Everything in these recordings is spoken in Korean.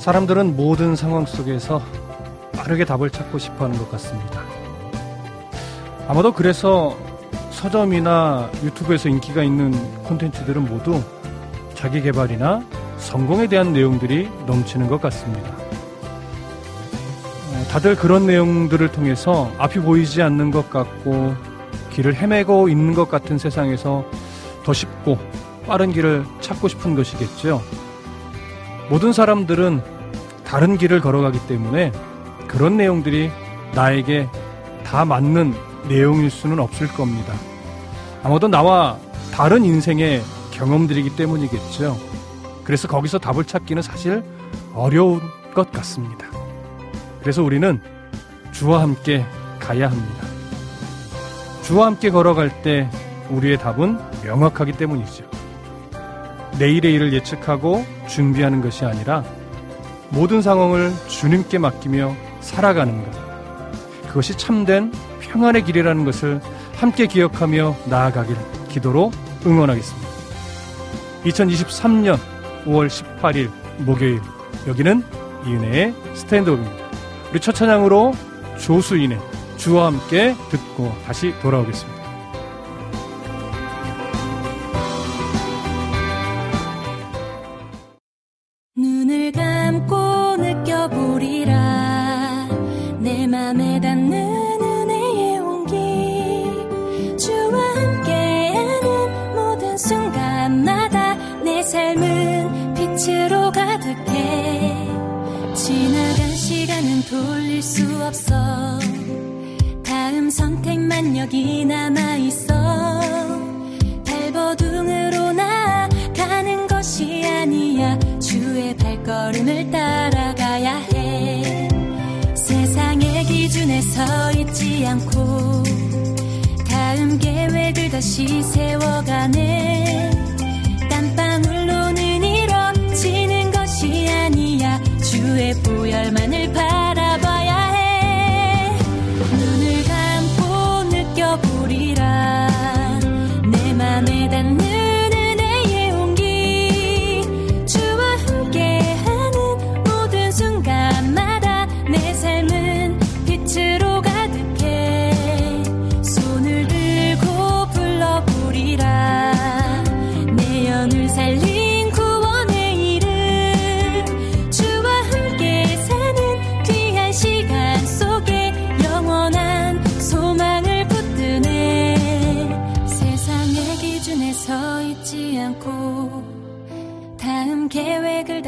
사람들은 모든 상황 속에서 빠르게 답을 찾고 싶어 하는 것 같습니다. 아마도 그래서 서점이나 유튜브에서 인기가 있는 콘텐츠들은 모두 자기 개발이나 성공에 대한 내용들이 넘치는 것 같습니다. 어, 다들 그런 내용들을 통해서 앞이 보이지 않는 것 같고 길을 헤매고 있는 것 같은 세상에서 더 쉽고 빠른 길을 찾고 싶은 것이겠죠. 모든 사람들은 다른 길을 걸어가기 때문에 그런 내용들이 나에게 다 맞는 내용일 수는 없을 겁니다. 아마도 나와 다른 인생의 경험들이기 때문이겠죠. 그래서 거기서 답을 찾기는 사실 어려운 것 같습니다. 그래서 우리는 주와 함께 가야 합니다. 주와 함께 걸어갈 때 우리의 답은 명확하기 때문이죠. 내일의 일을 예측하고 준비하는 것이 아니라 모든 상황을 주님께 맡기며 살아가는 것. 그것이 참된 평안의 길이라는 것을 함께 기억하며 나아가길 기도로 응원하겠습니다. 2023년 5월 18일 목요일 여기는 이은혜의 스탠드업입니다. 우리 첫 찬양으로 조수인의 주와 함께 듣고 다시 돌아오겠습니다.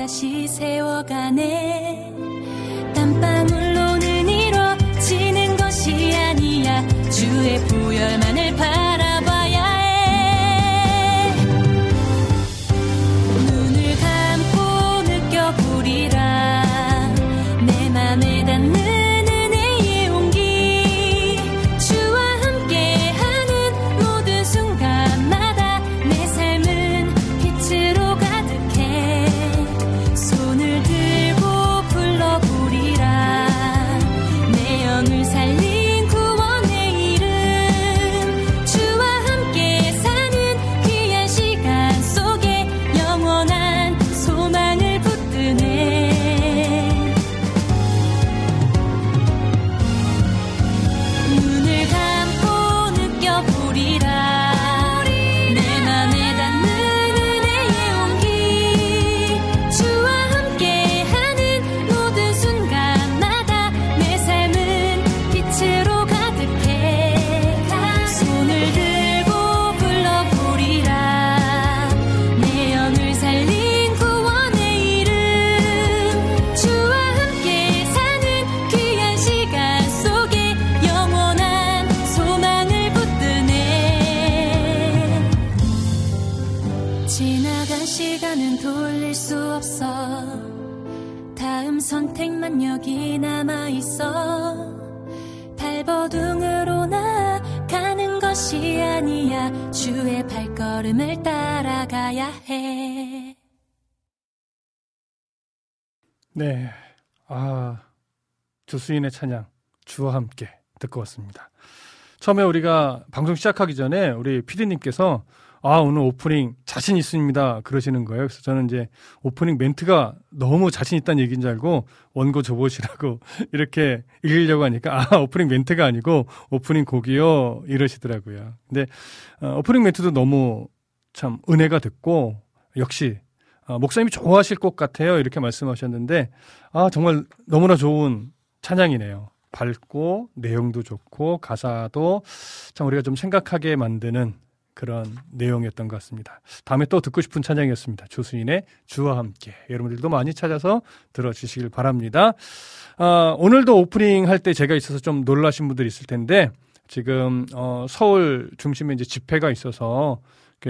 다시 세워가네 주수인의 찬양, 주와 함께 듣고 왔습니다. 처음에 우리가 방송 시작하기 전에 우리 피디님께서 아, 오늘 오프닝 자신 있습니다. 그러시는 거예요. 그래서 저는 이제 오프닝 멘트가 너무 자신 있다는 얘기인 줄 알고 원고 줘보시라고 이렇게 읽으려고 하니까 아, 오프닝 멘트가 아니고 오프닝 곡이요. 이러시더라고요. 근데 어, 오프닝 멘트도 너무 참 은혜가 됐고 역시 어, 목사님이 좋아하실 것 같아요. 이렇게 말씀하셨는데 아, 정말 너무나 좋은 찬양이네요. 밝고 내용도 좋고 가사도 참 우리가 좀 생각하게 만드는 그런 내용이었던 것 같습니다. 다음에 또 듣고 싶은 찬양이었습니다. 조수인의 주와 함께. 여러분들도 많이 찾아서 들어주시길 바랍니다. 아, 오늘도 오프닝 할 때 제가 있어서 좀 놀라신 분들이 있을 텐데, 지금, 어, 서울 중심에 이제 집회가 있어서,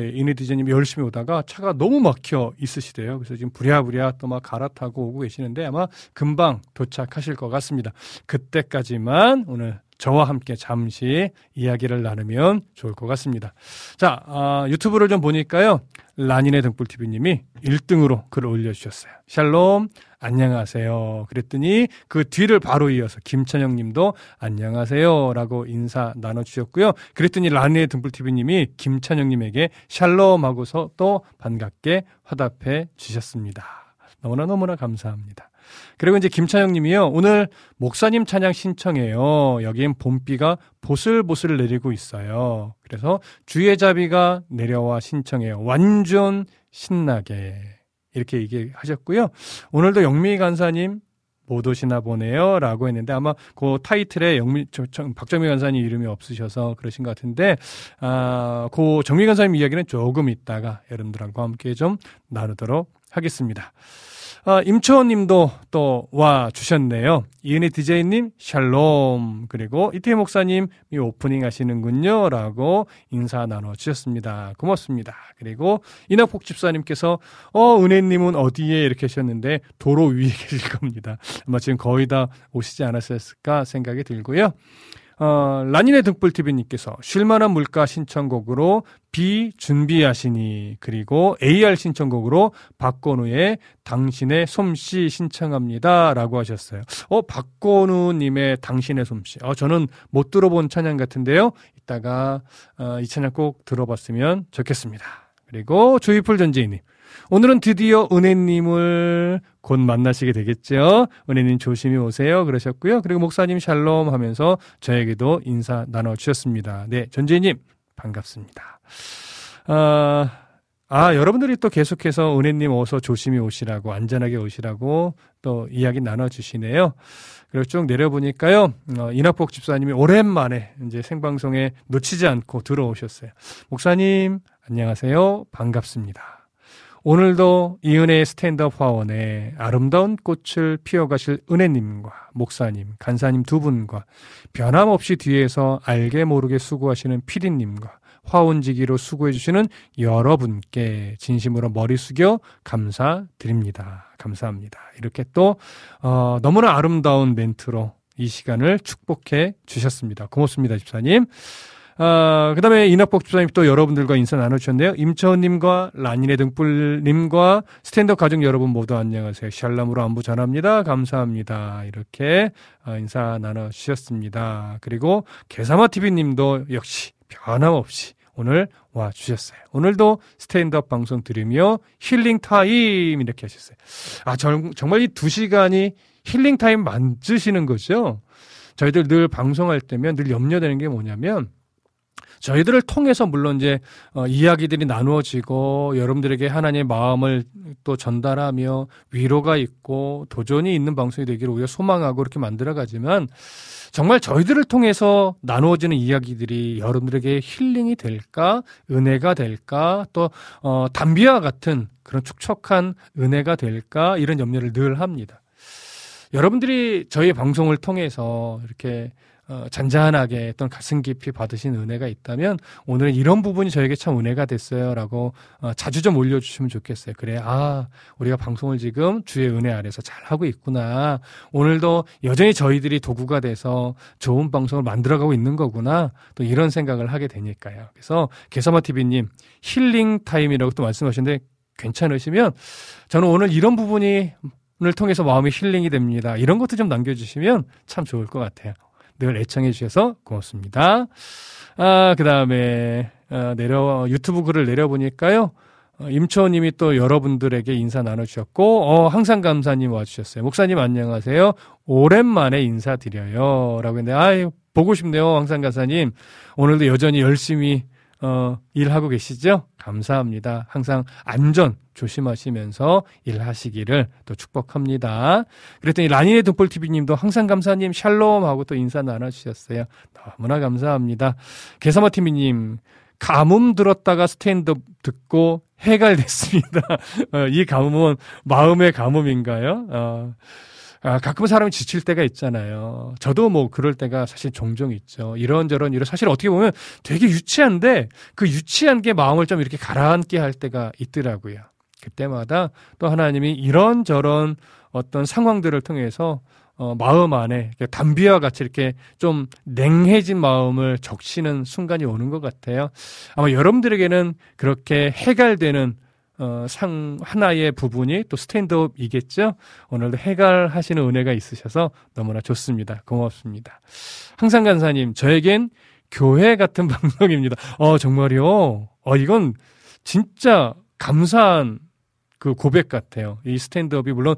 이니 디제님 열심히 오다가 차가 너무 막혀 있으시대요. 그래서 지금 부랴부랴 또 막 갈아타고 오고 계시는데 아마 금방 도착하실 것 같습니다. 그때까지만 오늘 저와 함께 잠시 이야기를 나누면 좋을 것 같습니다. 자, 아, 유튜브를 좀 보니까요. 라니네 등불TV님이 1등으로 글을 올려주셨어요. 샬롬, 안녕하세요. 그랬더니 그 뒤를 바로 이어서 김찬영 님도 안녕하세요. 라고 인사 나눠주셨고요. 그랬더니 라니네 등불TV님이 김찬영 님에게 샬롬 하고서 또 반갑게 화답해 주셨습니다. 너무나 너무나 감사합니다. 그리고 이제 김찬영 님이요. 오늘 목사님 찬양 신청해요. 여기엔 봄비가 보슬보슬 내리고 있어요. 그래서 주의 자비가 내려와 신청해요. 완전 신나게. 이렇게 얘기하셨고요. 오늘도 영미 간사님 못 오시나 보네요. 라고 했는데 아마 그 타이틀에 영미, 저, 저, 박정미 간사님 이름이 없으셔서 그러신 것 같은데, 아, 그 정미 간사님 이야기는 조금 있다가 여러분들과 함께 좀 나누도록 하겠습니다. 아, 임초원 님도 또 와 주셨네요. 이은혜 디제이님, 샬롬. 그리고 이태 목사님, 이 오프닝 하시는군요. 라고 인사 나눠 주셨습니다. 고맙습니다. 그리고 이낙복 집사님께서, 어, 은혜님은 어디에 이렇게 하셨는데, 도로 위에 계실 겁니다. 아마 지금 거의 다 오시지 않았을까 생각이 들고요. 어, 라니네 등불TV님께서 쉴만한 물가 신청곡으로 B 준비하시니 그리고 AR 신청곡으로 박건우의 당신의 솜씨 신청합니다 라고 하셨어요. 어, 박건우님의 당신의 솜씨. 어, 저는 못 들어본 찬양 같은데요. 이따가 어, 이 찬양 꼭 들어봤으면 좋겠습니다. 그리고 조이풀 전재희님. 오늘은 드디어 은혜님을 곧 만나시게 되겠죠. 은혜님 조심히 오세요. 그러셨고요. 그리고 목사님 샬롬 하면서 저에게도 인사 나눠주셨습니다. 네, 전재님 반갑습니다. 아, 아, 여러분들이 또 계속해서 은혜님 어서 조심히 오시라고, 안전하게 오시라고 또 이야기 나눠주시네요. 그리고 쭉 내려보니까요, 어, 이낙복 집사님이 오랜만에 이제 생방송에 놓치지 않고 들어오셨어요. 목사님, 안녕하세요. 반갑습니다. 오늘도 이은혜의 스탠드업 화원에 아름다운 꽃을 피워가실 은혜님과 목사님, 간사님 두 분과 변함없이 뒤에서 알게 모르게 수고하시는 피디님과 화원지기로 수고해주시는 여러분께 진심으로 머리 숙여 감사드립니다. 감사합니다. 이렇게 또, 어, 너무나 아름다운 멘트로 이 시간을 축복해 주셨습니다. 고맙습니다, 집사님. 아, 그 다음에 이낙복 집사님 또 여러분들과 인사 나누셨네요. 임채원님과 라니네 등불님과 스탠드 가족 여러분 모두 안녕하세요. 샬람으로 안부 전합니다. 감사합니다. 이렇게 아, 인사 나눠주셨습니다. 그리고 개사마 TV님도 역시 변함없이 오늘 와 주셨어요. 오늘도 스탠드업 방송 들으며 힐링 타임 이렇게 하셨어요. 아, 정, 정말 이 두 시간이 힐링 타임 만드시는 거죠. 저희들 늘 방송할 때면 늘 염려되는 게 뭐냐면 저희들을 통해서 물론 이제 어, 이야기들이 나누어지고 여러분들에게 하나님의 마음을 또 전달하며 위로가 있고 도전이 있는 방송이 되기를 우리가 소망하고 이렇게 만들어가지만 정말 저희들을 통해서 나누어지는 이야기들이 여러분들에게 힐링이 될까, 은혜가 될까, 또 어, 담비와 같은 그런 축척한 은혜가 될까? 이런 염려를 늘 합니다. 여러분들이 저희 방송을 통해서 이렇게 어, 잔잔하게 어떤 가슴 깊이 받으신 은혜가 있다면 오늘은 이런 부분이 저에게 참 은혜가 됐어요라고 어, 자주 좀 올려주시면 좋겠어요. 그래, 아 우리가 방송을 지금 주의 은혜 아래서 잘 하고 있구나. 오늘도 여전히 저희들이 도구가 돼서 좋은 방송을 만들어가고 있는 거구나. 또 이런 생각을 하게 되니까요. 그래서 개사마 TV님 힐링 타임이라고 또 말씀하셨는데 괜찮으시면 저는 오늘 이런 부분이 을 통해서 마음이 힐링이 됩니다. 이런 것도 좀 남겨주시면 참 좋을 것 같아요. 늘 애청해 주셔서 고맙습니다. 아, 그 다음에, 어, 내려, 유튜브 글을 내려보니까요. 어, 임초님이 또 여러분들에게 인사 나눠주셨고, 어, 항상 감사님 와주셨어요. 목사님 안녕하세요. 오랜만에 인사드려요. 라고 했는데, 아이, 보고 싶네요. 항상 감사님. 오늘도 여전히 열심히 어, 일하고 계시죠? 감사합니다. 항상 안전 조심하시면서 일하시기를 또 축복합니다. 그랬더니 라니네 등불TV님도 항상 감사님 샬롬 하고 또 인사 나눠주셨어요. 너무나 감사합니다. 개사마TV님, 가뭄 들었다가 스탠드 듣고 해갈됐습니다. 어, 이 가뭄은 마음의 가뭄인가요? 어, 아, 가끔 사람이 지칠 때가 있잖아요. 저도 뭐 그럴 때가 사실 종종 있죠. 이런저런 이런 사실 어떻게 보면 되게 유치한데 그 유치한 게 마음을 좀 이렇게 가라앉게 할 때가 있더라고요. 그때마다 또 하나님이 이런저런 어떤 상황들을 통해서 어, 마음 안에 담비와 같이 이렇게 좀 냉해진 마음을 적시는 순간이 오는 것 같아요. 아마 여러분들에게는 그렇게 해갈되는 어, 상 하나의 부분이 또 스탠드업이겠죠. 오늘도 해갈하시는 은혜가 있으셔서 너무나 좋습니다. 고맙습니다. 항상 간사님, 저에겐 교회 같은 방송입니다. 어 정말요. 어 이건 진짜 감사한 그 고백 같아요. 이 스탠드업이 물론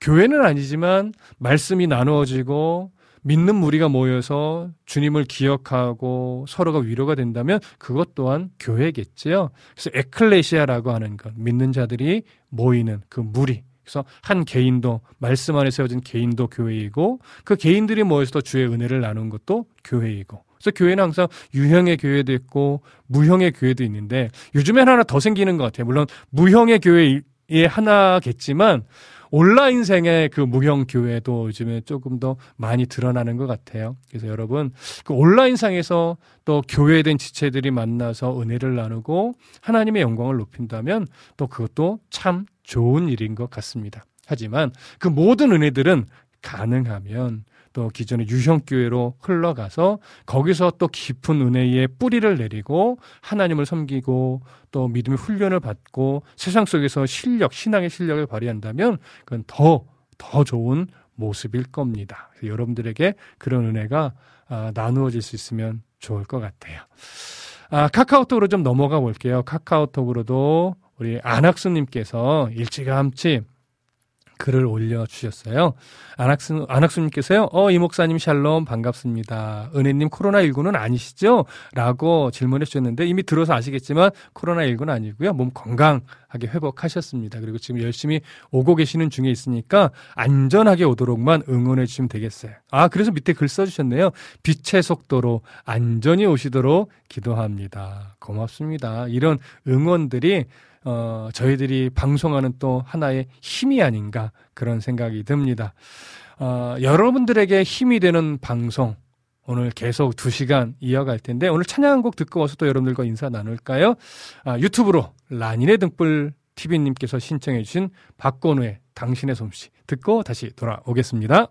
교회는 아니지만 말씀이 나누어지고 믿는 무리가 모여서 주님을 기억하고 서로가 위로가 된다면 그것 또한 교회겠지요. 그래서 에클레시아라고 하는 것, 믿는 자들이 모이는 그 무리. 그래서 한 개인도 말씀 안에 세워진 개인도 교회이고 그 개인들이 모여서 주의 은혜를 나눈 것도 교회이고 그래서 교회는 항상 유형의 교회도 있고 무형의 교회도 있는데 요즘엔 하나 더 생기는 것 같아요. 물론 무형의 교회의 하나겠지만 온라인 생의 그 무형 교회도 요즘에 조금 더 많이 드러나는 것 같아요. 그래서 여러분 그 온라인 상에서 또 교회된 지체들이 만나서 은혜를 나누고 하나님의 영광을 높인다면 또 그것도 참 좋은 일인 것 같습니다. 하지만 그 모든 은혜들은 가능하면 또 기존의 유형교회로 흘러가서 거기서 또 깊은 은혜의 뿌리를 내리고 하나님을 섬기고 또 믿음의 훈련을 받고 세상 속에서 실력, 신앙의 실력을 발휘한다면 그건 더, 더 좋은 모습일 겁니다. 여러분들에게 그런 은혜가 아, 나누어질 수 있으면 좋을 것 같아요. 아, 카카오톡으로 좀 넘어가 볼게요. 카카오톡으로도 우리 안학수님께서 일찌감치 글을 올려주셨어요. 안학수, 안학수님께서요, 어, 이 목사님 샬롬 반갑습니다. 은혜님 코로나19는 아니시죠? 라고 질문해 주셨는데 이미 들어서 아시겠지만 코로나19는 아니고요. 몸 건강하게 회복하셨습니다. 그리고 지금 열심히 오고 계시는 중에 있으니까 안전하게 오도록만 응원해 주시면 되겠어요. 아, 그래서 밑에 글 써주셨네요. 빛의 속도로 안전히 오시도록 기도합니다. 고맙습니다. 이런 응원들이 어, 저희들이 방송하는 또 하나의 힘이 아닌가 그런 생각이 듭니다. 어, 여러분들에게 힘이 되는 방송 오늘 계속 두 시간 이어갈 텐데 오늘 찬양 한곡 듣고 와서 또 여러분들과 인사 나눌까요? 아, 유튜브로 라니네 등불 TV님께서 신청해 주신 박건우의 당신의 솜씨 듣고 다시 돌아오겠습니다.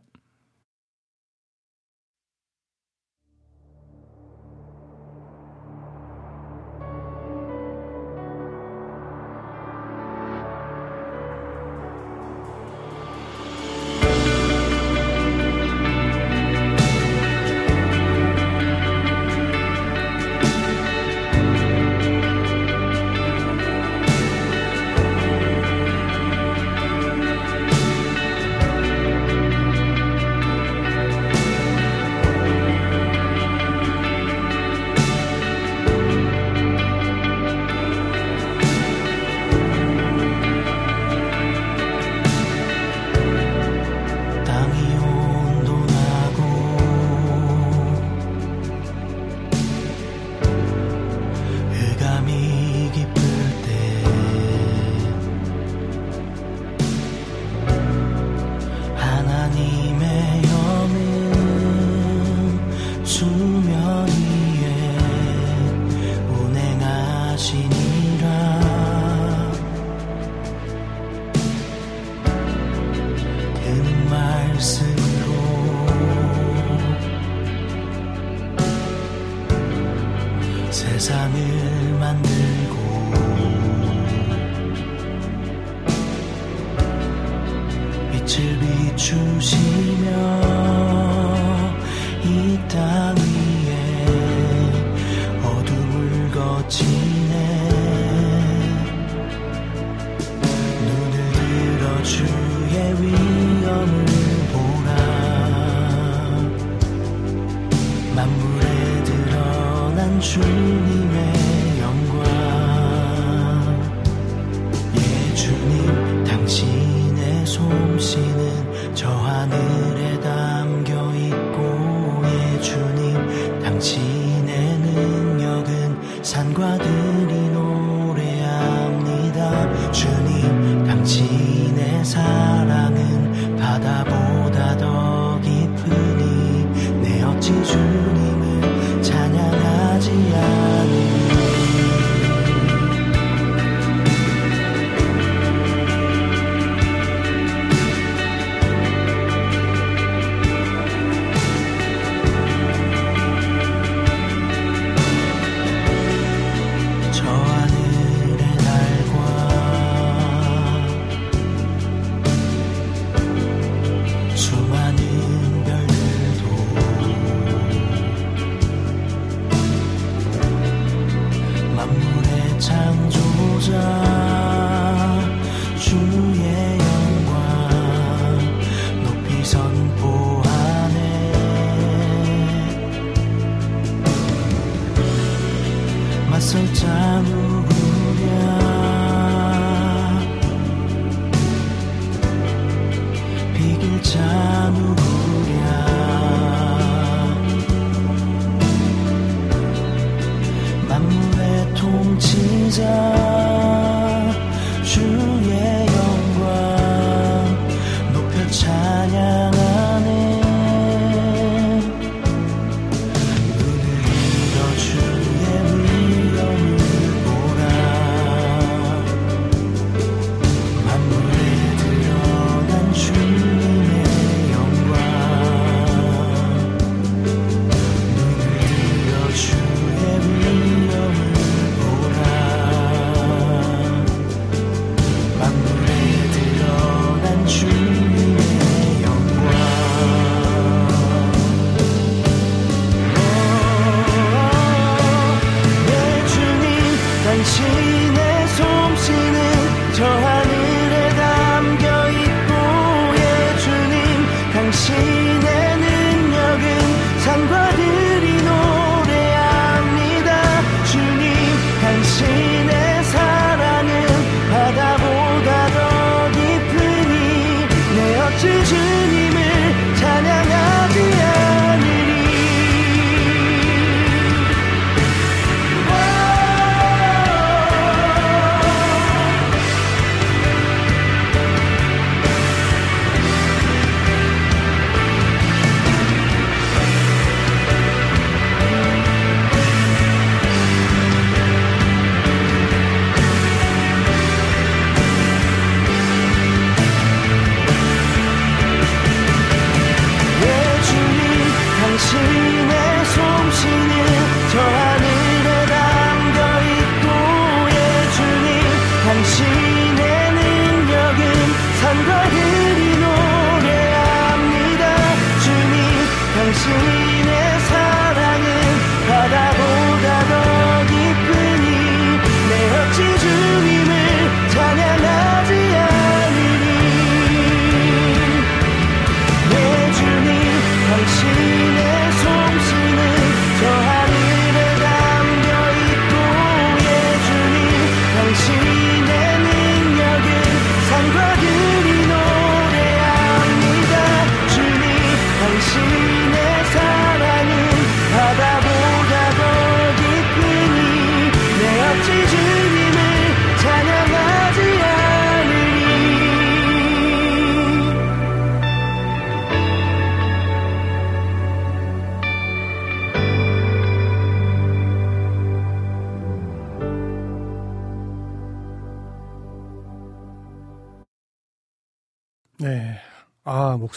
closer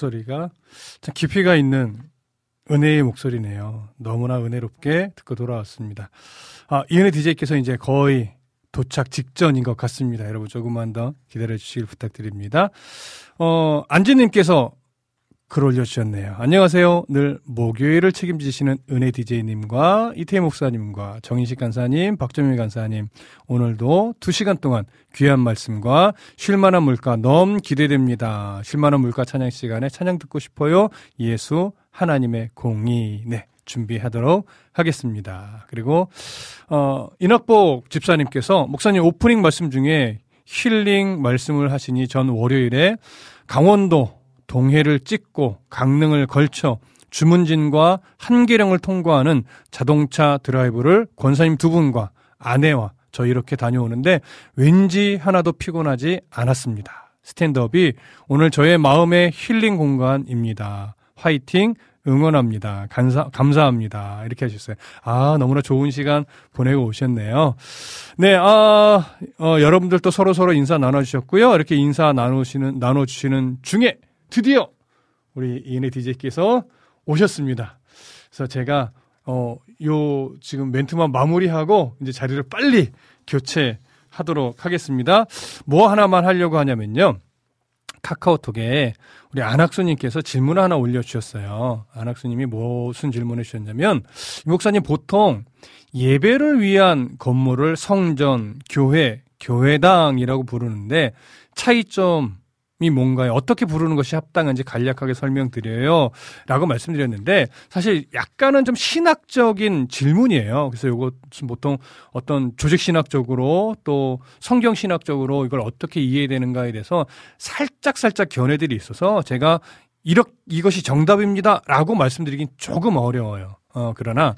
목소리가 참 깊이가 있는 은혜의 목소리네요. 너무나 은혜롭게 듣고 돌아왔습니다. 아, 이은혜 DJ께서 이제 거의 도착 직전인 것 같습니다. 여러분 조금만 더 기다려 주시길 부탁드립니다. 어, 안지님께서 글 올려주셨네요. 안녕하세요. 늘 목요일을 책임지시는 은혜 DJ님과 이태희 목사님과 정인식 간사님, 박정민 간사님, 오늘도 두 시간 동안 귀한 말씀과 쉴만한 물가 너무 기대됩니다. 쉴만한 물가 찬양 시간에 찬양 듣고 싶어요. 예수 하나님의 공의. 네. 준비하도록 하겠습니다. 그리고 어 인학복 집사님께서 목사님 오프닝 말씀 중에 힐링 말씀을 하시니 전 월요일에 강원도 동해를 찍고 강릉을 걸쳐 주문진과 한계령을 통과하는 자동차 드라이브를 권사님 두 분과 아내와 저 이렇게 다녀오는데 왠지 하나도 피곤하지 않았습니다. 스탠드업이 오늘 저의 마음의 힐링 공간입니다. 화이팅! 응원합니다. 감사, 감사합니다. 이렇게 하셨어요. 아, 너무나 좋은 시간 보내고 오셨네요. 네, 아, 어, 여러분들도 서로서로 인사 나눠주셨고요. 이렇게 인사 나누시는, 나눠주시는 중에 드디어 우리 이은혜 DJ께서 오셨습니다. 그래서 제가 어, 요 지금 멘트만 마무리하고 이제 자리를 빨리 교체하도록 하겠습니다. 뭐 하나만 하려고 하냐면요. 카카오톡에 우리 안학수님께서 질문 하나 올려주셨어요. 안학수님이 무슨 질문을 주셨냐면, 이 목사님 보통 예배를 위한 건물을 성전, 교회, 교회당이라고 부르는데 차이점 이 뭔가요? 어떻게 부르는 것이 합당한지 간략하게 설명드려요. 라고 말씀드렸는데, 사실 약간은 좀 신학적인 질문이에요. 그래서 요거 보통 어떤 조직신학적으로 또 성경신학적으로 이걸 어떻게 이해되는가에 대해서 살짝살짝 견해들이 있어서 제가 이렇, 이것이 정답입니다. 라고 말씀드리긴 조금 어려워요. 어, 그러나,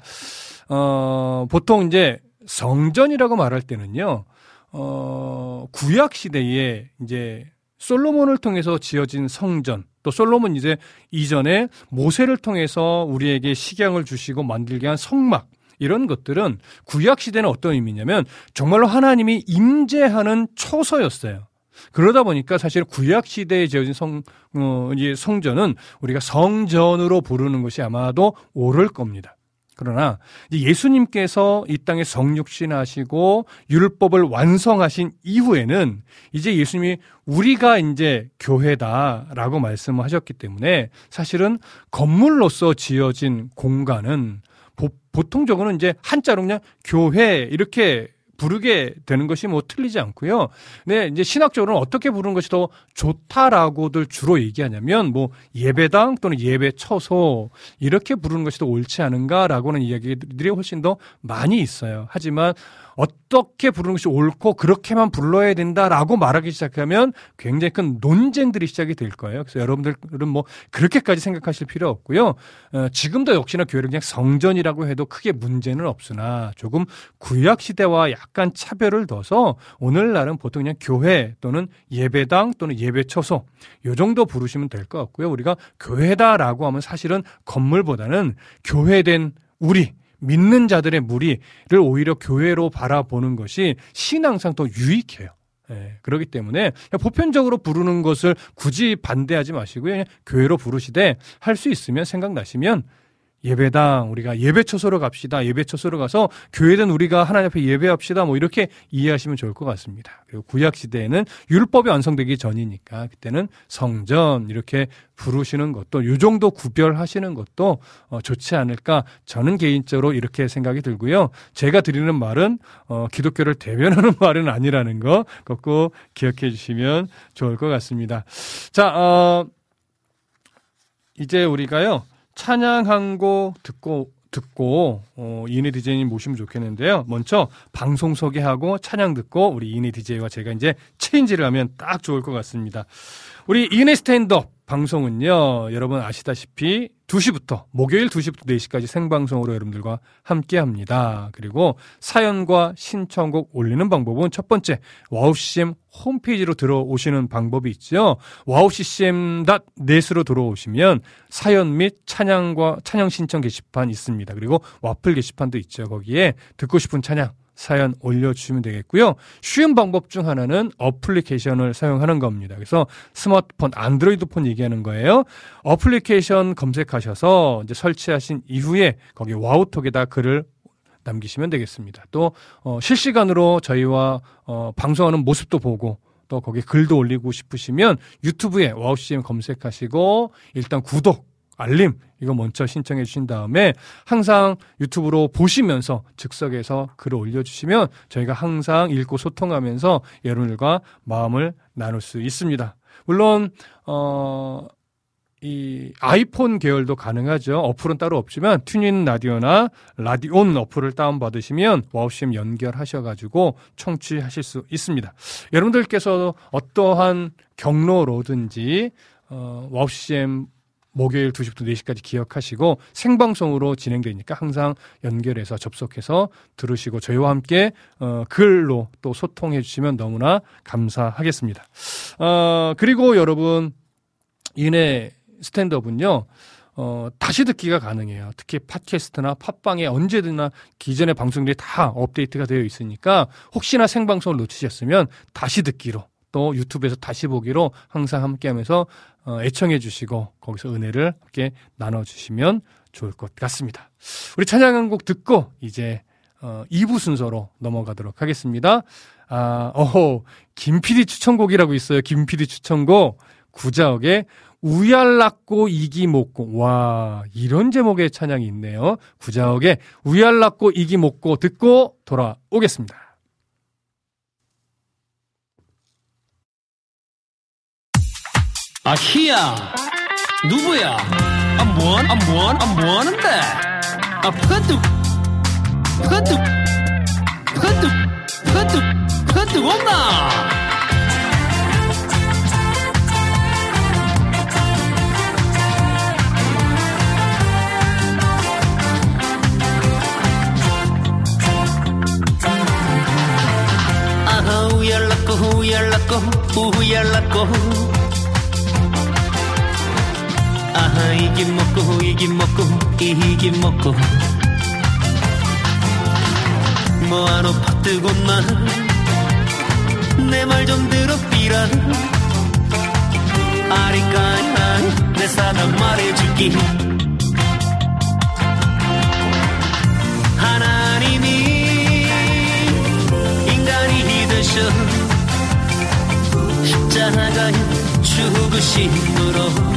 어, 보통 이제 성전이라고 말할 때는요, 어, 구약시대에 이제 솔로몬을 통해서 지어진 성전, 또 솔로몬 이제 이전에 모세를 통해서 우리에게 식양을 주시고 만들게 한 성막, 이런 것들은 구약 시대는 어떤 의미냐면 정말로 하나님이 임재하는 초소였어요. 그러다 보니까 사실 구약 시대에 지어진 성, 어, 이 성전은 우리가 성전으로 부르는 것이 아마도 옳을 겁니다. 그러나 예수님께서 이 땅에 성육신하시고 율법을 완성하신 이후에는 이제 예수님이 우리가 이제 교회다라고 말씀하셨기 때문에 사실은 건물로서 지어진 공간은 보, 통적으로는 이제 한자로 그냥 교회 이렇게 부르게 되는 것이 뭐 틀리지 않고요. 네, 이제 신학적으로는 어떻게 부르는 것이 더 좋다라고들 주로 얘기하냐면 뭐 예배당 또는 예배 처소 이렇게 부르는 것이 더 옳지 않은가라고는 이야기들이 훨씬 더 많이 있어요. 하지만 어떻게 부르는 것이 옳고 그렇게만 불러야 된다라고 말하기 시작하면 굉장히 큰 논쟁들이 시작이 될 거예요. 그래서 여러분들은 뭐 그렇게까지 생각하실 필요 없고요. 어, 지금도 역시나 교회를 그냥 성전이라고 해도 크게 문제는 없으나 조금 구약 시대와 약간 차별을 둬서 오늘날은 보통 그냥 교회 또는 예배당 또는 예배처소 요 정도 부르시면 될 것 같고요. 우리가 교회다라고 하면 사실은 건물보다는 교회된 우리 믿는 자들의 무리를 오히려 교회로 바라보는 것이 신앙상 더 유익해요. 예, 그렇기 때문에 보편적으로 부르는 것을 굳이 반대하지 마시고요. 교회로 부르시되 할 수 있으면 생각나시면 예배당 우리가 예배 처소로 갑시다. 예배 처소로 가서 교회든 우리가 하나님 앞에 예배합시다. 뭐 이렇게 이해하시면 좋을 것 같습니다. 그리고 구약 시대에는 율법이 완성되기 전이니까 그때는 성전 이렇게 부르시는 것도 요 정도 구별하시는 것도 어, 좋지 않을까 저는 개인적으로 이렇게 생각이 들고요. 제가 드리는 말은 어, 기독교를 대변하는 말은 아니라는 거 꼭 기억해 주시면 좋을 것 같습니다. 자, 어, 이제 우리가요. 찬양 한 곡 듣고 듣고 어, 이은혜 디제이님 모시면 좋겠는데요. 먼저 방송 소개하고 찬양 듣고 우리 이은혜 디제이와 제가 이제 체인지를 하면 딱 좋을 것 같습니다. 우리 이은혜 스탠드업 방송은요, 여러분 아시다시피 2시부터, 목요일 2시부터 4시까지 생방송으로 여러분들과 함께 합니다. 그리고 사연과 신청곡 올리는 방법은 첫 번째, 와우CCM 홈페이지로 들어오시는 방법이 있죠. wowccm.net으로 들어오시면 사연 및 찬양과 찬양 신청 게시판 있습니다. 그리고 와플 게시판도 있죠. 거기에 듣고 싶은 찬양, 사연 올려주시면 되겠고요. 쉬운 방법 중 하나는 어플리케이션을 사용하는 겁니다. 그래서 스마트폰, 안드로이드 폰 얘기하는 거예요. 어플리케이션 검색하셔서 이제 설치하신 이후에 거기 와우톡에다 글을 남기시면 되겠습니다. 또 어, 실시간으로 저희와 어, 방송하는 모습도 보고 또 거기 글도 올리고 싶으시면 유튜브에 와우 CCM 검색하시고 일단 구독 알림 이거 먼저 신청해 주신 다음에 항상 유튜브로 보시면서 즉석에서 글을 올려주시면 저희가 항상 읽고 소통하면서 여러분들과 마음을 나눌 수 있습니다. 물론 어. 이 아이폰 계열도 가능하죠. 어플은 따로 없지만 TuneIn 라디오나 라디온 어플을 다운받으시면 와우CCM 연결하셔가지고 청취하실 수 있습니다. 여러분들께서 어떠한 경로로든지 어, 와우CCM 목요일 2시부터 4시까지 기억하시고 생방송으로 진행되니까 항상 연결해서 접속해서 들으시고 저희와 함께 어, 글로 또 소통해 주시면 너무나 감사하겠습니다. 어, 그리고 여러분 이내 스탠드업은요. 어, 다시 듣기가 가능해요. 특히 팟캐스트나 팟빵에 언제든나 기존의 방송들이 다 업데이트가 되어 있으니까 혹시나 생방송을 놓치셨으면 다시 듣기로 또 유튜브에서 다시 보기로 항상 함께 하면서 어, 애청해 주시고 거기서 은혜를 함께 나눠 주시면 좋을 것 같습니다. 우리 찬양 한 곡 듣고 이제 어, 2부 순서로 넘어가도록 하겠습니다. 아, 어호, 김PD 추천곡이라고 있어요. 김PD 추천곡. 구자옥의 우얄났고 이기 못고. 와, 이런 제목의 찬양이 있네요. 구자옥의 우얄났고 이기 못고 듣고 돌아오겠습니다. 아히야. 누구야? 아 뭐한 아 뭐한 아 뭐하는데? 아 퍼뜩 퍼뜩 퍼뜩 퍼뜩 퍼뜩 온나? 아하 우열났고 우열났고 우열났고 아하 이긴 먹고 이긴 먹고 이긴 먹고. 뭐하노 퍼뜨고나 내말 좀 들어삐라. 아리까야 내 사랑 말해줄게 하나님이 인간이 되셔 십자가에 죽으심으로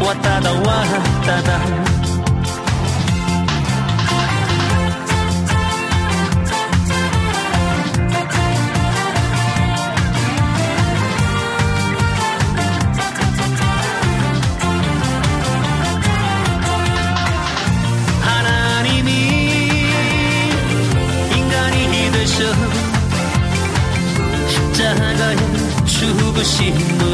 왔다다 왔다다 십자가에 죽으심으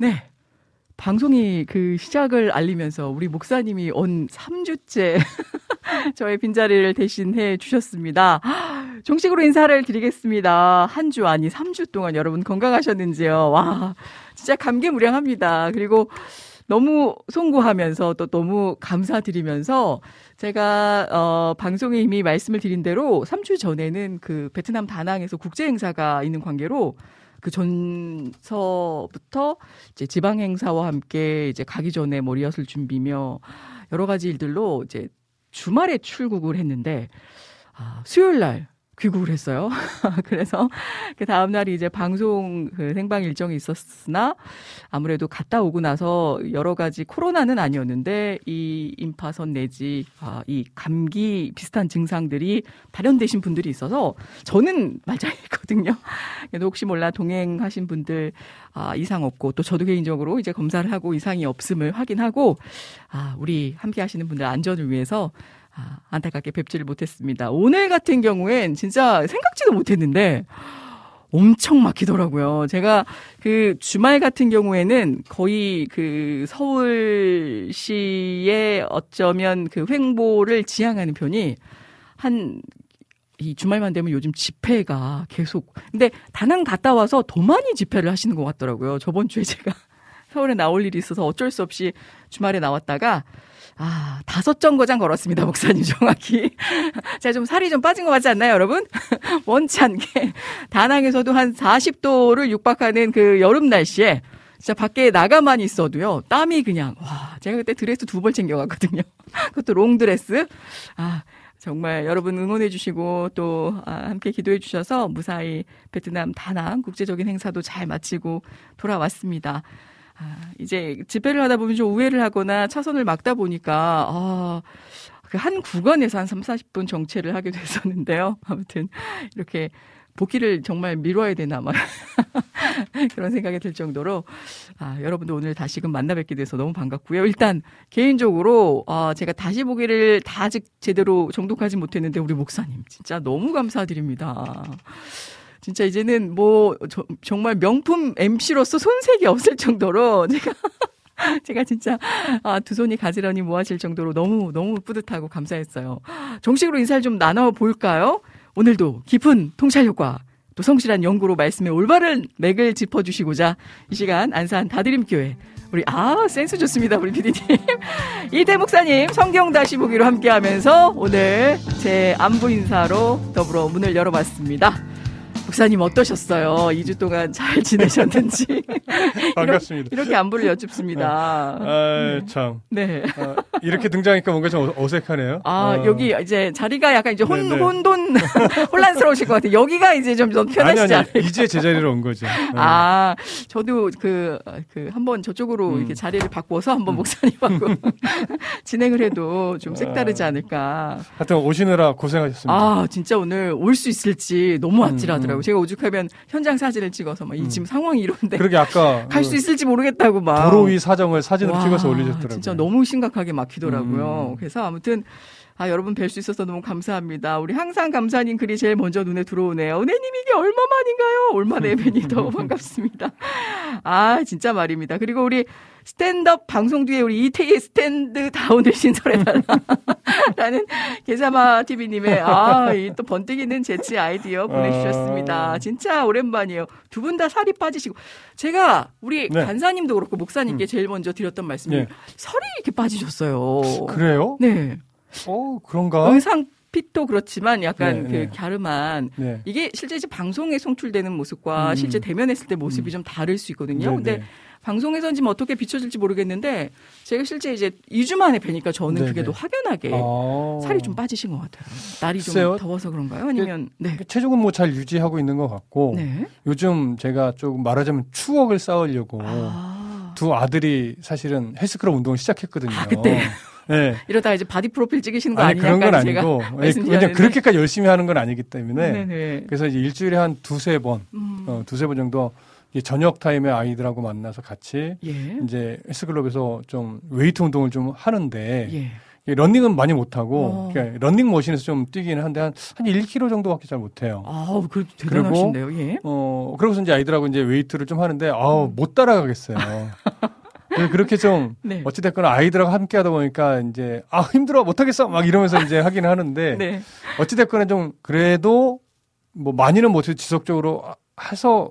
네. 방송이 그 시작을 알리면서 우리 목사님이 온 3주째 저의 빈자리를 대신해 주셨습니다. 정식으로 인사를 드리겠습니다. 한 주 아니 3주 동안 여러분 건강하셨는지요? 와, 진짜 감개무량합니다. 그리고 너무 송구하면서 또 너무 감사드리면서 제가 어 방송에 이미 말씀을 드린 대로 3주 전에는 그 베트남 다낭에서 국제 행사가 있는 관계로 그 전서부터 이제 지방 행사와 함께 이제 가기 전에 뭐 리허설 준비며 여러 가지 일들로 이제 주말에 출국을 했는데 아, 수요일 날 귀국을 했어요. 그래서 그 다음 날이 이제 방송 그 생방 일정이 있었으나 아무래도 갔다 오고 나서 여러 가지 코로나는 아니었는데 이 임파선 내지 아, 이 감기 비슷한 증상들이 발현되신 분들이 있어서 저는 말짱했거든요. 그래도 혹시 몰라 동행하신 분들 아, 이상 없고 또 저도 개인적으로 이제 검사를 하고 이상이 없음을 확인하고 아, 우리 함께 하시는 분들 안전을 위해서 아, 안타깝게 뵙지를 못했습니다. 오늘 같은 경우엔 진짜 생각지도 못했는데 엄청 막히더라고요. 제가 그 주말 같은 경우에는 거의 그 서울시의 어쩌면 그 횡보를 지향하는 편이 한 이 주말만 되면 요즘 집회가 계속 근데 다낭 갔다 와서 더 많이 집회를 하시는 것 같더라고요. 저번 주에 제가 서울에 나올 일이 있어서 어쩔 수 없이 주말에 나왔다가 아, 다섯 정거장 걸었습니다, 목사님, 정확히. 제가 좀 살이 좀 빠진 것 같지 않나요, 여러분? 원치 않게. 다낭에서도 한 40도를 육박하는 그 여름 날씨에 진짜 밖에 나가만 있어도요, 땀이 그냥, 와, 제가 그때 드레스 두 벌 챙겨갔거든요. 그것도 롱드레스. 아, 정말 여러분 응원해 주시고 또 아, 함께 기도해 주셔서 무사히 베트남 다낭 국제적인 행사도 잘 마치고 돌아왔습니다. 아, 이제 집회를 하다 보면 좀 우회를 하거나 차선을 막다 보니까, 아, 그한 구간에서 한 3, 40분 정체를 하게 됐었는데요. 아무튼, 이렇게 복귀를 정말 미뤄야 되나, 막. 그런 생각이 들 정도로, 아, 여러분도 오늘 다시금 만나 뵙게 돼서 너무 반갑고요. 일단, 개인적으로, 아, 제가 다시 보기를 다 아직 제대로 정독하지 못했는데, 우리 목사님, 진짜 너무 감사드립니다. 진짜 이제는 뭐 저, 정말 명품 MC로서 손색이 없을 정도로 제가 제가 진짜 아, 두 손이 가지런히 모아질 정도로 너무 너무 뿌듯하고 감사했어요. 정식으로 인사를 좀 나눠 볼까요? 오늘도 깊은 통찰 효과 또 성실한 연구로 말씀의 올바른 맥을 짚어주시고자 이 시간 안산 다드림교회 우리 아 센스 좋습니다 우리 피디님 이대 목사님 성경 다시 보기로 함께하면서 오늘 제 안부 인사로 더불어 문을 열어봤습니다. 목사님 어떠셨어요? 2주 동안 잘 지내셨는지. 반갑습니다. 이렇게, 이렇게 안부를 여쭙습니다. 아, 참. 네. 아, 이렇게 등장하니까 뭔가 좀 어색하네요. 아, 어. 여기 이제 자리가 약간 이제 혼, 네네. 혼돈, 혼란스러우실 것 같아요. 여기가 이제 좀, 좀 편하시지 않을까. 이제 제자리로 온 거죠. 네. 아, 저도 그, 그, 한번 저쪽으로 음. 이렇게 자리를 바꿔서 한번 목사님하고 진행을 해도 좀 아. 색다르지 않을까. 하여튼 오시느라 고생하셨습니다. 아, 진짜 오늘 올 수 있을지 너무 아찔하더라고요. 음. 제가 오죽하면 현장 사진을 찍어서 막이 음. 지금 상황이 이런데 그러게 아까 갈수그 있을지 모르겠다고 막. 도로 위 사정을 사진으로 와, 찍어서 올리셨더라고요. 진짜 너무 심각하게 막히더라고요. 음. 그래서 아무튼 아, 여러분 뵐 수 있어서 너무 감사합니다. 우리 항상 감사님 글이 제일 먼저 눈에 들어오네요. 은혜님 이게 얼마만인가요? 오랜만에 뵈니 더 반갑습니다. 아, 진짜 말입니다. 그리고 우리 스탠드업 방송 뒤에 우리 이태희 스탠드 다운을 신설해달라. 라는 개사마 TV님의 아, 이 또 번뜩이는 재치 아이디어 보내주셨습니다. 아. 진짜 오랜만이에요. 두 분 다 살이 빠지시고. 제가 우리 네. 간사님도 그렇고 목사님께 제일 먼저 드렸던 말씀이 네. 살이 이렇게 빠지셨어요. 그래요? 네. 어, 그런가? 의상 핏도 그렇지만 약간 네, 그 네. 갸름한 네. 이게 실제 이제 방송에 송출되는 모습과 음. 실제 대면했을 때 모습이 음. 좀 다를 수 있거든요. 네, 근데 네. 방송에서는 지금 어떻게 비춰질지 모르겠는데 제가 실제 이제 2주 만에 뵈니까 저는 네, 그게 네. 더 확연하게 아. 살이 좀 빠지신 것 같아요. 날이 좀 글쎄요. 더워서 그런가요? 아니면 네. 체중은 뭐 잘 유지하고 있는 것 같고 네. 요즘 제가 조금 말하자면 추억을 쌓으려고 아. 두 아들이 사실은 헬스클럽 운동을 시작했거든요. 아, 그때? 네. 이러다가 이제 바디 프로필 찍으시는 거 아니 아니냐 그런 건 제가 아니고. 왜냐면 그렇게까지 열심히 하는 건 아니기 때문에 네네. 그래서 이제 일주일에 한 두세 번 음. 어, 두세 번 정도 이 저녁 타임에 아이들하고 만나서 같이 예. 이제 헬스클럽에서 좀 웨이트 운동을 좀 하는데 예. 이 러닝은 많이 못하고 어. 그러니까 러닝머신에서 좀 뛰기는 한데 한, 한 1km 정도밖에 잘 못해요. 아우, 그 대단하신데요. 예. 어, 그러고서 이제 아이들하고 이제 웨이트를 좀 하는데, 아우, 못 따라가겠어요. 그래서 그렇게 좀, 네. 어찌됐거나 아이들하고 함께 하다 보니까 이제, 아, 힘들어, 못하겠어! 막 이러면서 이제 하긴 하는데, 네. 어찌됐거나 좀, 그래도, 뭐, 많이는 못해도 지속적으로 해서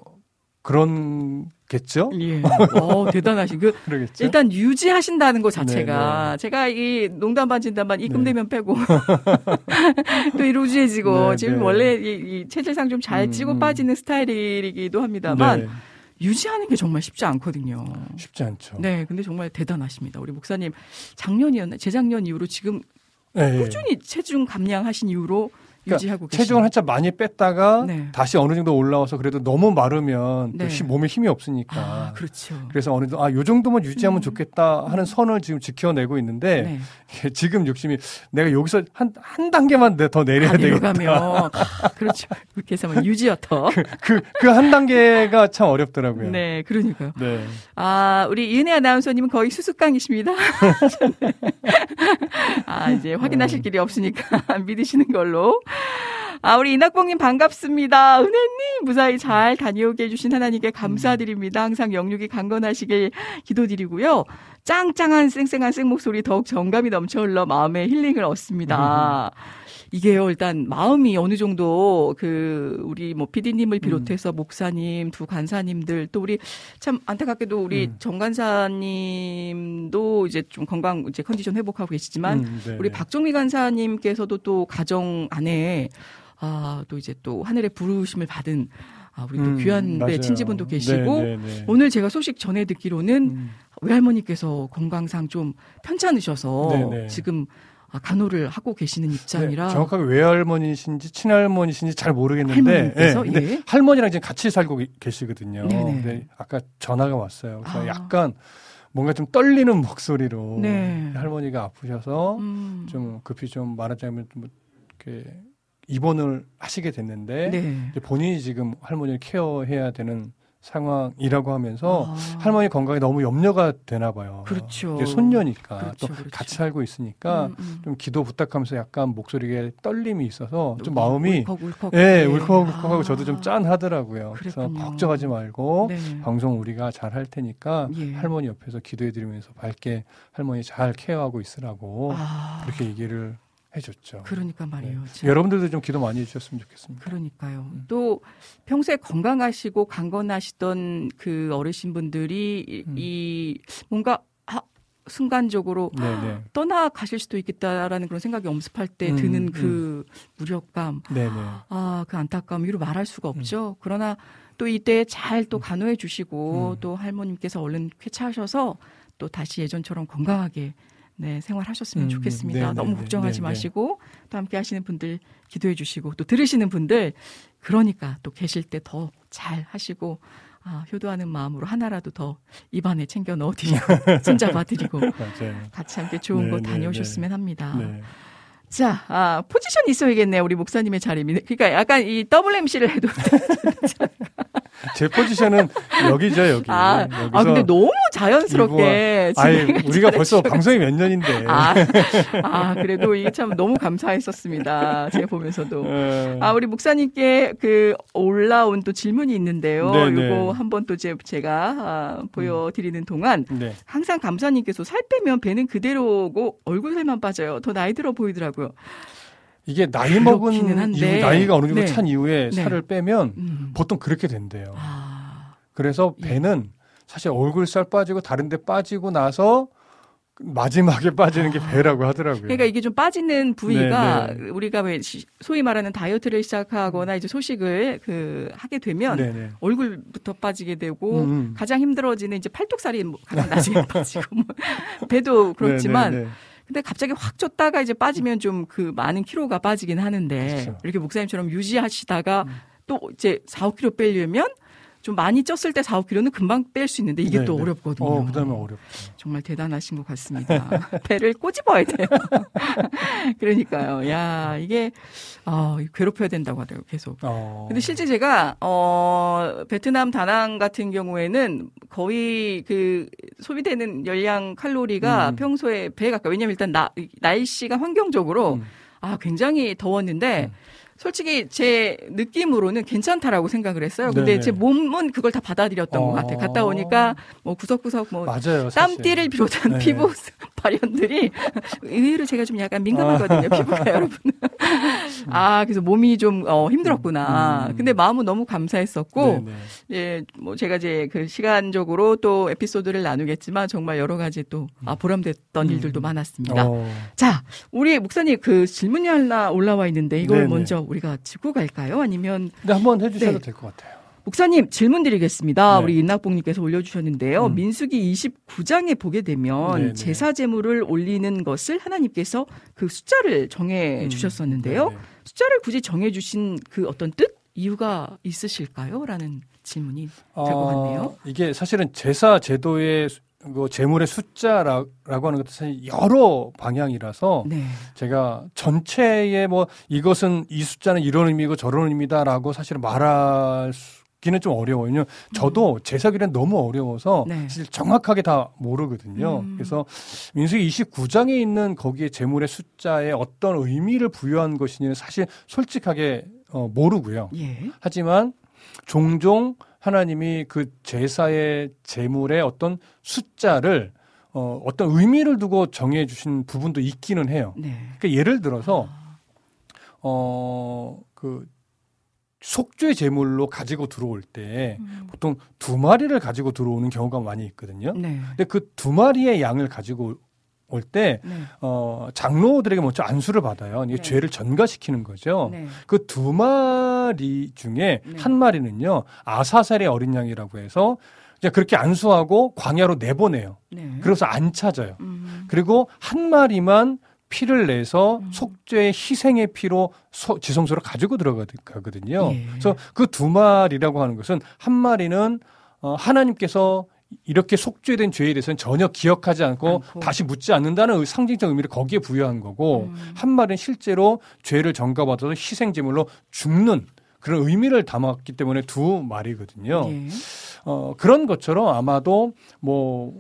그런 겠죠? 예. 어, 대단하신 그 그러겠죠? 일단 유지하신다는 것 자체가 네, 제가 이 농담 반 진담 반 입금되면 빼고 또 이루어지고 네, 지금 네. 원래 이, 이 체질상 좀잘 음, 찌고 음. 빠지는 스타일이기도 합니다만 네, 유지하는 게 정말 쉽지 않거든요. 쉽지 않죠. 네, 근데 정말 대단하십니다. 우리 목사님 작년이었나 재작년 이후로 지금 네, 네. 꾸준히 체중 감량하신 이후로 그러니까 유지하고 계시죠. 체중을 한참 많이 뺐다가 네. 다시 어느 정도 올라와서 그래도 너무 마르면 또 네. 힘- 몸에 힘이 없으니까 아, 그렇죠. 그래서 어느 정도 아, 요 정도만 유지하면 음. 좋겠다 하는 선을 지금 지켜내고 있는데 네. 지금 욕심이 내가 여기서 한, 한 단계만 내- 더 내려야 다 되겠다. 내려가면 아, 그렇죠. 그렇게 해서 뭐 유지어터. 그, 그 한 단계가 참 어렵더라고요. 네, 그러니까요. 네. 아, 우리 이은혜 아나운서님은 거의 수수깡이십니다. 아, 이제 확인하실 길이 없으니까 안 믿으시는 걸로. 아, 우리 이낙봉님 반갑습니다. 은혜님 무사히 잘 다녀오게 해주신 하나님께 감사드립니다. 항상 영육이 강건하시길 기도드리고요. 짱짱한 쌩쌩한 쌩 목소리 더욱 정감이 넘쳐 흘러 마음에 힐링을 얻습니다. 이게요, 일단 마음이 어느 정도 그 우리 뭐 PD님을 비롯해서 목사님, 두 간사님들 또 우리 참 안타깝게도 우리 음. 정 간사님도 이제 좀 건강 이제 컨디션 회복하고 계시지만 음, 네, 우리 네. 박정미 간사님께서도 또 가정 안에 아, 또 이제 또 하늘의 부르심을 받은 아, 우리 또 음, 귀한 네. 친지분도 계시고 네, 네, 네. 오늘 제가 소식 전해 듣기로는 음, 외할머니께서 건강상 좀 편찮으셔서 네, 네. 지금 아, 간호를 하고 계시는 입장이라 네, 정확하게 외할머니신지 친할머니신지 잘 모르겠는데 할머니께서? 네, 근데 예. 할머니랑 지금 같이 살고 계- 계시거든요. 네네. 근데 아까 전화가 왔어요. 그래서 아. 약간 뭔가 좀 떨리는 목소리로 네. 할머니가 아프셔서 음. 좀 급히 좀 말하자면 좀 이렇게 입원을 하시게 됐는데 네. 본인이 지금 할머니를 케어해야 되는 상황이라고 하면서 아. 할머니 건강에 너무 염려가 되나 봐요. 그렇죠. 손녀니까 그렇죠, 또 그렇죠. 같이 살고 있으니까 음, 음. 좀 기도 부탁하면서 약간 목소리에 떨림이 있어서 좀 울- 마음이 울컥울컥. 예, 네. 울컥울컥하고 아. 저도 좀 짠하더라고요. 그래서 그랬군요. 걱정하지 말고 네. 방송 우리가 잘 할 테니까 예. 할머니 옆에서 기도해 드리면서 밝게 할머니 잘 케어하고 있으라고 아, 그렇게 얘기를 해줬죠. 그러니까 말이에요. 참. 여러분들도 좀 기도 많이 해주셨으면 좋겠습니다. 그러니까요. 음. 또 평소에 건강하시고 강건하시던 그 어르신분들이 이- 음. 이 뭔가 아, 순간적으로 네네. 떠나가실 수도 있겠다라는 그런 생각이 엄습할 때 음, 드는 그 무력감, 네네. 아, 그 안타까움, 이로 말할 수가 없죠. 그러나 또 이때 잘 또 간호해 주시고 음. 또 할머님께서 얼른 쾌차하셔서 또 다시 예전처럼 건강하게 네, 생활하셨으면 음, 좋겠습니다. 네네네, 너무 걱정하지 네네. 마시고 또 함께 하시는 분들 기도해 주시고 또 들으시는 분들 그러니까 또 계실 때 더 잘 하시고 아, 효도하는 마음으로 하나라도 더 입안에 챙겨 넣어 드리고 손잡아 드리고. 같이 함께 좋은 네, 곳 네, 다녀오셨으면 합니다. 네. 자, 아, 포지션이 있어야겠네요. 우리 목사님의 자리. 그러니까 약간 이 더블 MC를 해도 제 포지션은 여기죠, 여기. 아, 아 근데 너무 자연스럽게 진행을 우리가 벌써. 방송이 몇 년인데. 아, 아, 그래도 이게 참 너무 감사했었습니다. 제가 보면서도. 어, 아, 우리 목사님께 그 올라온 또 질문이 있는데요. 네네. 요거 한번 또 제, 제가 아, 보여드리는 동안 네. 항상 감사님께서 살 빼면 배는 그대로고 얼굴 살만 빠져요. 더 나이 들어 보이더라고요. 이게 나이 먹은. 이후, 나이가 어느 정도 네. 찬 이후에 네. 살을 빼면 음. 보통 그렇게 된대요. 아, 그래서 예. 배는 사실 얼굴 살 빠지고 다른 데 빠지고 나서 마지막에 빠지는 게 배라고 하더라고요. 그러니까 이게 좀 빠지는 부위가 네, 네. 우리가 왜 시- 소위 말하는 다이어트를 시작하거나 이제 소식을 그 하게 되면 네네. 얼굴부터 빠지게 되고 음. 가장 힘들어지는 이제 팔뚝살이 뭐 가장 나중에 빠지고 뭐 배도 그렇지만 네네네. 근데 갑자기 확 쪘다가 이제 빠지면 좀 그 많은 키로가 빠지긴 하는데 그렇죠. 음. 이렇게 목사님처럼 유지하시다가 또 이제 4, 5kg 빼려면 좀 많이 쪘을 때 4, 5kg는 금방 뺄 수 있는데 이게 네, 또 네. 어렵거든요. 어, 그다음에 어렵죠. 정말 대단하신 것 같습니다. 배를 꼬집어야 돼요. 그러니까요. 야, 이게 아, 괴롭혀야 된다고 하더라고요, 계속. 어. 근데 실제 제가 어 베트남 다낭 같은 경우에는 거의 그 소비되는 열량 칼로리가 음. 평소에 배에 가까워. 왜냐면 일단 나, 날씨가 환경적으로 음. 아 굉장히 더웠는데 솔직히 제 느낌으로는 괜찮다라고 생각을 했어요. 근데 네네. 제 몸은 그걸 다 받아들였던 것 어. 같아요. 갔다 오니까 뭐 구석구석 뭐 맞아요. 땀띠를 비롯한 네. 피부 발현들이 의외로 제가 좀 약간 민감하거든요, 피부가 여러분. 아, 그래서 몸이 좀 어, 힘들었구나. 음. 근데 마음은 너무 감사했었고. 예, 뭐 제가 이제 그 시간적으로 또 에피소드를 나누겠지만 정말 여러 가지 또 아, 보람됐던 음. 일들도 많았습니다. 어. 자, 우리 목사님 그 질문이 하나 올라와 있는데 이걸 네네. 먼저 우리가 짚고 갈까요? 아니면 근데 한번 해주셔도 네. 될것 같아요. 목사님 질문 드리겠습니다. 네. 우리 인낙봉님께서 올려주셨는데요. 음. 민수기 29장에 보게 되면 네네. 제사 제물을 올리는 것을 하나님께서 그 숫자를 정해 음. 주셨었는데요. 네네. 숫자를 굳이 정해 주신 그 어떤 뜻 이유가 있으실까요? 라는 질문이 될것 같네요. 어, 이게 사실은 제사 제도의 수- 그 제물의 숫자라고 하는 것도 사실 여러 방향이라서 네. 제가 전체에 뭐 이것은 이 숫자는 이런 의미고 저런 의미다라고 사실은 말하기는 좀 어려워요. 왜냐면 저도 제사기는 너무 어려워서 네. 사실 정확하게 다 모르거든요. 음. 그래서 민수기 29장에 있는 거기에 제물의 숫자에 어떤 의미를 부여한 것이냐는 사실 솔직하게 어, 모르고요. 예. 하지만 종종 하나님이 그 제사의 제물의 어떤 숫자를 어, 어떤 의미를 두고 정해 주신 부분도 있기는 해요. 네. 그러니까 예를 들어서 어, 그 속죄 제물로 가지고 들어올 때 음. 보통 두 마리를 가지고 들어오는 경우가 많이 있거든요. 네. 근데 그 두 마리의 양을 가지고 올때 네. 어, 장로들에게 먼저 안수를 받아요. 이게 네. 죄를 전가시키는 거죠. 네. 그두 마리 중에 네. 한 마리는요 아사살의 어린 양이라고 해서 이제 그렇게 안수하고 광야로 내보내요. 네. 그래서 안 찾아요. 음. 그리고 한 마리만 피를 내서 음. 속죄의 희생의 피로 소- 지성소로 가지고 들어가거든요. 예. 그래서 그 두 마리라고 하는 것은 한 마리는 어, 하나님께서 이렇게 속죄된 죄에 대해서는 전혀 기억하지 않고, 않고. 다시 묻지 않는다는 의- 상징적 의미를 거기에 부여한 거고 음. 한 마리는 실제로 죄를 전가받아서 희생 제물로 죽는 그런 의미를 담았기 때문에 두 마리거든요. 예. 어, 그런 것처럼 아마도 뭐,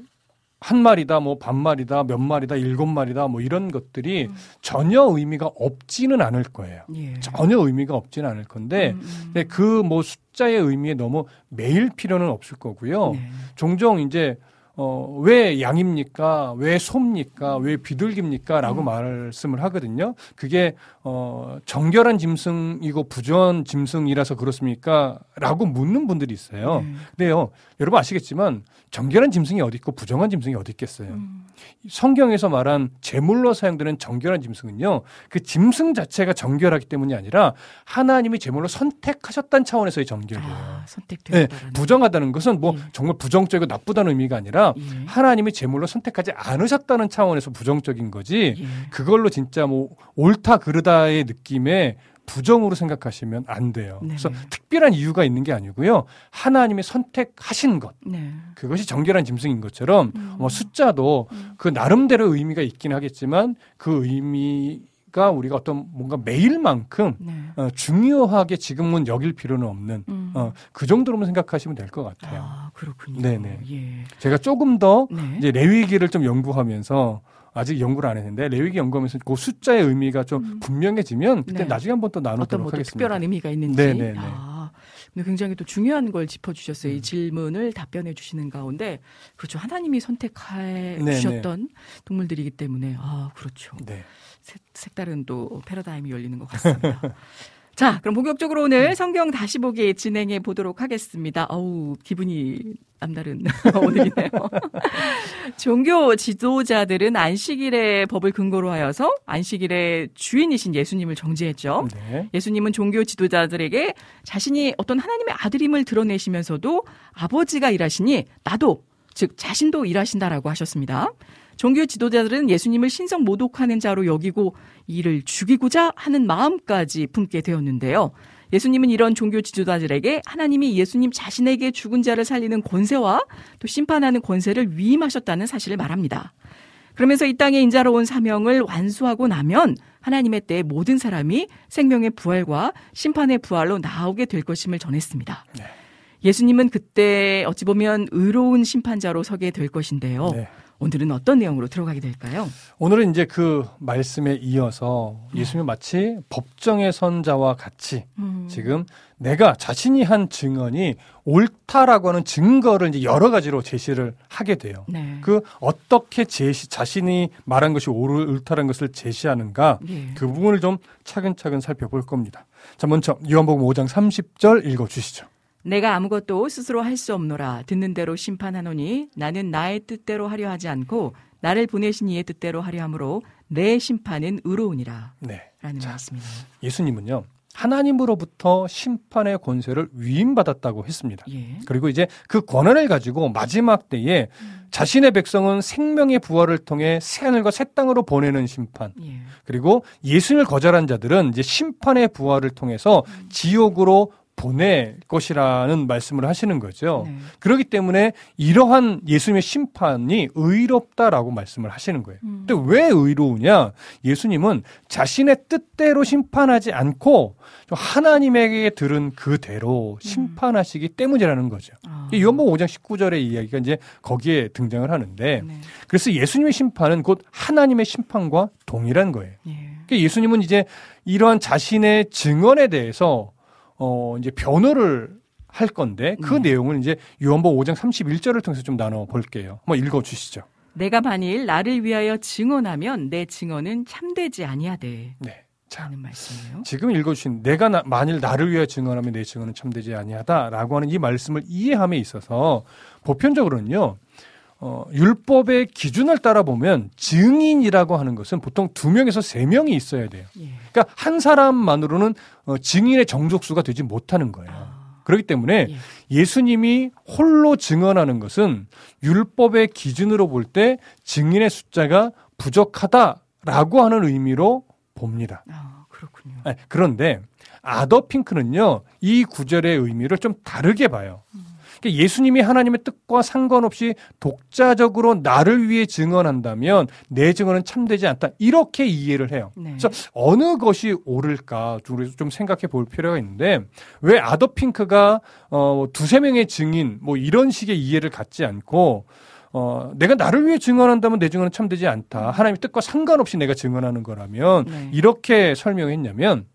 한 마리다, 뭐, 반 마리다, 몇 마리다, 일곱 마리다, 뭐, 이런 것들이 음. 전혀 의미가 없지는 않을 거예요. 예. 전혀 의미가 없지는 않을 건데, 음, 음. 근데 그뭐 숫자의 의미에 너무 매일 필요는 없을 거고요. 네. 종종 이제, 어, 왜 양입니까? 왜 소입니까? 왜 비둘기입니까? 라고 음. 말씀을 하거든요. 그게, 어, 정결한 짐승이고 부정한 짐승이라서 그렇습니까? 라고 묻는 분들이 있어요. 네. 근데요, 여러분 아시겠지만 정결한 짐승이 어디 있고 부정한 짐승이 어디 있겠어요. 음. 성경에서 말한 제물로 사용되는 정결한 짐승은요, 그 짐승 자체가 정결하기 때문이 아니라 하나님이 제물로 선택하셨다는 차원에서의 정결이에요. 아, 네, 선택되었다라는. 부정하다는 것은 뭐 예. 정말 부정적이고 나쁘다는 의미가 아니라 예. 하나님이 제물로 선택하지 않으셨다는 차원에서 부정적인 거지 예. 그걸로 진짜 뭐 옳다 그르다의 느낌에 부정으로 생각하시면 안 돼요. 네. 그래서 특별한 이유가 있는 게 아니고요. 하나님이 선택하신 것. 네. 그것이 정결한 짐승인 것처럼 음. 뭐 숫자도 음. 그 나름대로 의미가 있긴 하겠지만 그가 우리가 어떤 뭔가 매일만큼 네. 어, 중요하게 지금은 여길 필요는 없는 음. 어, 그 정도로만 생각하시면 될 것 같아요. 아, 그렇군요. 네네. 예. 제가 조금 더 네. 이제 레위기를 좀 연구하면서 아직 연구를 안 했는데 레위기 연구하면서 그 숫자의 의미가 좀 분명해지면 그때 네. 나중에 한번 또 어떤 나누도록 뭐또 하겠습니다. 특별한 의미가 있는지. 네네네. 아, 근데 굉장히 또 중요한 걸 짚어주셨어요. 음. 이 질문을 답변해 주시는 가운데 그렇죠. 하나님이 선택해 네네. 주셨던 동물들이기 때문에 아 그렇죠. 네. 색, 색다른 또 패러다임이 열리는 것 같습니다. 자, 그럼 본격적으로 오늘 성경 다시 보기 진행해 보도록 하겠습니다. 어우, 기분이 남다른 오늘이네요. 종교 지도자들은 안식일의 법을 근거로 하여서 안식일의 주인이신 예수님을 정죄했죠. 네. 예수님은 종교 지도자들에게 자신이 어떤 하나님의 아들임을 드러내시면서도 아버지가 일하시니 나도 즉 자신도 일하신다라고 하셨습니다. 종교 지도자들은 예수님을 신성 모독하는 자로 여기고 이를 죽이고자 하는 마음까지 품게 되었는데요. 예수님은 이런 종교 지도자들에게 하나님이 예수님 자신에게 죽은 자를 살리는 권세와 또 심판하는 권세를 위임하셨다는 사실을 말합니다. 그러면서 이 땅에 인자로 온 사명을 완수하고 나면 하나님의 때에 모든 사람이 생명의 부활과 심판의 부활로 나오게 될 것임을 전했습니다. 네. 예수님은 그때 어찌 보면 의로운 심판자로 서게 될 것인데요. 네. 오늘은 어떤 내용으로 들어가게 될까요? 오늘은 이제 그 말씀에 이어서 예수님 마치 법정의 선자와 같이 음. 지금 내가 자신이 한 증언이 옳다라고 하는 증거를 이제 여러 가지로 제시를 하게 돼요. 네. 그 어떻게 제시 자신이 말한 것이 옳- 옳다는 것을 제시하는가 예. 그 부분을 좀 차근차근 살펴볼 겁니다. 자 먼저 요한복음 5장 30절 읽어 주시죠. 내가 아무것도 스스로 할 수 없노라 듣는 대로 심판하노니 나는 나의 뜻대로 하려 하지 않고 나를 보내신 이의 뜻대로 하려 함으로 내 심판은 의로우니라 네. 라는 자. 말씀이네요. 예수님은요. 하나님으로부터 심판의 권세를 위임받았다고 했습니다. 예. 그리고 이제 그 권한을 가지고 마지막 때에 자신의 백성은 생명의 부활을 통해 새 하늘과 새 땅으로 보내는 심판. 예. 그리고 예수님을 거절한 자들은 이제 심판의 부활을 통해서 지옥으로 보낼 것이라는 말씀을 하시는 거죠. 네. 그렇기 때문에 이러한 예수님의 심판이 의롭다라고 말씀을 하시는 거예요. 음. 근데 왜 의로우냐? 예수님은 자신의 뜻대로 심판하지 않고 좀 하나님에게 들은 그대로 심판하시기 때문이라는 거죠. 아. 이 요한복음 5장 19절의 이야기가 이제 거기에 등장을 하는데 네. 그래서 예수님의 심판은 곧 하나님의 심판과 동일한 거예요. 예. 그러니까 예수님은 이제 이러한 자신의 증언에 대해서 어 이제 변호를 할 건데 그 네. 내용을 이제 요한복음 5장 31절을 통해서 좀 나눠 볼게요. 한번 읽어 주시죠. 내가 만일 나를 위하여 증언하면 내 증언은 참되지 아니하되 네. 자, 말씀이에요. 지금 읽어 주신 내가 나- 만일 나를 위하여 증언하면 내 증언은 참되지 아니하다라고 하는 이 말씀을 이해함에 있어서 보편적으로는요. 어, 율법의 기준을 따라 보면 증인이라고 하는 것은 보통 두 명에서 세 명이 있어야 돼요. 예. 그러니까 한 사람만으로는 어, 증인의 정족수가 되지 못하는 거예요. 아. 그렇기 때문에 예. 예수님이 홀로 증언하는 것은 율법의 기준으로 볼 때 증인의 숫자가 부족하다라고 하는 의미로 봅니다. 아, 그렇군요. 아니, 그런데 아더 핑크는요 이 구절의 의미를 좀 다르게 봐요. 그러니까 예수님이 하나님의 뜻과 상관없이 독자적으로 나를 위해 증언한다면 내 증언은 참되지 않다 이렇게 이해를 해요. 네. 그래서 어느 것이 옳을까 좀- 좀 생각해 볼 필요가 있는데 왜 아더 핑크가 어 두세 명의 증인 뭐 이런 식의 이해를 갖지 않고 어 내가 나를 위해 증언한다면 내 증언은 참되지 않다. 하나님의 뜻과 상관없이 내가 증언하는 거라면 네. 이렇게 설명했냐면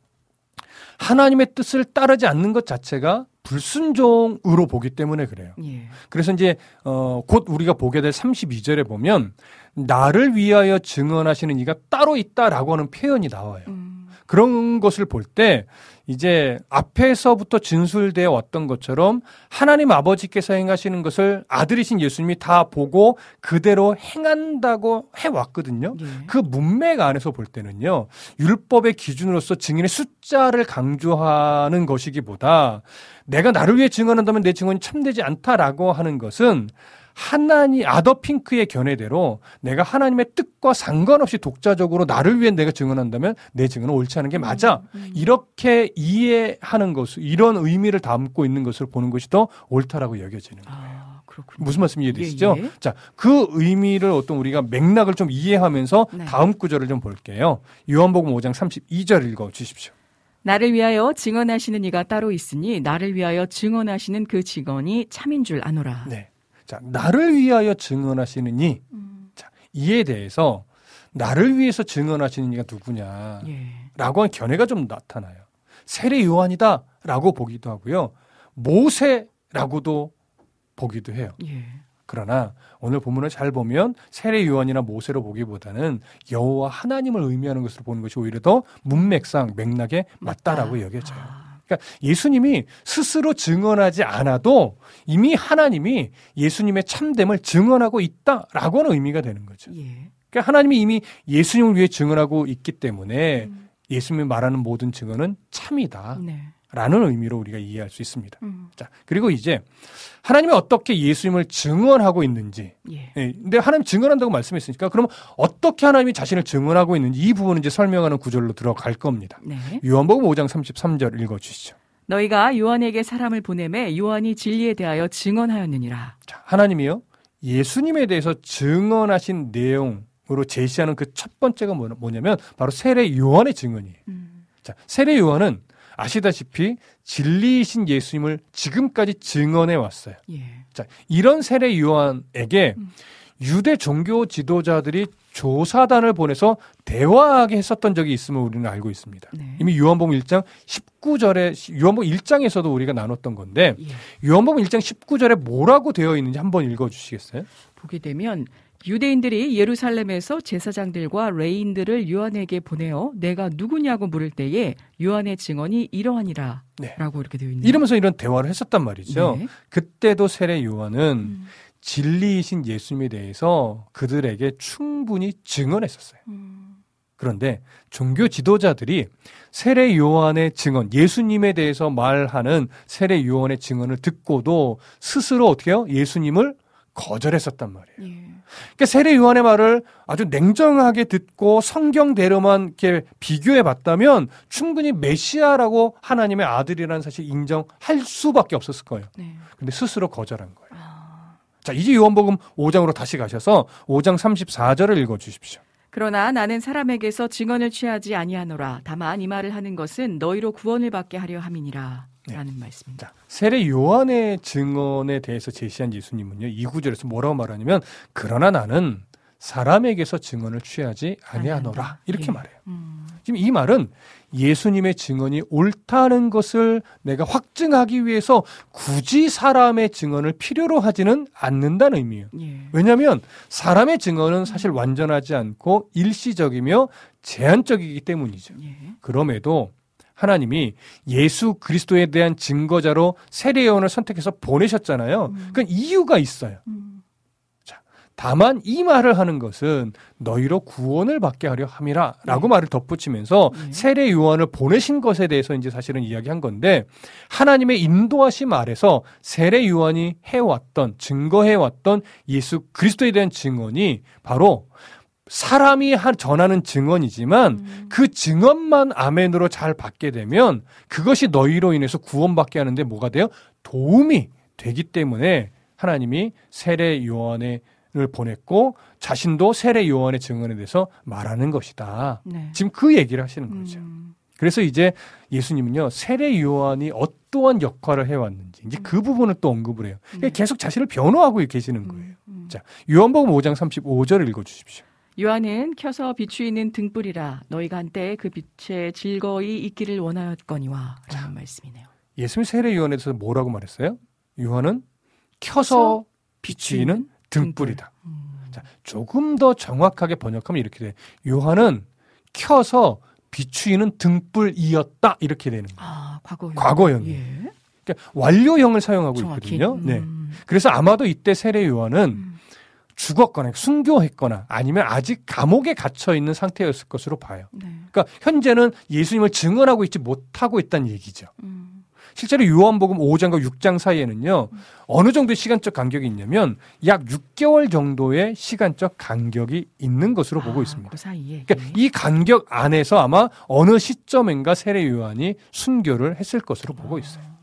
하나님의 뜻을 따르지 않는 것 자체가 불순종으로 보기 때문에 그래요. 예. 그래서 이제 어, 곧 우리가 보게 될 32절에 보면 나를 위하여 증언하시는 이가 따로 있다라고 하는 표현이 나와요. 음, 그런 것을 볼 때 이제 앞에서부터 진술되어 왔던 것처럼 하나님 아버지께서 행하시는 것을 아들이신 예수님이 다 보고 그대로 행한다고 해왔거든요. 예. 그 문맥 안에서 볼 때는요, 율법의 기준으로서 증인의 숫자를 강조하는 것이기보다 내가 나를 위해 증언한다면 내 증언이 참되지 않다라고 하는 것은 하나님 아더 핑크의 견해대로 내가 하나님의 뜻과 상관없이 독자적으로 나를 위해 내가 증언한다면 내 증언은 옳지 않은 게 맞아. 이렇게 이해하는 것을 이런 의미를 담고 있는 것을 보는 것이 더 옳다라고 여겨지는 거예요. 아. 무슨 말씀 이해되시죠? 예, 예. 자, 그 의미를 어떤 우리가 맥락을 좀 이해하면서 네. 다음 구절을 좀 볼게요. 요한복음 5장 32절 읽어 주십시오. 나를 위하여 증언하시는 이가 따로 있으니 나를 위하여 증언하시는 그 직원이 참인 줄 아노라. 네. 자, 나를 위하여 증언하시는 이. 자, 이에 대해서 나를 위해서 증언하시는 이가 누구냐. 예. 라고 하는 견해가 좀 나타나요. 세례 요한이다 라고 보기도 하고요. 모세라고도 보기도 해요. 예. 그러나 오늘 본문을 잘 보면 세례 요한이나 모세로 보기보다는 여호와 하나님을 의미하는 것으로 보는 것이 오히려 더 문맥상 맥락에 맞다라고 여겨져요. 아, 그러니까 예수님이 스스로 증언하지 않아도 이미 하나님이 예수님의 참됨을 증언하고 있다라고 하는 의미가 되는 거죠. 예. 그러니까 하나님이 이미 예수님을 위해 증언하고 있기 때문에 음. 예수님이 말하는 모든 증언은 참이다. 네. 라는 의미로 우리가 이해할 수 있습니다. 음. 자, 그리고 이제 하나님이 어떻게 예수님을 증언하고 있는지. 예. 예, 근데 하나님 증언한다고 말씀했으니까 그럼 어떻게 하나님이 자신을 증언하고 있는지 이 부분은 이제 설명하는 구절로 들어갈 겁니다. 네. 요한복음 5장 33절 읽어 주시죠. 너희가 요한에게 사람을 보내매 요한이 진리에 대하여 증언하였느니라. 자, 하나님이요. 예수님에 대해서 증언하신 내용으로 제시하는 그 첫 번째가 뭐- 뭐냐면 바로 세례 요한의 증언이에요. 음. 자, 세례 요한은 아시다시피 진리이신 예수님을 지금까지 증언해 왔어요. 예. 자, 이런 세례 요한에게 음. 유대 종교 지도자들이 조사단을 보내서 대화하게 했었던 적이 있음을 우리는 알고 있습니다. 네. 이미 요한복음 1장 19절에 요한복음 1장에서도 우리가 나눴던 건데 예. 요한복음 1장 19절에 뭐라고 되어 있는지 한번 읽어 주시겠어요? 보게 되면 유대인들이 예루살렘에서 제사장들과 레인들을 요한에게 보내어 내가 누구냐고 물을 때에 요한의 증언이 이러하니라 네. 라고 이렇게 되어 있네요. 이러면서 이런 대화를 했었단 말이죠. 네. 그때도 세례 요한은 음. 진리이신 예수님에 대해서 그들에게 충분히 증언했었어요. 음. 그런데 종교 지도자들이 세례 요한의 증언, 예수님에 대해서 말하는 세례 요한의 증언을 듣고도 스스로 어떻게 해요? 예수님을 거절했었단 말이에요. 예. 그러니까 세례 요한의 말을 아주 냉정하게 듣고 성경대로만 이렇게 비교해 봤다면 충분히 메시아라고 하나님의 아들이라는 사실 인정할 수밖에 없었을 거예요. 네. 근데 스스로 거절한 거예요. 아. 자, 이제 요한복음 5장으로 다시 가셔서 5장 34절을 읽어 주십시오. 그러나 나는 사람에게서 증언을 취하지 아니하노라. 다만 이 말을 하는 것은 너희로 구원을 받게 하려 함이니라. 네. 라는 말씀입니다. 자, 세례 요한의 증언에 대해서 제시한 예수님은요. 이 구절에서 뭐라고 말하냐면 그러나 나는 사람에게서 증언을 취하지 아니하노라. 이렇게 예. 말해요. 음. 지금 이 말은 예수님의 증언이 옳다는 것을 내가 확증하기 위해서 굳이 사람의 증언을 필요로 하지는 않는다는 의미예요. 예. 왜냐하면 사람의 증언은 사실 완전하지 않고 일시적이며 제한적이기 때문이죠. 예. 그럼에도 하나님이 예수 그리스도에 대한 증거자로 세례 요한을 선택해서 보내셨잖아요. 음. 그건 이유가 있어요. 음. 다만 이 말을 하는 것은 너희로 구원을 받게 하려 함이라라고 네. 말을 덧붙이면서 네. 세례 요한을 보내신 것에 대해서 이제 사실은 이야기한 건데 하나님의 인도하심 아래서 세례 요한이 해왔던 증거해왔던 예수 그리스도에 대한 증언이 바로 사람이 한- 전하는 증언이지만 음. 그 증언만 아멘으로 잘 받게 되면 그것이 너희로 인해서 구원받게 하는데 뭐가 돼요? 도움이 되기 때문에 하나님이 세례 요한을 보냈고 자신도 세례 요한의 증언에 대해서 말하는 것이다. 네. 지금 그 얘기를 하시는 거죠. 음. 그래서 이제 예수님은요 세례 요한이 어떠한 역할을 해왔는지 이제 그 부분을 또 언급을 해요. 네. 계속 자신을 변호하고 계시는 거예요. 음. 음. 자 요한복음 5장 35절을 읽어주십시오. 요한은 켜서 비추이는 등불이라 너희가 한때 그 빛에 즐거이 있기를 원하였거니와 라는 말씀이네요. 예수님 세례 요한에 대해서 뭐라고 말했어요? 요한은 켜서 비추이는 등불이다. 음. 자, 조금 더 정확하게 번역하면 이렇게 돼. 요한은 켜서 비추이는 등불이었다 이렇게 되는 거예요. 아, 과거형. 과거형이에요. 예. 그러니까 완료형을 사용하고 정확히. 있거든요. 네. 음. 그래서 아마도 이때 세례 요한은 음. 죽었거나 순교했거나 아니면 아직 감옥에 gat혀 있는 상태였을 것으로 봐요. 네. 그러니까 현재는 예수님을 증언하고 있지 못하고 있다는 얘기죠. 음. 실제로 요한복음 5장과 6장 사이에는요, 어느 정도의 시간적 간격이 있냐면, 약 6개월 정도의 시간적 간격이 있는 것으로 보고 아, 있습니다. 그 사이에. 그러니까 이 간격 안에서 아마 어느 시점인가 세례 요한이 순교를 했을 것으로 보고 있어요.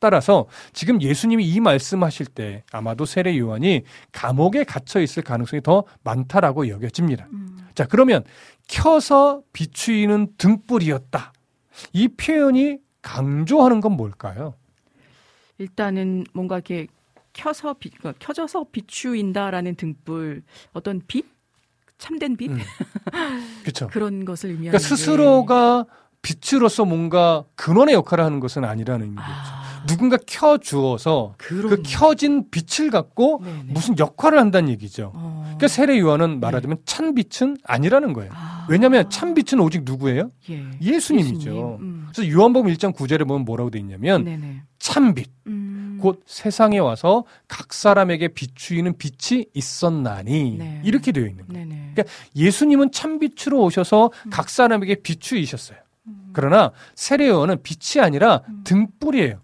따라서 지금 예수님이 이 말씀하실 때 아마도 세례 요한이 감옥에 갇혀 있을 가능성이 더 많다라고 여겨집니다. 자, 그러면 켜서 비추이는 등불이었다. 이 표현이 강조하는 건 뭘까요? 일단은 뭔가 이렇게 켜서 비, 그러니까 켜져서 비추인다라는 등불 어떤 빛 참된 빛 음. 그렇죠. 그런 것을 의미하는 그러니까 스스로가 빛으로서 뭔가 근원의 역할을 하는 것은 아니라는 의미겠죠. 아, 누군가 켜 주어서 그 켜진 빛을 갖고 네네. 무슨 역할을 한다는 얘기죠. 어. 그러니까 세례 요한은 말하자면 찬 빛은 아니라는 거예요. 아. 왜냐하면 찬 빛은 오직 누구예요? 예. 예수님이죠. 예수님. 음. 그래서 요한복음 1장 9절에 보면 뭐라고 돼 있냐면 네네. 참 빛, 음. 곧 세상에 와서 각 사람에게 비추이는 빛이 있었나니 네. 이렇게 되어 있는 거예요. 네네. 그러니까 예수님은 참 빛으로 오셔서 각 사람에게 비추이셨어요. 그러나 세례 요한은 빛이 아니라 등불이에요.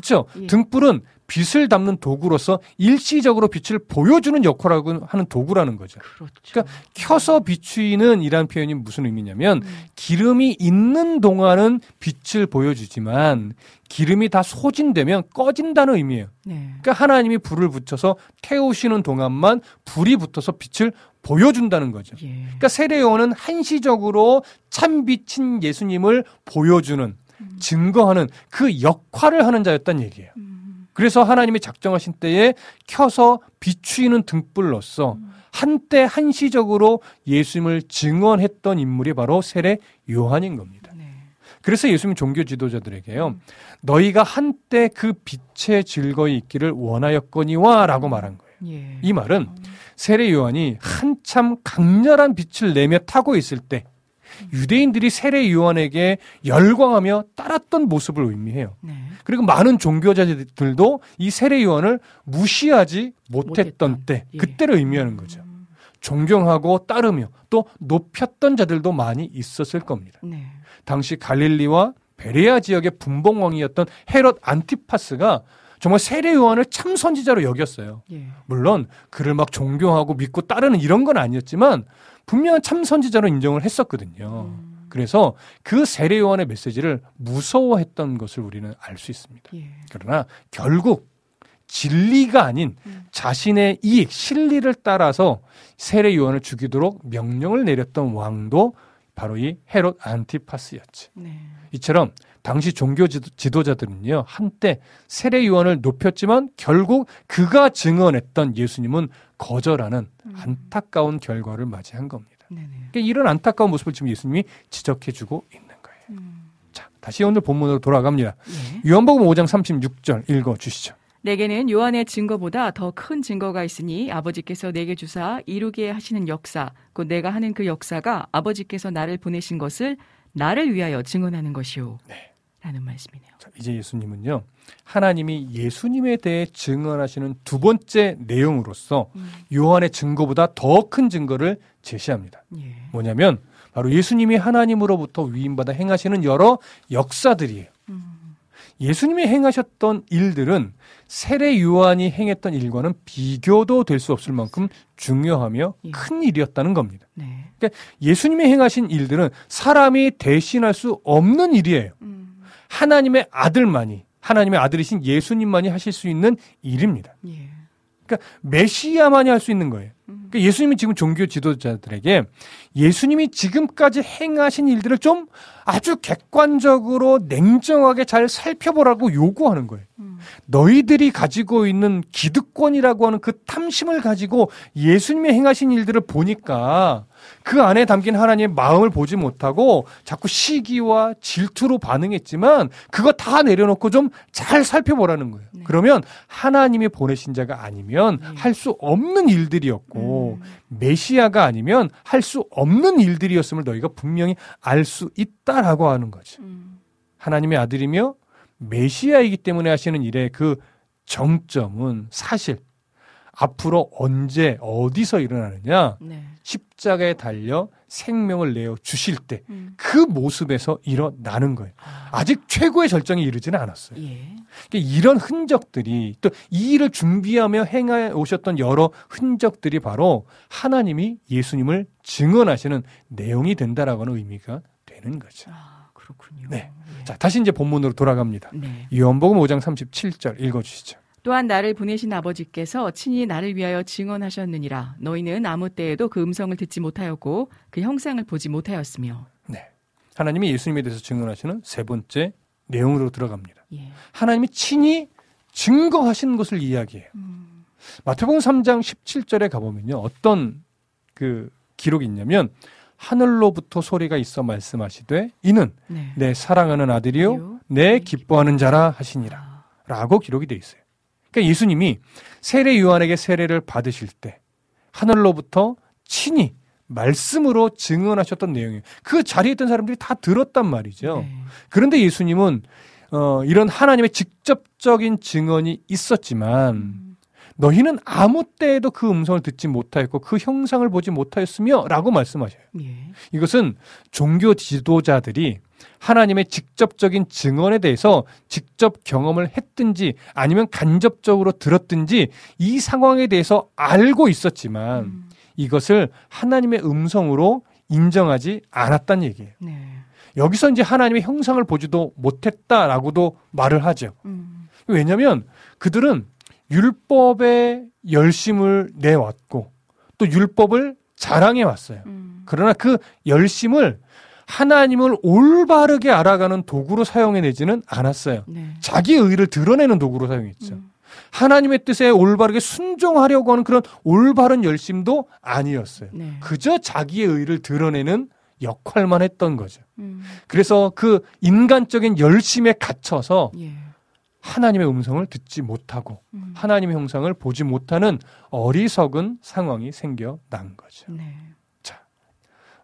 그렇죠? 예. 등불은 빛을 담는 도구로서 일시적으로 빛을 보여주는 역할을 하는 도구라는 거죠. 그렇죠. 그러니까 켜서 비추이는 이란 표현이 무슨 의미냐면 음. 기름이 있는 동안은 빛을 보여주지만 기름이 다 소진되면 꺼진다는 의미예요. 네. 그러니까 하나님이 불을 붙여서 태우시는 동안만 불이 붙어서 빛을 보여준다는 거죠. 예. 그러니까 세례 요한은 한시적으로 참 빛인 예수님을 보여주는 증거하는 그 역할을 하는 자였단 얘기예요. 음. 그래서 하나님이 작정하신 때에 켜서 비추이는 등불로서 한때 한시적으로 예수님을 증언했던 인물이 바로 세례 요한인 겁니다. 네. 그래서 예수님 종교 지도자들에게요. 너희가 한때 그 빛의 즐거이 있기를 원하였거니와 라고 말한 거예요. 예. 이 말은 세례 요한이 한참 강렬한 빛을 내며 타고 있을 때 유대인들이 세례 요한에게 열광하며 따랐던 모습을 의미해요. 네. 그리고 많은 종교자들도 이 세례 요한을 무시하지 못했던 못했던, 때 예. 그때를 의미하는 거죠. 존경하고 따르며 또 높였던 자들도 많이 있었을 겁니다. 네. 당시 갈릴리와 베레아 지역의 분봉왕이었던 헤롯 안티파스가 정말 세례 요한을 참 선지자로 여겼어요. 예. 물론 그를 막 존경하고 믿고 따르는 이런 건 아니었지만 분명한 참 선지자로 인정을 했었거든요. 음. 그래서 그 세례 요한의 메시지를 무서워했던 것을 우리는 알 수 있습니다. 예. 그러나 결국 진리가 아닌 음. 자신의 이익, 실리를 따라서 세례 요한을 죽이도록 명령을 내렸던 왕도 바로 이 헤롯 안티파스였지. 네. 이처럼 당시 종교 지도- 지도자들은요 한때 세례 요한을 높였지만 결국 그가 증언했던 예수님은 거절하는 안타까운 결과를 맞이한 겁니다. 그러니까 이런 안타까운 모습을 지금 예수님이 지적해주고 있는 거예요. 음. 자, 다시 오늘 본문으로 돌아갑니다. 예. 요한복음 5장 36절 읽어 주시죠. 내게는 요한의 증거보다 더 큰 증거가 있으니 아버지께서 내게 주사 이루게 하시는 역사, 곧 내가 하는 그 역사가 아버지께서 나를 보내신 것을 나를 위하여 증언하는 것이오. 네. 라는 말씀이네요. 자, 이제 예수님은요 하나님이 예수님에 대해 증언하시는 두 번째 내용으로서 음. 요한의 증거보다 더 큰 증거를 제시합니다. 예. 뭐냐면 바로 예수님이 하나님으로부터 위임받아 행하시는 여러 역사들이에요. 음. 예수님이 행하셨던 일들은 세례 요한이 행했던 일과는 비교도 될 수 없을 만큼 중요하며 예. 큰 일이었다는 겁니다. 네. 예수님이 행하신 일들은 사람이 대신할 수 없는 일이에요. 음. 하나님의 아들만이 하나님의 아들이신 예수님만이 하실 수 있는 일입니다. 예. 그러니까 메시아만이 할 수 있는 거예요. 그러니까 예수님이 지금 종교 지도자들에게 예수님이 지금까지 행하신 일들을 좀 아주 객관적으로 냉정하게 잘 살펴보라고 요구하는 거예요. 음. 너희들이 가지고 있는 기득권이라고 하는 그 탐심을 가지고 예수님이 행하신 일들을 보니까 그 안에 담긴 하나님의 마음을 보지 못하고 자꾸 시기와 질투로 반응했지만 그거 다 내려놓고 좀 잘 살펴보라는 거예요. 네. 그러면 하나님이 보내신 자가 아니면 네. 할수 없는 일들이었고 음. 메시아가 아니면 할 수 없는 일들이었음을 너희가 분명히 알 수 있다라고 하는 거죠. 음. 하나님의 아들이며 메시아이기 때문에 하시는 일의 그 정점은 사실 앞으로 언제 어디서 일어나느냐 네. 십자가에 달려 생명을 내어 주실 때 음. 그 모습에서 일어나는 거예요. 아직 최고의 절정에 이르지는 않았어요. 예. 그러니까 이런 흔적들이 또 이 일을 준비하며 행해 오셨던 여러 흔적들이 바로 하나님이 예수님을 증언하시는 내용이 된다라고 하는 의미가 되는 거죠. 아, 그렇군요. 네. 예. 자, 다시 이제 본문으로 돌아갑니다. 네. 요한복음 5장 37절 읽어 주시죠. 또한 나를 보내신 아버지께서 친히 나를 위하여 증언하셨느니라. 너희는 아무 때에도 그 음성을 듣지 못하였고 그 형상을 보지 못하였으며. 네. 하나님이 예수님에 대해서 증언하시는 세 번째 내용으로 들어갑니다. 예. 하나님이 친히 증거하신 것을 이야기해요. 음. 마태복음 3장 17절에 가보면요. 어떤 그 기록이 있냐면 하늘로부터 소리가 있어 말씀하시되 이는 네. 내 사랑하는 아들이요. 내 기뻐하는 자라 하시니라 아, 라고 기록이 돼 있어요. 그러니까 예수님이 세례 요한에게 세례를 받으실 때 하늘로부터 친히 말씀으로 증언하셨던 내용이에요. 그 자리에 있던 사람들이 다 들었단 말이죠. 네. 그런데 예수님은 어, 이런 하나님의 직접적인 증언이 있었지만 음. 너희는 아무 때에도 그 음성을 듣지 못하였고 그 형상을 보지 못하였으며 라고 말씀하셔요. 예. 이것은 종교 지도자들이 하나님의 직접적인 증언에 대해서 직접 경험을 했든지 아니면 간접적으로 들었든지 이 상황에 대해서 알고 있었지만 음. 이것을 하나님의 음성으로 인정하지 않았다는 얘기예요. 네. 여기서 이제 하나님의 형상을 보지도 못했다라고도 말을 하죠. 음. 왜냐하면 그들은 율법의 열심을 내왔고 또 율법을 자랑해 왔어요. 음. 그러나 그 열심을 하나님을 올바르게 알아가는 도구로 사용해내지는 않았어요. 네. 자기의 의를 드러내는 도구로 사용했죠. 음. 하나님의 뜻에 올바르게 순종하려고 하는 그런 올바른 열심도 아니었어요. 네. 그저 자기의 의를 드러내는 역할만 했던 거죠. 음. 그래서 그 인간적인 열심에 갇혀서 예. 하나님의 음성을 듣지 못하고 음. 하나님의 형상을 보지 못하는 어리석은 상황이 생겨난 거죠. 네.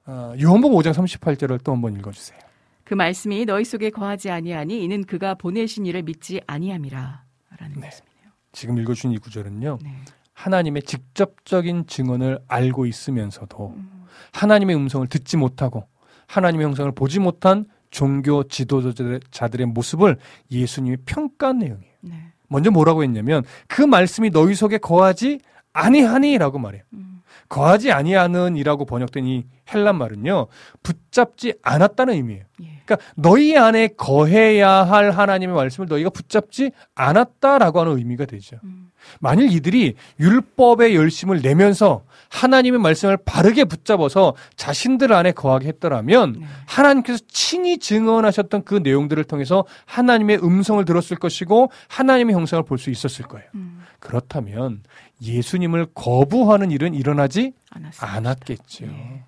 어, 요한복음 5장 38절을 또 한번 읽어주세요. 그 말씀이 너희 속에 거하지 아니하니 이는 그가 보내신 이를 믿지 아니함이라. 라는 네. 말씀이네요. 지금 읽어준 이 구절은요. 네. 하나님의 직접적인 증언을 알고 있으면서도 음. 하나님의 음성을 듣지 못하고 하나님의 형상을 보지 못한 종교 지도자들의 모습을 예수님이 평가한 내용이에요. 네. 먼저 뭐라고 했냐면 그 말씀이 너희 속에 거하지 아니하니라고 말해요. 음. 거하지 아니하는이라고 번역된 이 헬란 말은요. 붙잡지 않았다는 의미예요. 예. 그러니까 너희 안에 거해야 할 하나님의 말씀을 너희가 붙잡지 않았다라고 하는 의미가 되죠. 음. 만일 이들이 율법의 열심을 내면서 하나님의 말씀을 바르게 붙잡아서 자신들 안에 거하게 했더라면 네. 하나님께서 친히 증언하셨던 그 내용들을 통해서 하나님의 음성을 들었을 것이고 하나님의 형상을 볼 수 있었을 거예요. 음. 그렇다면 예수님을 거부하는 일은 일어나지 않았습니다. 않았겠죠. 예.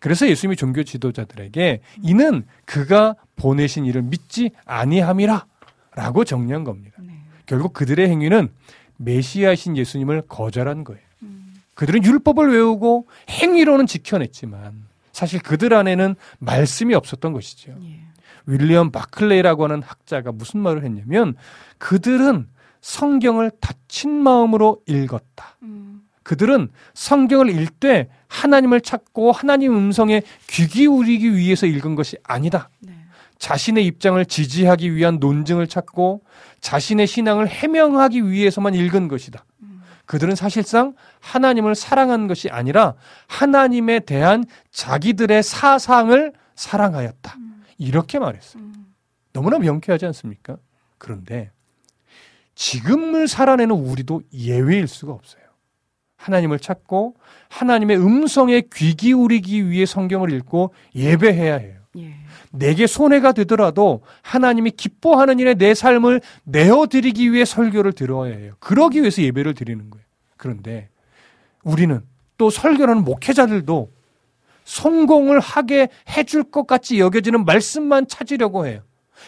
그래서 예수님이 종교 지도자들에게 이는 그가 보내신 이를 믿지 아니함이라 라고 정리한 겁니다. 네. 결국 그들의 행위는 메시아이신 예수님을 거절한 거예요. 음. 그들은 율법을 외우고 행위로는 지켜냈지만 사실 그들 안에는 말씀이 없었던 것이죠. 예. 윌리엄 바클레이라고 하는 학자가 무슨 말을 했냐면 그들은 성경을 닫힌 마음으로 읽었다. 음. 그들은 성경을 읽되 하나님을 찾고 하나님 음성에 귀 기울이기 위해서 읽은 것이 아니다. 네. 자신의 입장을 지지하기 위한 논증을 찾고 자신의 신앙을 해명하기 위해서만 읽은 것이다. 음. 그들은 사실상 하나님을 사랑한 것이 아니라 하나님에 대한 자기들의 사상을 사랑하였다. 이렇게 말했어요. 음. 너무나 명쾌하지 않습니까? 그런데 지금을 살아내는 우리도 예외일 수가 없어요. 하나님을 찾고 하나님의 음성에 귀 기울이기 위해 성경을 읽고 예배해야 해요. 예. 내게 손해가 되더라도 하나님이 기뻐하는 일에 내 삶을 내어드리기 위해 설교를 들어야 해요. 그러기 위해서 예배를 드리는 거예요. 그런데 우리는 또 설교하는 목회자들도 성공을 하게 해줄 것 같이 여겨지는 말씀만 찾으려고 해요.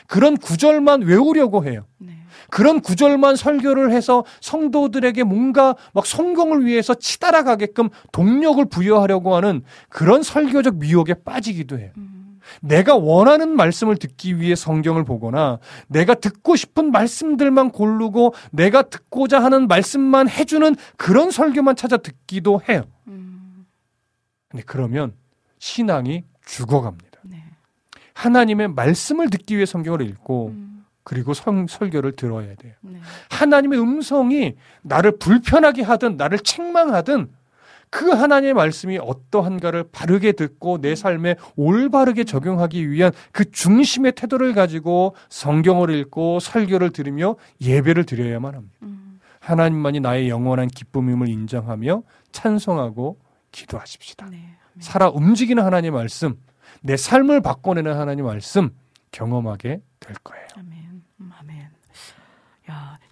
그런 구절만 외우려고 해요. 네. 그런 구절만 설교를 해서 성도들에게 뭔가 막 성공을 위해서 치달아 가게끔 동력을 부여하려고 하는 그런 설교적 미혹에 빠지기도 해요. 음. 내가 원하는 말씀을 듣기 위해 성경을 보거나 내가 듣고 싶은 말씀들만 고르고 내가 듣고자 하는 말씀만 해주는 그런 설교만 찾아 듣기도 해요. 음. 근데 그러면 신앙이 죽어갑니다. 네. 하나님의 말씀을 듣기 위해 성경을 읽고 음. 그리고 성, 설교를 들어야 돼요. 네. 하나님의 음성이 나를 불편하게 하든 나를 책망하든 그 하나님의 말씀이 어떠한가를 바르게 듣고 내 삶에 올바르게 적용하기 위한 그 중심의 태도를 가지고 성경을 읽고 설교를 들으며 예배를 드려야만 합니다. 음. 하나님만이 나의 영원한 기쁨임을 인정하며 찬송하고 기도하십시다. 네. 살아 움직이는 하나님의 말씀, 내 삶을 바꿔내는 하나님의 말씀 경험하게 될 거예요. 아멘.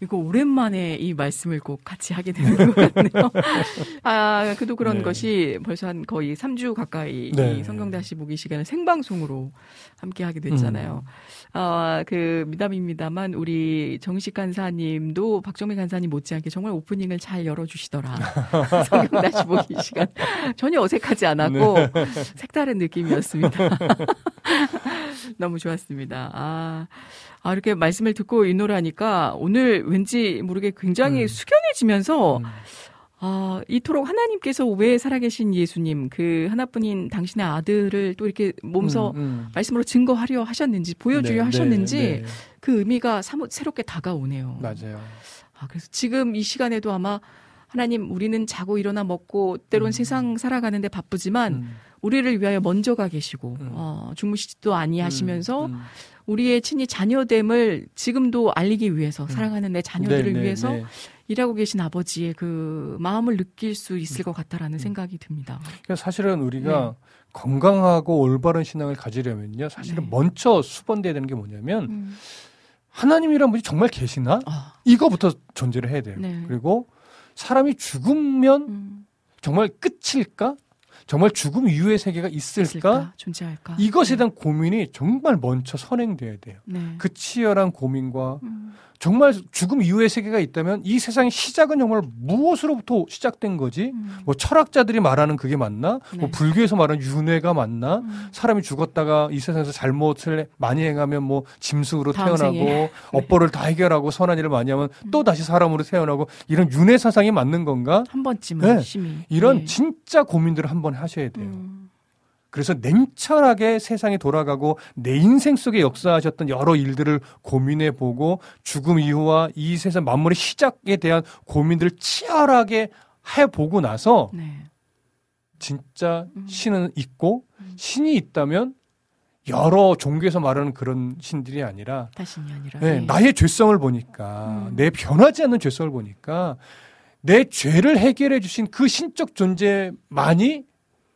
음, 이거 오랜만에 이 말씀을 꼭 같이 하게 되는 것 같네요. 아, 그도 그런 네. 것이 벌써 한 거의 3주 가까이 네. 이 성경 다시 보기 시간을 생방송으로 함께 하게 음. 됐잖아요. 아, 그 미담입니다만 우리 정식 간사님도 박정민 간사님 못지않게 정말 오프닝을 잘 열어주시더라. 성경 다시 보기 시간 전혀 어색하지 않았고 네. 색다른 느낌이었습니다. 너무 좋았습니다. 아, 아, 이렇게 말씀을 듣고 이 노래 하니까 오늘 왠지 모르게 굉장히 음. 숙연해지면서 음. 아, 이토록 하나님께서 왜 살아계신 예수님, 그 하나뿐인 당신의 아들을 또 이렇게 몸서 음, 음. 말씀으로 증거하려 하셨는지, 보여주려 네, 하셨는지, 네, 네. 그 의미가 사뭇 새롭게 다가오네요. 맞아요. 아, 그래서 지금 이 시간에도 아마 하나님, 우리는 자고 일어나 먹고, 때론 음. 세상 살아가는데 바쁘지만, 음. 우리를 위하여 먼저 가 계시고, 음. 어, 주무시지도 아니하시면서, 음, 음. 우리의 친히 자녀됨을 지금도 알리기 위해서, 사랑하는 내 자녀들을 네, 네, 위해서 네. 일하고 계신 아버지의 그 마음을 느낄 수 있을 것 같다라는 생각이 듭니다. 그러니까 사실은 우리가 건강하고 올바른 신앙을 가지려면요. 사실은 네. 먼저 수번돼야 되는 게 뭐냐면 음. 하나님이란 분이 정말 계시나? 아, 이거부터 존재를 해야 돼요. 네. 그리고 사람이 죽으면 음, 정말 끝일까? 정말 죽음 이후의 세계가 있을까? 있을까? 존재할까? 이것에 네. 대한 고민이 정말 먼저 선행돼야 돼요. 네. 그 치열한 고민과 음, 정말 죽음 이후의 세계가 있다면 이 세상의 시작은 정말 무엇으로부터 시작된 거지? 음, 뭐 철학자들이 말하는 그게 맞나? 네. 뭐 불교에서 말하는 윤회가 맞나? 음. 사람이 죽었다가 이 세상에서 잘못을 많이 행하면 뭐 짐승으로 태어나고. 네. 업보를 다 해결하고 선한 일을 많이 하면 음. 또 다시 사람으로 태어나고 이런 윤회 사상이 맞는 건가? 한 번쯤은 네. 심히 이런 네. 진짜 고민들을 한 번 하셔야 돼요. 음, 그래서 냉철하게 세상이 돌아가고 내 인생 속에 역사하셨던 여러 일들을 고민해 보고 죽음 이후와 이 세상 만물의 시작에 대한 고민들을 치열하게 해 보고 나서 네. 진짜 음. 신은 있고 음. 신이 있다면 여러 종교에서 말하는 그런 신들이 아니라 아니라 네, 네. 나의 죄성을 보니까 음. 내 변하지 않는 죄성을 보니까 내 죄를 해결해 주신 그 신적 존재만이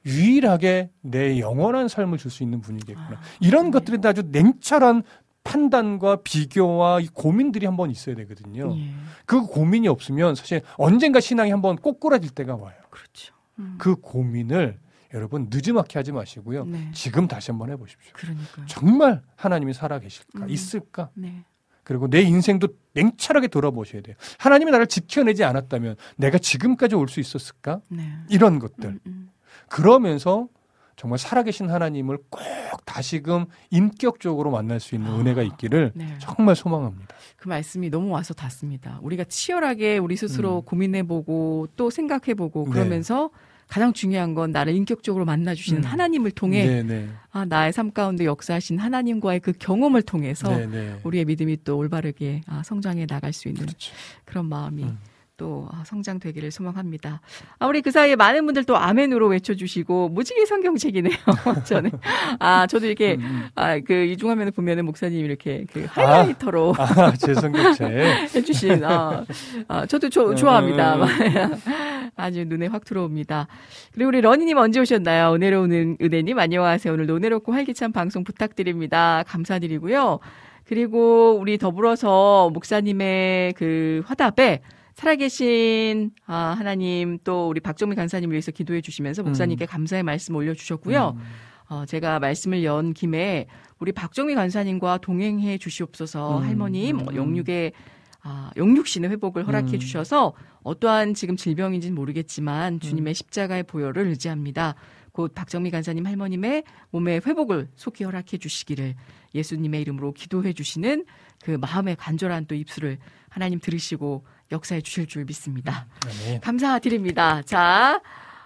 유일하게 내 영원한 삶을 줄 수 있는 분이겠구나. 아, 이런 네. 것들에 대한 아주 냉철한 판단과 비교와 이 고민들이 한번 있어야 되거든요. 예, 그 고민이 없으면 사실 언젠가 신앙이 한번 꼬꾸라질 때가 와요. 그렇죠. 음, 그 고민을 여러분 늦지막히 하지 마시고요. 네. 지금 다시 한번 해보십시오. 그러니까요. 정말 하나님이 살아 계실까? 음. 있을까? 네. 그리고 내 인생도 냉철하게 돌아보셔야 돼요. 하나님이 나를 지켜내지 않았다면 내가 지금까지 올 수 있었을까? 네. 이런 것들. 음, 음. 그러면서 정말 살아계신 하나님을 꼭 다시금 인격적으로 만날 수 있는 아. 은혜가 있기를 네. 정말 소망합니다. 그 말씀이 너무 와서 닿습니다. 우리가 치열하게 우리 스스로 음. 고민해보고 또 생각해보고 네. 그러면서 가장 중요한 건 나를 인격적으로 만나주시는 음. 하나님을 통해 네네. 아, 나의 삶 가운데 역사하신 하나님과의 그 경험을 통해서 네네. 우리의 믿음이 또 올바르게 아, 성장해 나갈 수 있는 그렇죠. 그런 마음이 음. 또 아, 성장되기를 소망합니다. 아, 우리 그 사이에 많은 분들 또 아멘으로 외쳐주시고 무지개 성경책이네요. 저는 아 저도 이렇게 음, 음. 아그 이중화면을 보면은 목사님 이렇게 그 하이라이터로 아, 제 성경책. 해주신 아, 아 저도 조- 음, 좋아합니다. 음. 아주 눈에 확 들어옵니다. 그리고 우리 러니님 언제 오셨나요? 은혜로운 은- 은혜님 안녕하세요. 오늘 은혜롭고 활기찬 방송 부탁드립니다. 감사드리고요. 그리고 우리 더불어서 목사님의 그 화답에 살아계신 아, 하나님 또 우리 박정미 간사님 위해서 기도해 주시면서 목사님께 감사의 말씀 올려주셨고요. 음. 어, 제가 말씀을 연 김에 우리 박정미 간사님과 동행해 주시옵소서 음, 할머님 음, 음. 영육의 아, 영육신의 회복을 허락해 음. 주셔서 어떠한 지금 질병인지는 모르겠지만 주님의 십자가의 보혈을 의지합니다. 곧 박정미 간사님 할머님의 몸의 회복을 속히 허락해 주시기를 예수님의 이름으로 기도해 주시는 그 마음의 간절한 또 입술을 하나님 들으시고 역사해 주실 줄 믿습니다. 아멘. 감사드립니다. 자,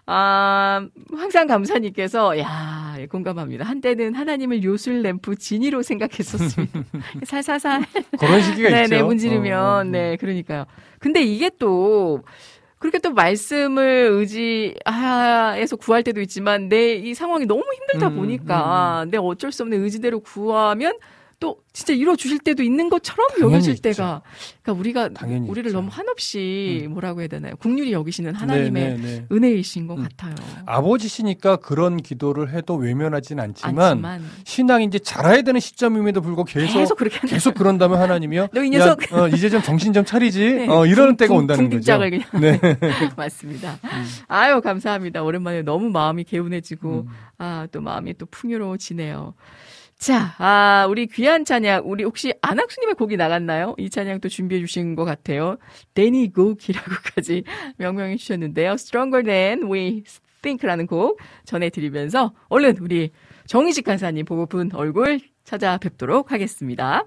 아, 항상 감사님께서, 야, 공감합니다. 한때는 하나님을 요술 램프 진이로 생각했었습니다. 살살살. 그런 시기가 있죠. 네네, 문지르면. 어, 어, 어. 네, 그러니까요. 근데 이게 또, 그렇게 또 말씀을 의지해서 구할 때도 있지만 내 이 상황이 너무 힘들다 음, 보니까 내 어쩔 수 없는 의지대로 구하면 또 진짜 이루어 주실 때도 있는 것처럼 여겨질 있죠. 때가 그러니까 우리가 당연히 우리를 있죠. 음. 너무 한없이 뭐라고 해야 되나요? 국률이 여기시는 하나님의 네, 네, 네. 은혜이신 것 음. 같아요. 아버지시니까 그런 기도를 해도 외면하진 않지만, 않지만 신앙이 이제 자라야 되는 시점임에도 불구하고 계속 계속 그렇게 계속 그런다면 하나님이요. 너 이 녀석! 야, 어, 이제 좀 정신 좀 차리지. 네. 어, 이러는 때가 궁- 온다는 거죠. 그냥 네. 맞습니다. 아유 감사합니다. 오랜만에 너무 마음이 개운해지고 음. 아또 마음이 또 풍요로워지네요. 자, 아 우리 귀한 찬양 우리 혹시 안학수님의 곡이 나갔나요? 이 찬양 또 준비해 주신 것 같아요. 데니 고기라고까지 명명해 주셨는데요. Stronger Than We Think라는 곡 전해드리면서 얼른 우리 정희식 간사님 보고픈 얼굴 찾아뵙도록 하겠습니다.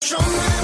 주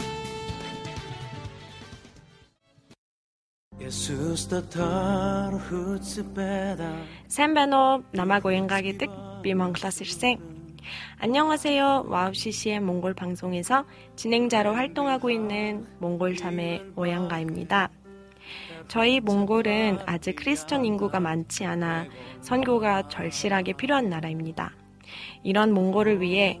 Сайн байна уу? Намайг уянга гэдэг. Би Монголоос ирсэн. 안녕하세요. 와우 CCM 몽골 방송에서 진행자로 활동하고 있는 몽골 자매 오양가입니다. 저희 몽골은 아직 크리스천 인구가 많지 않아 선교가 절실하게 필요한 나라입니다. 이런 몽골을 위해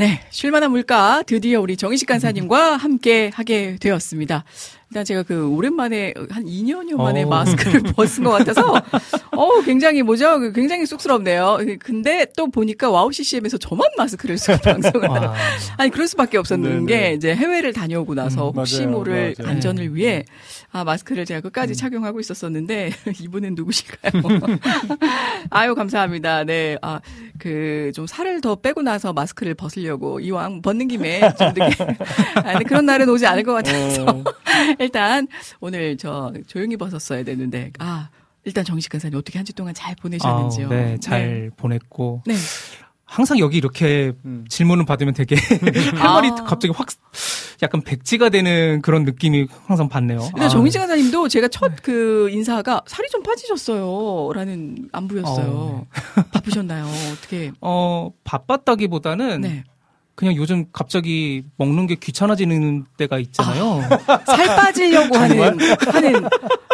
네, 쉴만한 물가 드디어 우리 정희식 간사님과 함께 하게 되었습니다. 일단 제가 그 오랜만에 한 2년여 만에 어. 마스크를 벗은 것 같아서 어 굉장히 뭐죠? 굉장히 쑥스럽네요. 근데 또 보니까 와우 CCM에서 저만 마스크를 쓰고 방송을 아, 아니 그럴 수밖에 없었는 네네. 게 이제 해외를 다녀오고 나서 음, 혹시 맞아요, 모를 맞아요. 안전을 위해 아 마스크를 제가 끝까지 착용하고 있었었는데 이분은 누구실까요? 아유 감사합니다. 네, 아 그 좀 살을 더 빼고 나서 마스크를 벗으려고 이왕 벗는 김에 좀 늦게 아, 근데 그런 날은 오지 않을 것 같아서 어, 일단 오늘 저 조용히 벗었어야 되는데 아 일단 정식 간사님 어떻게 한 주 동안 잘 보내셨는지요? 아, 네, 잘 보냈고 네. 항상 여기 이렇게 음. 질문을 받으면 되게 할 말이 아. 갑자기 확 약간 백지가 되는 그런 느낌이 항상 받네요. 근데 아. 정희진 간사님도 제가 첫 그 인사가 살이 좀 빠지셨어요.라는 안부였어요. 어, 바쁘셨나요? 어떻게? 어, 바빴다기보다는 네. 그냥 요즘 갑자기 먹는 게 귀찮아지는 때가 있잖아요. 살 빠지려고 하는 하는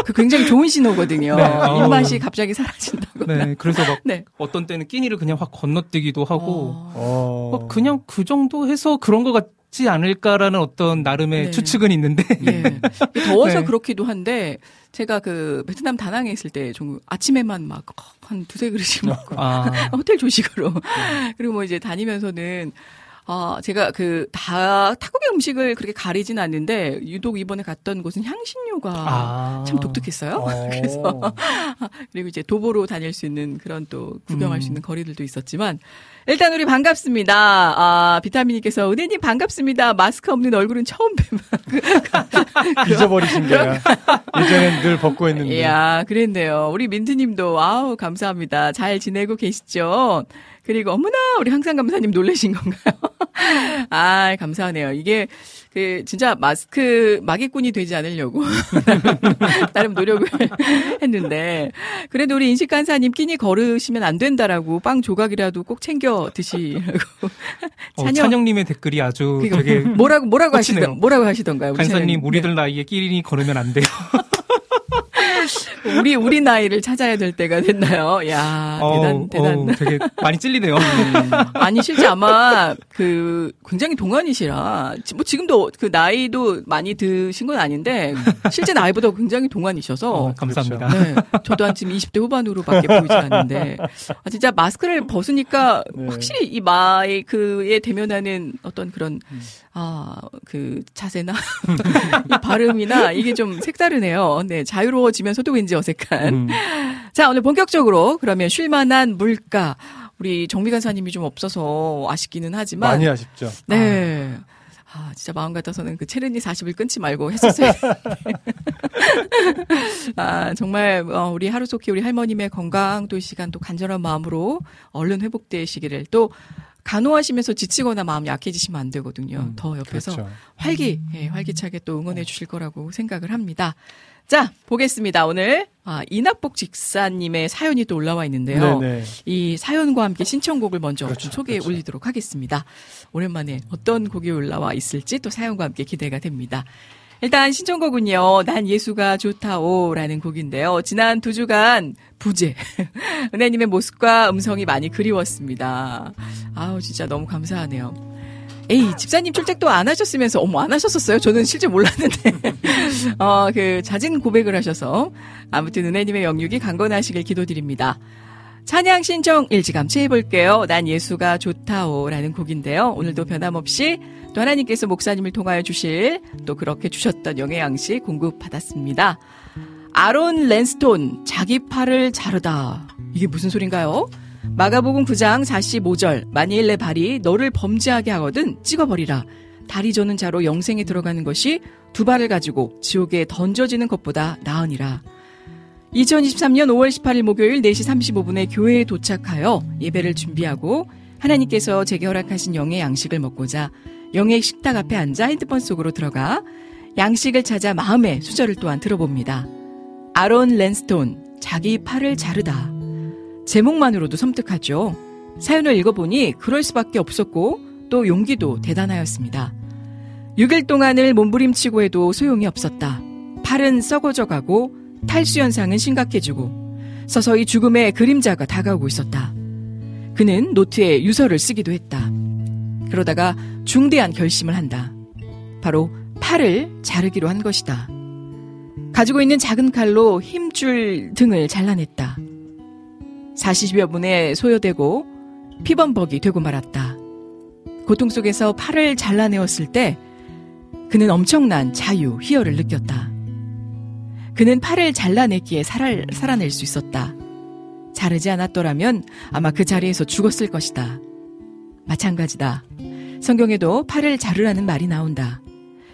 그 굉장히 좋은 신호거든요. 네, 어. 입맛이 갑자기 사라진다고. 네, 그래서 막 네. 어떤 때는 끼니를 그냥 확 건너뛰기도 하고 어. 어. 뭐 그냥 그 정도 해서 그런 것 같 지 않을까라는 어떤 나름의 네. 추측은 있는데 예. 더워서 네. 그렇기도 한데 제가 그 베트남 다낭에 있을 때 좀 아침에만 막 한 두세 그릇씩 먹고 아, 호텔 조식으로. 그리고 뭐 이제 다니면서는 아, 제가 그 다 타국의 음식을 그렇게 가리진 않는데 유독 이번에 갔던 곳은 향신료가 아. 참 독특했어요. 어. 그래서 그리고 이제 도보로 다닐 수 있는 그런 또 구경할 수 음. 있는 거리들도 있었지만 일단 우리 반갑습니다. 아, 비타민님께서 은혜님 반갑습니다. 마스크 없는 얼굴은 처음 뵈면 잊어버리신 게야. 예전엔 늘 벗고 했는데. 이야, 그랬네요. 우리 민트님도, 아우, 감사합니다. 잘 지내고 계시죠? 그리고, 어머나, 우리 항상 감사님 놀라신 건가요? 아, 감사하네요. 이게, 그, 진짜 마스크, 마개꾼이 되지 않으려고. 나름 노력을 했는데. 그래도 우리 인식 간사님 끼니 걸으시면 안 된다라고 빵 조각이라도 꼭 챙겨 드시라고. 어, 찬영- 찬영님의 댓글이 아주 그러니까 되게 뭐라고, 뭐라고. 하시던, 뭐라고 하시던가요? 간사님? 우리들 나이에 끼리 걸으면 안 돼요. 우리 우리 나이를 찾아야 될 때가 됐나요? 야 대단 대단. 어우, 되게 많이 찔리네요. 아니 실제 아마 그 굉장히 동안이시라 뭐 지금도 그 나이도 많이 드신 건 아닌데 실제 나이보다 굉장히 동안이셔서 어, 감사합니다. 네, 저도 한 지금 20대 후반으로밖에 보이지 않는데 아, 진짜 마스크를 벗으니까 네. 확실히 이 마이크에 대면하는 어떤 그런 아 그 자세나 이 발음이나 이게 좀 색다르네요. 네 자유로워지면서 도 왠지 어색한. 음. 자 오늘 본격적으로 그러면 쉴만한 물가 우리 정미 간사님이 좀 없어서 아쉽기는 하지만 많이 아쉽죠. 네. 아, 진짜 마음 같아서는 그 체르니 40일 끊지 말고 했었어요. 아, 정말, 어, 우리 하루속히 우리 할머님의 건강 또이 시간 또 간절한 마음으로 얼른 회복되시기를 또 간호하시면서 지치거나 마음 약해지시면 안 되거든요. 음, 더 옆에서 그렇죠. 활기, 예, 활기차게 또 응원해 주실 거라고 생각을 합니다. 자, 보겠습니다. 오늘, 아, 이낙복 직사님의 사연이 또 올라와 있는데요. 네네. 이 사연과 함께 신청곡을 먼저 그렇죠, 좀 소개해 그렇죠. 올리도록 하겠습니다. 오랜만에 어떤 곡이 올라와 있을지 또 사연과 함께 기대가 됩니다. 일단 신청곡은요, 난 예수가 좋다오라는 곡인데요. 지난 두 주간 부재. 은혜님의 모습과 음성이 많이 그리웠습니다. 아우, 진짜 너무 감사하네요. 에이, 집사님 출첵도 안 하셨으면서, 어머, 안 하셨었어요? 저는 실제 몰랐는데. 어, 그, 자진 고백을 하셔서. 아무튼 은혜님의 영육이 강건하시길 기도드립니다. 찬양 신청 일찌감치 해볼게요. 난 예수가 좋다오 라는 곡인데요. 오늘도 변함없이 또 하나님께서 목사님을 통하여 주실 또 그렇게 주셨던 영의 양식 공급받았습니다. 아론 랜스톤 자기 팔을 자르다. 이게 무슨 소린가요? 마가복음 9장 45절 만일 내 발이 너를 범죄하게 하거든 찍어버리라. 다리 저는 자로 영생에 들어가는 것이 두 발을 가지고 지옥에 던져지는 것보다 나으니라. 2023년 5월 18일 목요일 4시 35분에 교회에 도착하여 예배를 준비하고 하나님께서 제게 허락하신 영의 양식을 먹고자 영의 식탁 앞에 앉아 핸드폰 속으로 들어가 양식을 찾아 마음의 수절을 또한 들어봅니다. 아론 랜스톤, 자기 팔을 자르다. 제목만으로도 섬뜩하죠. 사연을 읽어보니 그럴 수밖에 없었고 또 용기도 대단하였습니다. 6일 동안을 몸부림치고 해도 소용이 없었다. 팔은 썩어져 가고 탈수 현상은 심각해지고 서서히 죽음의 그림자가 다가오고 있었다. 그는 노트에 유서를 쓰기도 했다. 그러다가 중대한 결심을 한다. 바로 팔을 자르기로 한 것이다. 가지고 있는 작은 칼로 힘줄 등을 잘라냈다. 40여 분에 소요되고 피범벅이 되고 말았다. 고통 속에서 팔을 잘라내었을 때 그는 엄청난 자유, 희열을 느꼈다. 그는 팔을 잘라냈기에 살아, 살아낼 수 있었다. 자르지 않았더라면 아마 그 자리에서 죽었을 것이다. 마찬가지다. 성경에도 팔을 자르라는 말이 나온다.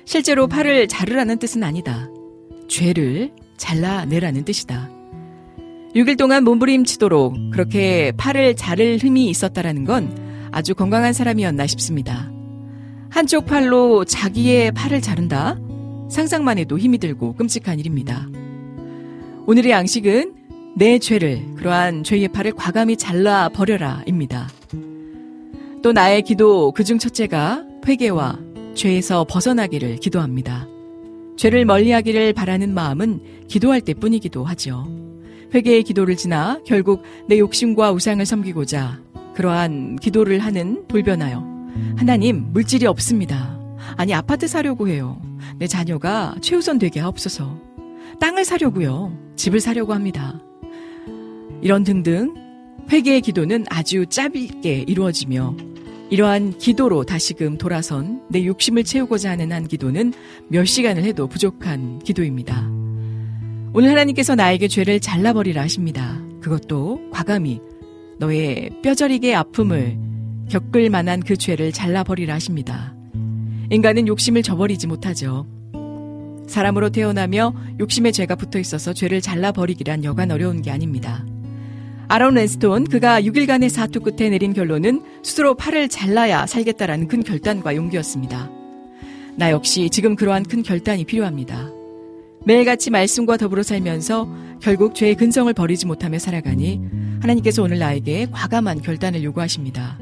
실제로 팔을 자르라는 뜻은 아니다. 죄를 잘라내라는 뜻이다. 6일 동안 몸부림치도록 그렇게 팔을 자를 힘이 있었다라는 건 아주 건강한 사람이었나 싶습니다. 한쪽 팔로 자기의 팔을 자른다? 상상만 해도 힘이 들고 끔찍한 일입니다. 오늘의 양식은 내 죄를, 그러한 죄의 팔을 과감히 잘라 버려라 입니다. 또 나의 기도 그중 첫째가 회개와 죄에서 벗어나기를 기도합니다. 죄를 멀리 하기를 바라는 마음은 기도할 때 뿐이기도 하죠. 회개의 기도를 지나 결국 내 욕심과 우상을 섬기고자 그러한 기도를 하는 돌변하여 하나님 물질이 없습니다. 아니 아파트 사려고 해요. 내 자녀가 최우선 되게 하옵소서. 땅을 사려고요. 집을 사려고 합니다. 이런 등등 회개의 기도는 아주 짧게 이루어지며 이러한 기도로 다시금 돌아선 내 욕심을 채우고자 하는 한 기도는 몇 시간을 해도 부족한 기도입니다. 오늘 하나님께서 나에게 죄를 잘라버리라 하십니다. 그것도 과감히 너의 뼈저리게 아픔을 겪을 만한 그 죄를 잘라버리라 하십니다. 인간은 욕심을 저버리지 못하죠. 사람으로 태어나며 욕심의 죄가 붙어 있어서 죄를 잘라버리기란 여간 어려운 게 아닙니다. 아론 랜스톤 그가 6일간의 사투 끝에 내린 결론은 스스로 팔을 잘라야 살겠다라는 큰 결단과 용기였습니다. 나 역시 지금 그러한 큰 결단이 필요합니다. 매일같이 말씀과 더불어 살면서 결국 죄의 근성을 버리지 못하며 살아가니 하나님께서 오늘 나에게 과감한 결단을 요구하십니다.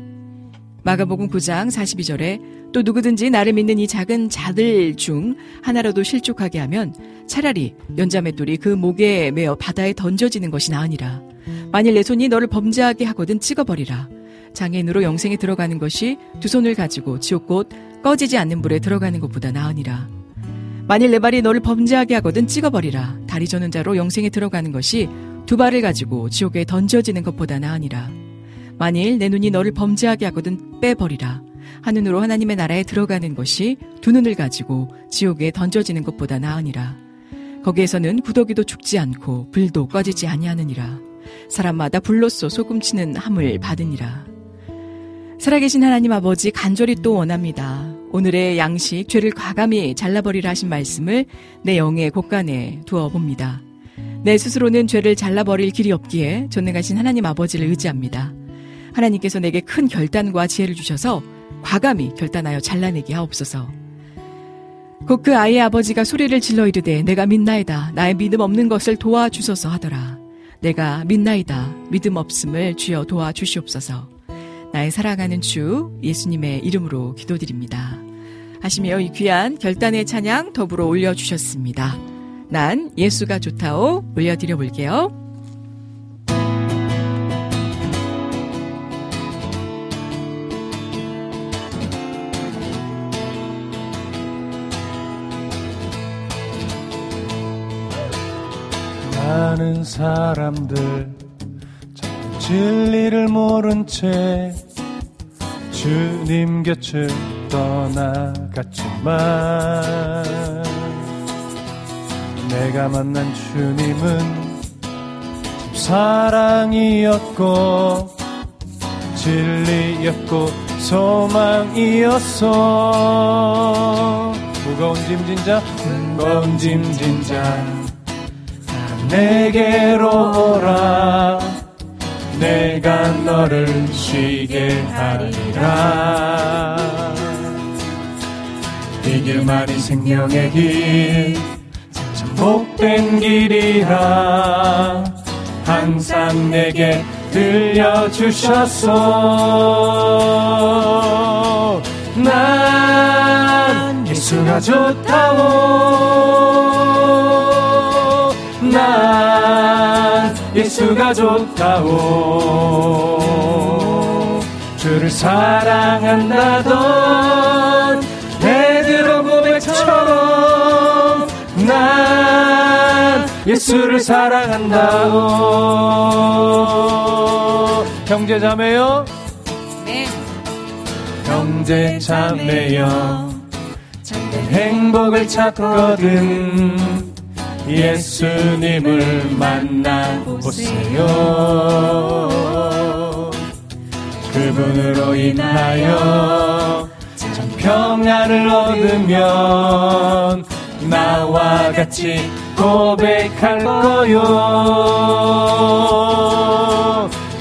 마가복음 9장 42절에 또 누구든지 나를 믿는 이 작은 자들 중 하나라도 실족하게 하면 차라리 연자맷돌이 그 목에 매어 바다에 던져지는 것이 나으니라. 만일 내 손이 너를 범죄하게 하거든 찍어버리라. 장애인으로 영생에 들어가는 것이 두 손을 가지고 지옥곧 꺼지지 않는 불에 들어가는 것보다 나으니라. 만일 내 발이 너를 범죄하게 하거든 찍어버리라. 다리 저는 자로 영생에 들어가는 것이 두 발을 가지고 지옥에 던져지는 것보다 나으니라. 만일 내 눈이 너를 범죄하게 하거든 빼버리라. 하늘으로 하나님의 나라에 들어가는 것이 두 눈을 가지고 지옥에 던져지는 것보다 나으니라. 거기에서는 구더기도 죽지 않고 불도 꺼지지 아니하느니라. 사람마다 불로써 소금치는 함을 받으니라. 살아계신 하나님 아버지 간절히 또 원합니다. 오늘의 양식 죄를 과감히 잘라버리라 하신 말씀을 내 영의 곳간에 두어 봅니다. 내 스스로는 죄를 잘라버릴 길이 없기에 전능하신 하나님 아버지를 의지합니다. 하나님께서 내게 큰 결단과 지혜를 주셔서 과감히 결단하여 잘라내게 하옵소서. 곧 그 아이의 아버지가 소리를 질러 이르되 내가 믿나이다. 나의 믿음 없는 것을 도와주소서 하더라. 내가 믿나이다. 믿음 없음을 주여 도와주시옵소서. 나의 사랑하는 주 예수님의 이름으로 기도드립니다. 하시며 이 귀한 결단의 찬양 더불어 올려주셨습니다. 난 예수가 좋다오 올려드려 볼게요. 많은 사람들 진리를 모른 채 주님 곁을 떠나갔지만 내가 만난 주님은 사랑이었고 진리였고 소망이었어. 무거운 짐 진 자 무거운 짐 진 자 내게로 오라. 내가 너를 쉬게 하리라 이 길만이 생명의 길. 복된 길이라 항상 내게 들려주셨소 난 예수가 좋다오. 난 예수가 좋다오. 주를 사랑한다던 난 예수를 사랑한다오. 형제자매요 네. 형제자매요 행복을 찾거든. 예수님을 만나보세요. 그분으로 인하여 참 평안을 얻으면 나와 같이 고백할 거요.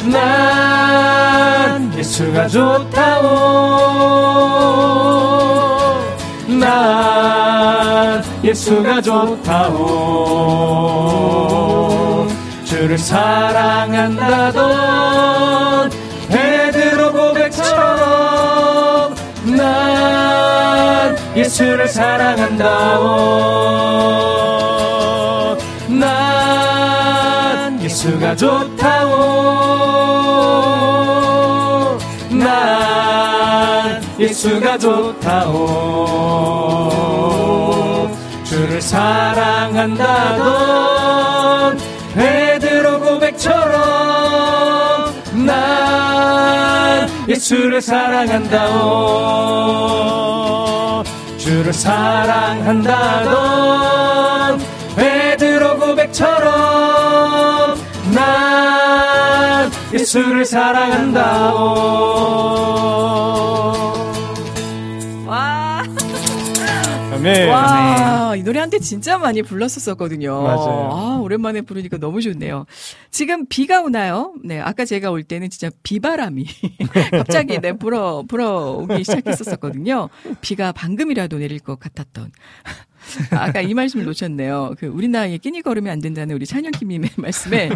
난 예수가 좋다오. 난 예수가 좋다오 주를 사랑한다던 예수를 사랑한다오 난 예수가 좋다오 난 예수가 좋다오 주를 사랑한다던 베드로 고백처럼 난 예수를 사랑한다오 주를 사랑한다던 베드로 고백처럼 난 예수를 사랑한다오 아멘. 와, 이 노래 한테 진짜 많이 불렀었거든요. 맞아요. 아, 오랜만에 부르니까 너무 좋네요. 지금 비가 오나요? 네, 아까 제가 올 때는 진짜 비바람이 갑자기 네, 불어, 불어 오기 시작했었거든요. 비가 방금이라도 내릴 것 같았던. 아까 이 말씀을 놓쳤네요. 그 우리 나이에 끼니 걸으면 안 된다는 우리 찬영킴님의 말씀에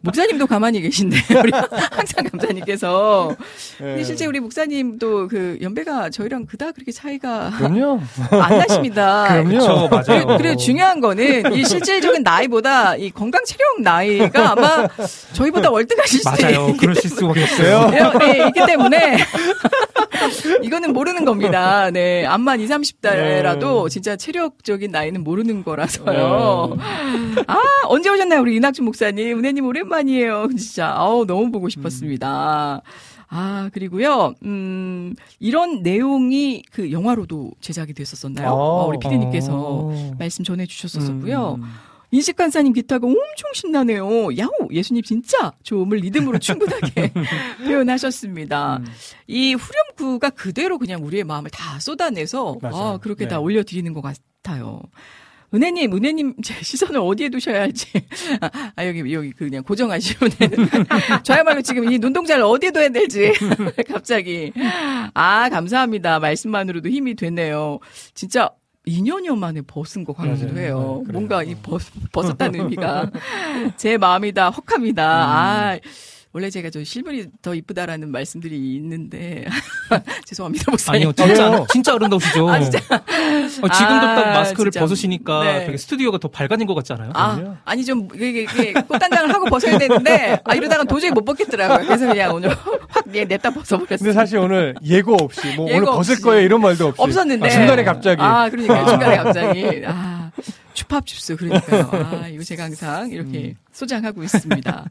목사님도 가만히 계신데 우리 항상 감사님께서 근데 네. 실제 우리 목사님도 그 연배가 저희랑 그닥 그렇게 차이가 그럼요. 안 나십니다. 그럼요. 저 맞아요. 그리고, 중요한 거는 이 실질적인 나이보다 이 건강 체력 나이가 아마 저희보다 월등하실 수 맞아요. 있기 그러실 수가 있어요. 네, 있기 때문에 이거는 모르는 겁니다. 네, 암만 20, 30대라도 진짜 체력 적인 나이는 모르는 거라서요. 아, 언제 오셨나요? 우리 이낙준 목사님. 은혜님 오랜만이에요. 진짜. 아우, 너무 보고 싶었습니다. 아, 그리고요, 음, 이런 내용이 그 영화로도 제작이 됐었었나요? 어, 우리 피디님께서 어. 말씀 전해 주셨었고요. 음. 인식 간사님 기타가 엄청 신나네요. 야호! 예수님 진짜 좋음을 리듬으로 충분하게 표현하셨습니다. 음. 이 후렴구가 그대로 그냥 우리의 마음을 다 쏟아내서 맞아요. 아, 그렇게 네. 다 올려드리는 것 같아요. 은혜님, 은혜님, 제 시선을 어디에 두셔야 할지. 아, 여기, 여기, 그냥 고정하시면. 저야말로 지금 이 눈동자를 어디에 둬야 될지. 갑자기. 아, 감사합니다. 말씀만으로도 힘이 되네요. 진짜 2년여 만에 벗은 것 같기도 맞아요. 해요. 네, 그래요. 뭔가 이 벗, 벗었다는 의미가 제 마음이다, 혹합니다. 아, 원래 제가 저 실물이 더 이쁘다라는 말씀들이 있는데. 죄송합니다, 목사님. 아니요, 진짜. 진짜 아름다우시죠. 아, 진짜. 어, 지금도 아, 딱 마스크를 진짜. 벗으시니까 네. 되게 스튜디오가 더 밝아진 것 같지 않아요? 아, 아니 좀 이게, 이게 꽃단장을 하고 벗어야 되는데 아 이러다가 도저히 못 벗겠더라고요. 그래서 그냥 오늘 확 예, 냅다 벗어버렸어요. 근데 사실 오늘 예고 없이 뭐 예고 오늘 벗을 없이. 거예요 이런 말도 없이 없었는데 아, 중간에 갑자기 아 그러니까 중간에 갑자기 아 추팝춥스 그러니까요. 아 이거 제가 항상 이렇게 소장하고 있습니다.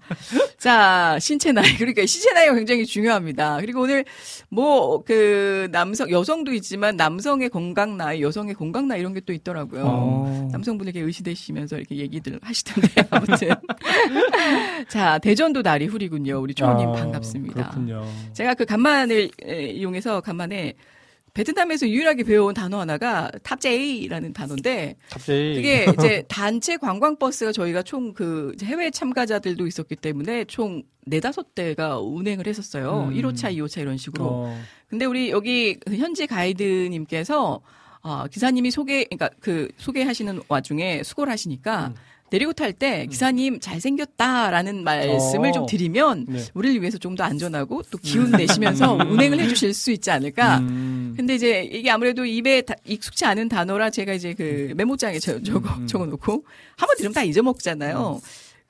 자 신체 나이 그러니까 신체 나이가 굉장히 중요합니다. 그리고 오늘 뭐 그 남성 여성도 있지만 남성의 건강 나이, 여성의 건강 나이 이런 게 또 있더라고요. 어. 남성분에게 의시되시면서 이렇게 얘기들 하시던데 아무튼 자 대전도 날이 흐리군요. 우리 초호님 아, 반갑습니다. 그렇군요. 제가 그 간만을 에, 이용해서 간만에 베트남에서 유일하게 배워온 단어 하나가 đẹp trai라는 단어인데 갑자기 그게 이제 단체 관광 버스가 저희가 총 그 해외 참가자들도 있었기 때문에 총 네다섯 대가 운행을 했었어요. 음. 1호차, 2호차 이런 식으로. 어, 근데 우리 여기 그 현지 가이드님께서 어, 기사님이 소개, 그러니까 그 소개하시는 와중에 수고를 하시니까 음. 내리고 탈 때 기사님 잘생겼다라는 말씀을 어. 좀 드리면 네. 우리를 위해서 좀 더 안전하고 또 기운 내시면서 운행을 해주실 수 있지 않을까. 음. 근데 이제 이게 아무래도 입에 다- 익숙치 않은 단어라 제가 이제 그 메모장에 적, 적어, 음. 적어놓고 한번 들으면 다 잊어먹잖아요.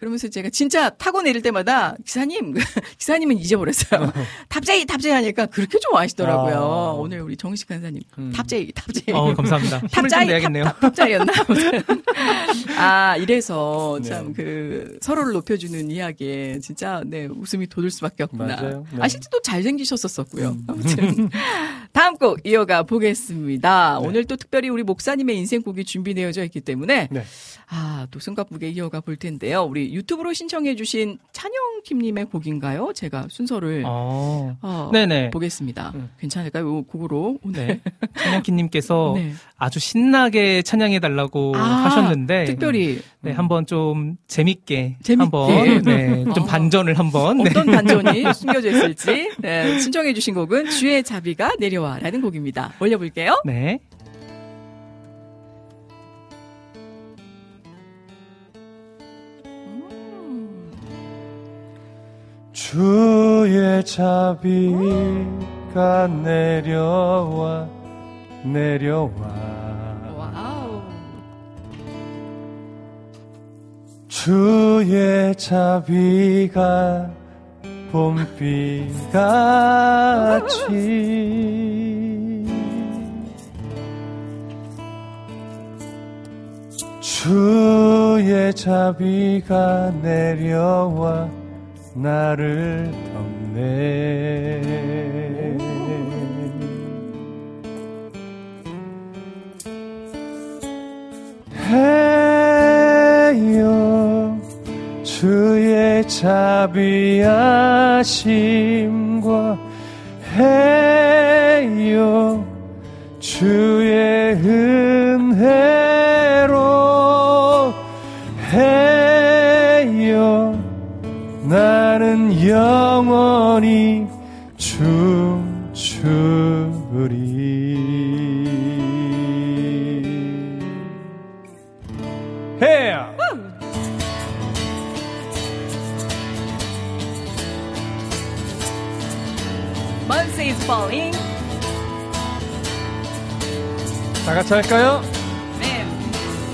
그러면서 제가 진짜 타고 내릴 때마다 기사님, 기사님은 잊어버렸어요. đẹp trai, đẹp trai 하니까 그렇게 좋아하시더라고요. 아. 오늘 우리 정식 간사님, 음. đẹp trai, đẹp trai. 어, 감사합니다. 내야겠네요. đẹp, đẹp, trai였나 아, 이래서 네. 참그 서로를 높여주는 이야기에 진짜 네, 웃음이 돋을 수밖에 없구나. 맞아요. 네. 아, 실제 또 잘생기셨었었고요. 아무튼. 다음 곡 이어가 보겠습니다. 네. 오늘 또 특별히 우리 목사님의 인생곡이 준비되어져 있기 때문에 네. 아, 또 숨가쁘게 이어가 볼 텐데요. 우리 유튜브로 신청해주신 찬영킴님의 곡인가요? 제가 순서를 어. 어, 네네. 보겠습니다. 음. 괜찮을까요? 요 곡으로 오늘 네. 찬양키님께서 네. 아주 신나게 찬양해달라고 아, 하셨는데. 특별히 네, 한번 좀 재밌게, 재밌게. 한번 네, 좀 어. 반전을 한번 네. 어떤 반전이 숨겨져 있을지 네, 신청해주신 곡은 주의 자비가 내려와라는 곡입니다. 올려볼게요. 네. 주의 자비가 내려와 내려와 와우. 주의 자비가 봄비같이 주의 자비가 내려와 나를 덮네. 해요 주의 자비하심과 해요 주의 은혜 영원히 춤추리 헤 Months is falling 다 같이 할까요? 네.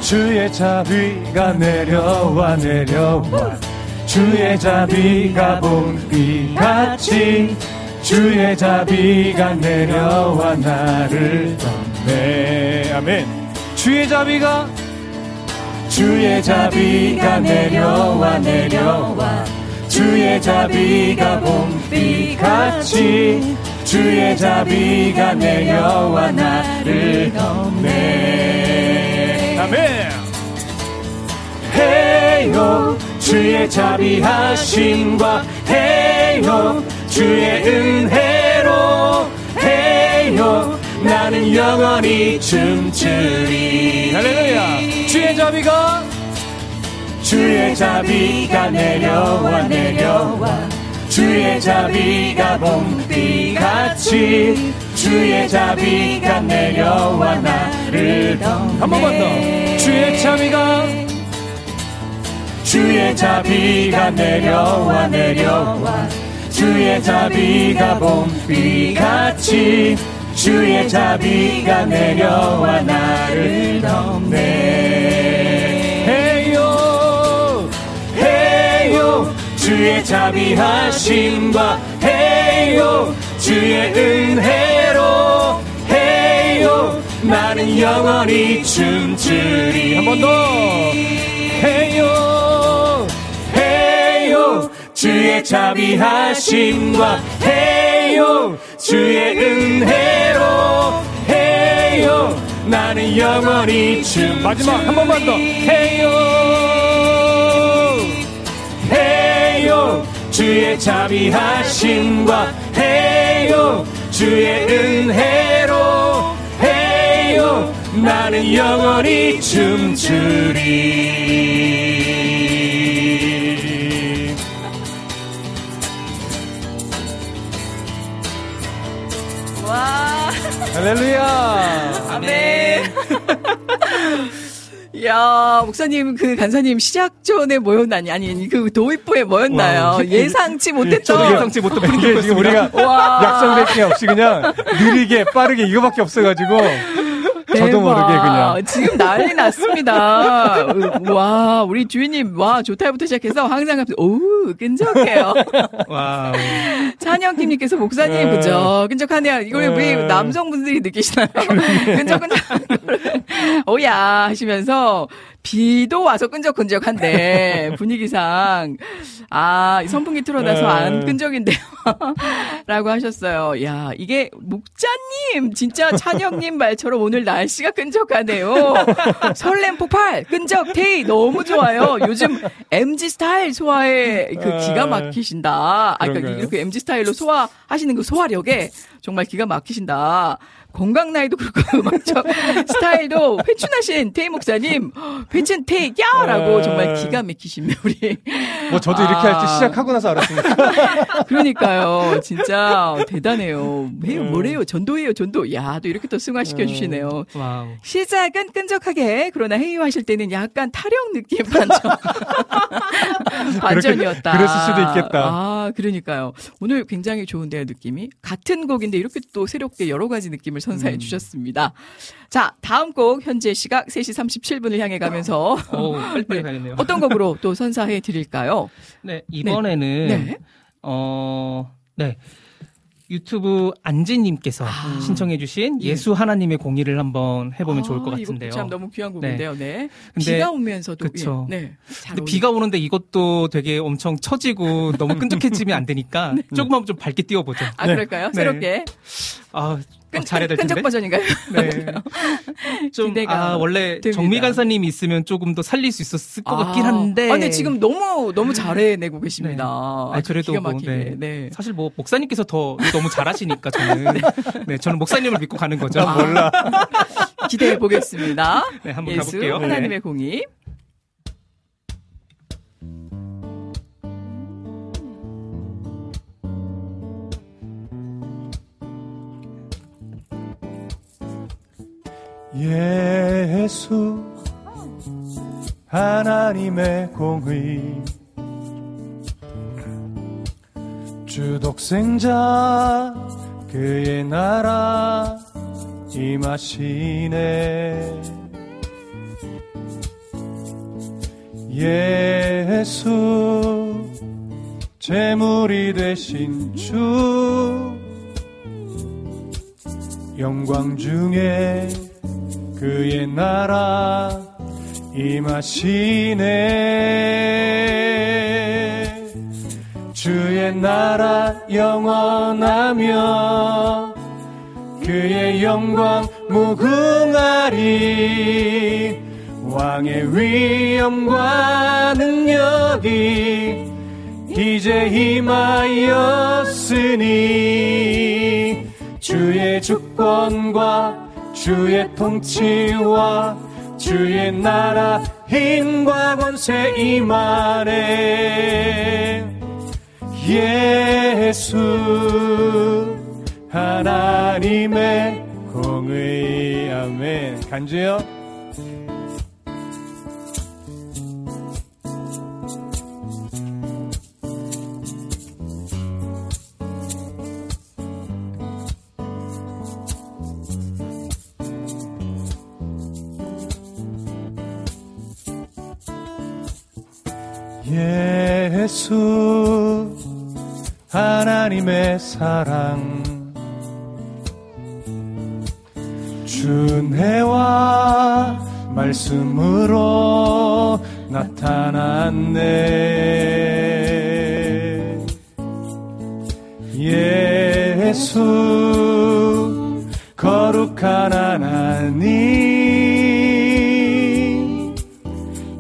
주의 자비가 내려와 내려와 주의 자비가 봄비 같이 주의 자비가 내려와 나를 덮네 아멘. 주의 자비가 주의 자비가 내려와 내려와. 주의 자비가 봄비같이 주의 자비가 내려와 나를 덮네 아멘. 해요 주의 자비하심과 해요. 주의 은혜로 해요. 나는 영원히 춤추리. 할렐루야. 주의 자비가 주의 자비가 내려와 내려와. 주의 자비가 봄비같이. 주의 자비가 내려와 나를 덮네 한 번만 더. 주의 자비가 주의 자비가 내려와 내려와. 주의 자비가 봄비같이 주의 자비가 내려와 나를 덮네. 해요 해요. 주의 자비하심과 해요. 주의 은혜로 해요. 나는 영원히 춤추리. 한 번 더 주의 자비하심과 해요. 주의 은혜로 해요. 나는 영원히 춤 마지막 한 번만 더. 해요. 해요. 주의 자비하심과 해요. 주의 은혜로 해요. 나는 영원히 춤추리 와. 할렐루야 아멘. 야 목사님 그 간사님 시작 전에 뭐였나니 아니 그 도입부에 뭐였나요? 와, 예상치 못했던 예상치 못한 이게 지금 우리가 와. 약속될 게 없이 그냥 느리게 빠르게 이거밖에 없어가지고 저도. 모르게 그냥 지금 난리 났습니다. 와 우리 주인님 와 좋다부터 시작해서 항상 하면서 오 끈적해요. 와우. 찬영킴님께서 목사님 네. 그죠 끈적하네요. 이걸 왜 네. 남성분들이 느끼시나요? 끈적끈적한 거를 오야 하시면서 비도 와서 끈적끈적한데 분위기상 아이 선풍기 틀어놔서 네. 안 끈적인데요. 라고 하셨어요. 야 이게 목자님 진짜 찬영님 말처럼 오늘 날씨가 끈적하네요. 설렘 폭발 끈적 테이 너무 좋아요. 요즘 MZ 스타일 소화에 그 기가 막히신다. 아, 그러니까? 이렇게 MZ 스타일로 소화하시는 그 소화력에 정말 기가 막히신다. 건강 나이도 그렇고 음악적 스타일도 회춘하신 테이 목사님 회춘 테이 야라고 에. 정말 기가 막히신 우리 뭐 저도 이렇게 아. 할지 시작하고 나서 알았습니다. 그러니까요 진짜 대단해요 왜요 뭐래요 전도예요 전도 야 또 이렇게 또 승화시켜 주시네요 와우. 시작은 끈적하게 그러나 회의하실 때는 약간 타령 느낌 반전 반전이었다. 그랬을 수도 있겠다. 아 그러니까요. 오늘 굉장히 좋은데요 느낌이 같은 곡인데 이렇게 또 새롭게 여러 가지 느낌을 선사해 음. 주셨습니다. 자 다음 곡 현재 시각 3시 37분을 향해 가면서 오, 빨리빨리 가겠네요. 어떤 곡으로 또 선사해 드릴까요? 네, 이번에는 네. 어, 네. 유튜브 안지님께서 아. 신청해주신 예. 예수 하나님의 공의를 한번 해보면 좋을 것 아, 같은데요. 참 너무 귀한 곡인데요. 네. 근데- 비가 오면서도 그쵸. 예, 네. 잘 근데 비가 오는데 이것도 되게 엄청 처지고 너무 끈적해지면 안 되니까 조금만 좀 밝게 띄워보죠. 아 네. 그럴까요? 네. 새롭게 아, 끈, 잘해야 될 텐데. 끈적 버전인가요? 네. 좀, 아, 원래 됩니다. 정미 간사님이 있으면 조금 더 살릴 수 있었을 것 같긴 한데. 아, 근데 지금 너무 너무 잘해내고 계십니다. 네. 아주 그래도 기가 뭐. 네. 네. 사실 뭐 목사님께서 더 너무 잘하시니까 저는 네 저는 목사님을 믿고 가는 거죠. 몰라. 기대해 보겠습니다. 네 한번 예수 가볼게요. 하나님의 공의. 예수 하나님의 공의. 주 독생자 그의 나라 임하시네. 예수 제물이 되신 주. 영광 중에 그의 나라 임하시네. 주의 나라 영원하며 그의 영광 무궁하리 왕의 위엄과 능력이 이제 임하였으니 주의 주권과 주의 통치와 주의 나라 힘과 권세 임하네 예수 하나님의 공의 아멘. 간주요 예수 하나님의 사랑. 준혜와 말씀으로 나타났네. 예수 거룩한 하나님.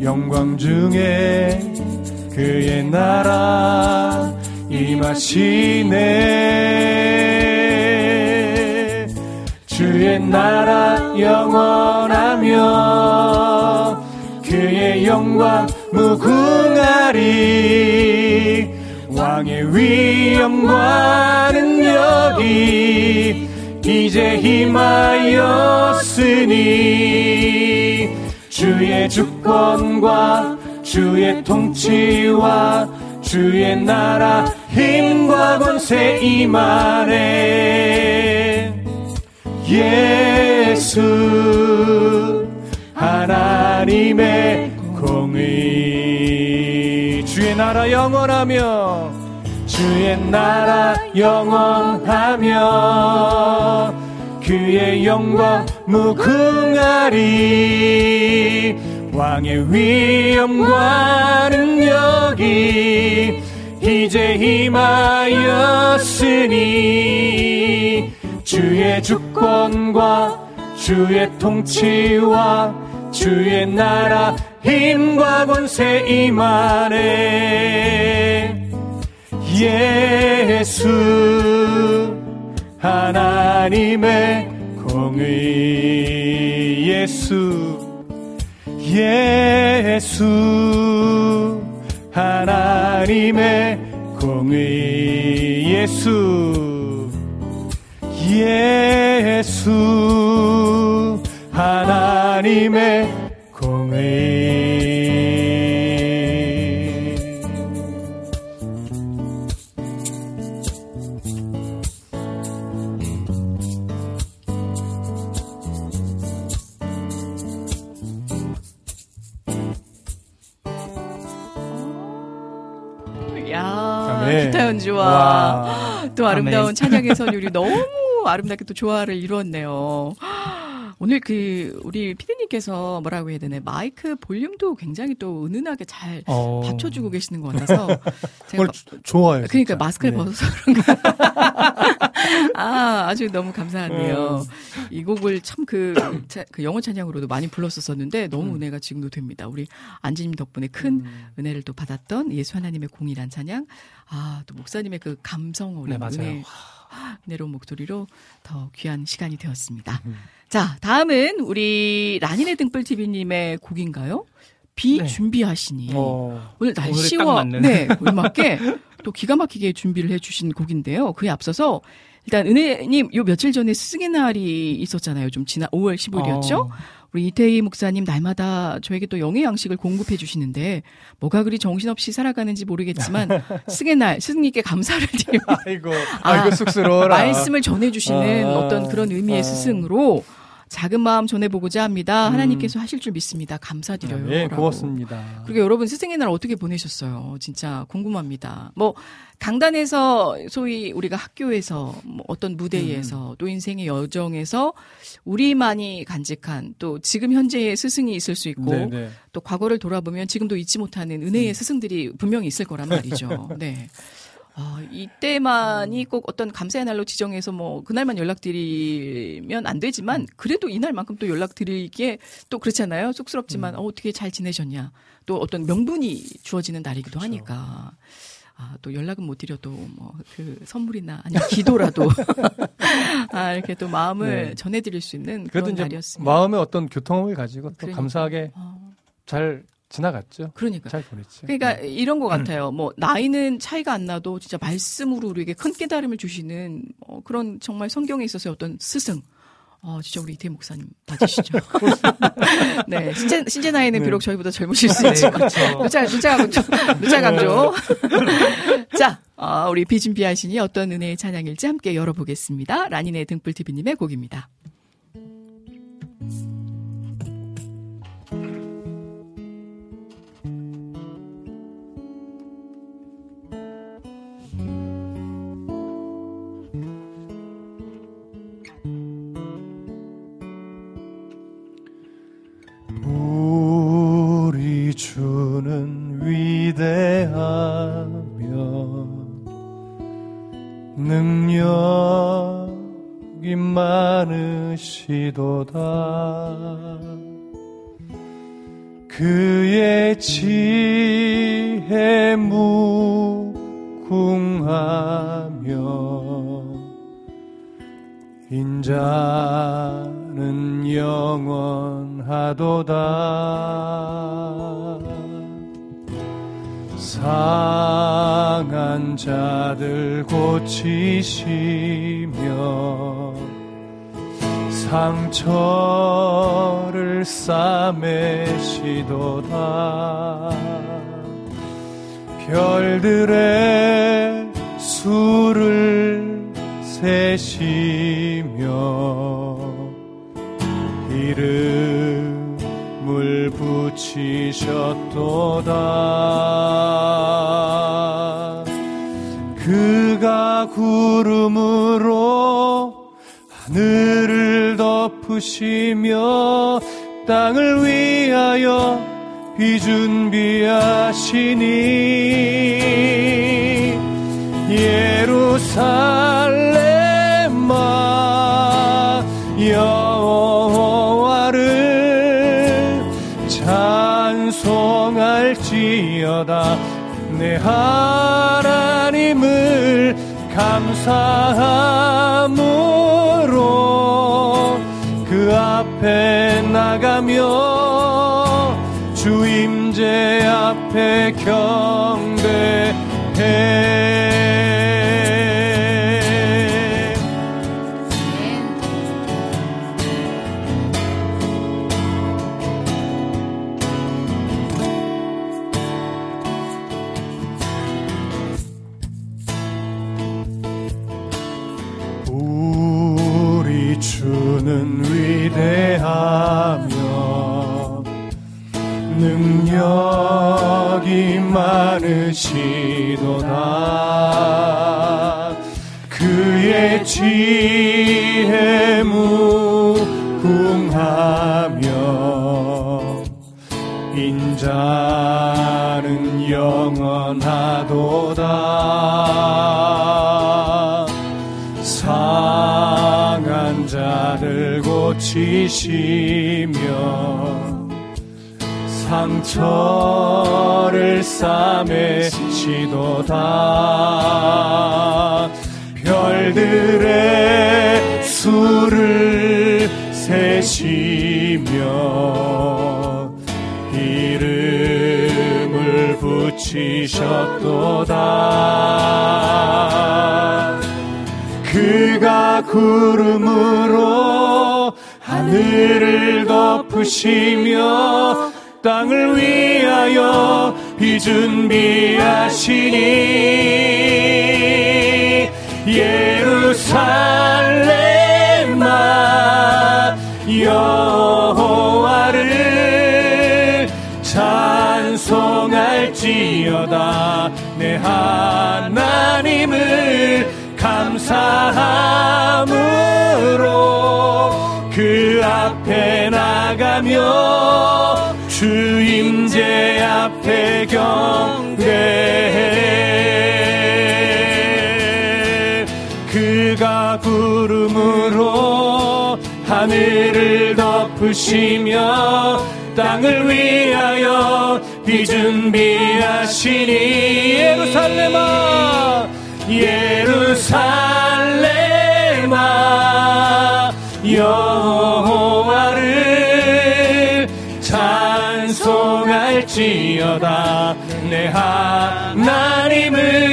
영광 중에 그의 나라 임하시네. 주의 나라 영원하며 그의 영광 무궁하리 왕의 위엄과 능력이 이제 힘하였으니 주의 주권과 주의 통치와 주의 나라 힘과 권세 임하네 예수 하나님의 공의. 주의 나라 영원하며 주의 나라 영원하며 그의 영광 무궁하리 왕의 위엄과 능력이 이제 임하였으니 주의 주권과 주의 통치와 주의 나라 힘과 권세 임하네 예수 하나님의 공의 예수 예수 하나님의 공의 예수. 예수 하나님의 공의 연주와 또 아름다운 찬양의 선율이 너무 아름답게 또 조화를 이루었네요. 오늘 그 우리 피디님께서 뭐라고 해야 되나 마이크 볼륨도 굉장히 또 은은하게 잘 어... 받쳐주고 계시는 것 같아서 제가 좋아요. 그러니까 진짜. 마스크를 네. 벗어서 그런가. 아 아주 너무 감사하네요. 음. 이 곡을 참그 그 영어 찬양으로도 많이 불렀었었는데 너무 음. 은혜가 지금도 됩니다. 우리 안지님 덕분에 큰 음. 은혜를 또 받았던 예수 하나님의 공이란 찬양. 아 또 목사님의 그 감성 어린 네, 은혜. 은혜 로운 목소리로 더 귀한 시간이 되었습니다. 음. 자, 다음은 우리 라니네 등불 TV님의 곡인가요? 비 네. 준비하시니 어, 오늘 날씨와 네 걸맞게 또 기가 막히게 준비를 해주신 곡인데요. 그에 앞서서 일단 은혜님 요 며칠 전에 스승의 날이 있었잖아요. 좀 지난 5월 15일이었죠. 어. 우리 이태희 목사님 날마다 저에게 또 영의 양식을 공급해 주시는데 뭐가 그리 정신없이 살아가는지 모르겠지만 승의 날 스승님께 감사를 드리고 아이고, 아이고 쑥스러워라. 말씀을 전해 주시는 아, 어떤 그런 의미의 아. 스승으로 작은 마음 전해보고자 합니다. 하나님께서 하실 줄 믿습니다. 감사드려요. 예, 라고. 고맙습니다. 그리고 여러분 스승의 날 어떻게 보내셨어요? 진짜 궁금합니다. 뭐 강단에서 소위 우리가 학교에서 뭐 어떤 무대에서 또 인생의 여정에서 우리만이 간직한 또 지금 현재의 스승이 있을 수 있고 네, 네. 또 과거를 돌아보면 지금도 잊지 못하는 은혜의 스승들이 분명히 있을 거란 말이죠. 네. 아, 이때만이 꼭 어떤 감사의 날로 지정해서 뭐 그날만 연락드리면 안 되지만 그래도 이날만큼 또 연락드리기에 또 그렇잖아요. 쑥스럽지만 어, 어떻게 잘 지내셨냐. 또 어떤 명분이 주어지는 날이기도 하니까. 아, 또 연락은 못 드려도 뭐 그 선물이나 아니면 기도라도 아, 이렇게 또 마음을 네. 전해드릴 수 있는 그런 날이었습니다. 마음의 어떤 교통을 가지고 또 그러니까. 감사하게 어, 잘 지나갔죠. 그러니까. 잘 보냈죠. 그러니까 네. 이런 것 같아요. 뭐 나이는 차이가 안 나도 진짜 말씀으로 우리에게 큰 깨달음을 주시는 어, 그런 정말 성경에 있어서의 어떤 스승. 어, 진짜 우리 이태 목사님 맞으시죠? 네, 신재, 신재 나이는 네. 비록 저희보다 젊으실 수 있지만. 그렇죠. 누차, 누차 강조, 누차 강조. 자, 어, 우리 비준비하시니 어떤 은혜의 찬양일지 함께 열어보겠습니다. 라니네 등불TV님의 곡입니다. 지혜 무궁하며 인자는 영원하도다. 상한 자들 고치시며 상처 를 싸매시도다. 별들의 수를 세시며 이름을 붙이셨도다. 그가 구름으로 하늘을 덮으시며 땅을 위하여 비준비하시니 예루살렘아 여호와를 찬송할지어다. 내 하나님을 감사함 앞에 경 영원하도다. 상한 자들 고치시며 상처를 싸매시도다. 별들의 수를 세시 붙이셨도다. 그가 구름으로 하늘을 덮으 덮으시며 땅을 위하여 비 준비하시니 예루살렘아 여 찬송할지어다. 내 하나님을 감사함으로 그 앞에 나가며 주임제 앞에 경배해 그가 구름으로 하늘을 덮으시며 땅을 위하여 비 준비하시니 예루살렘아 예루살렘아 여호와를 찬송할지어다. 내 하나님을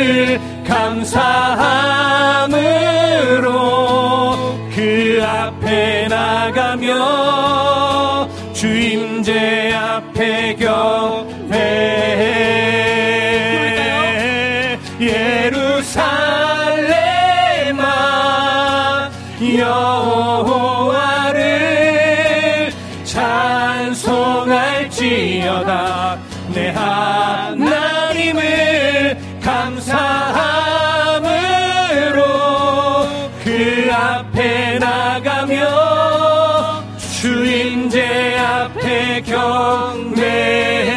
경배해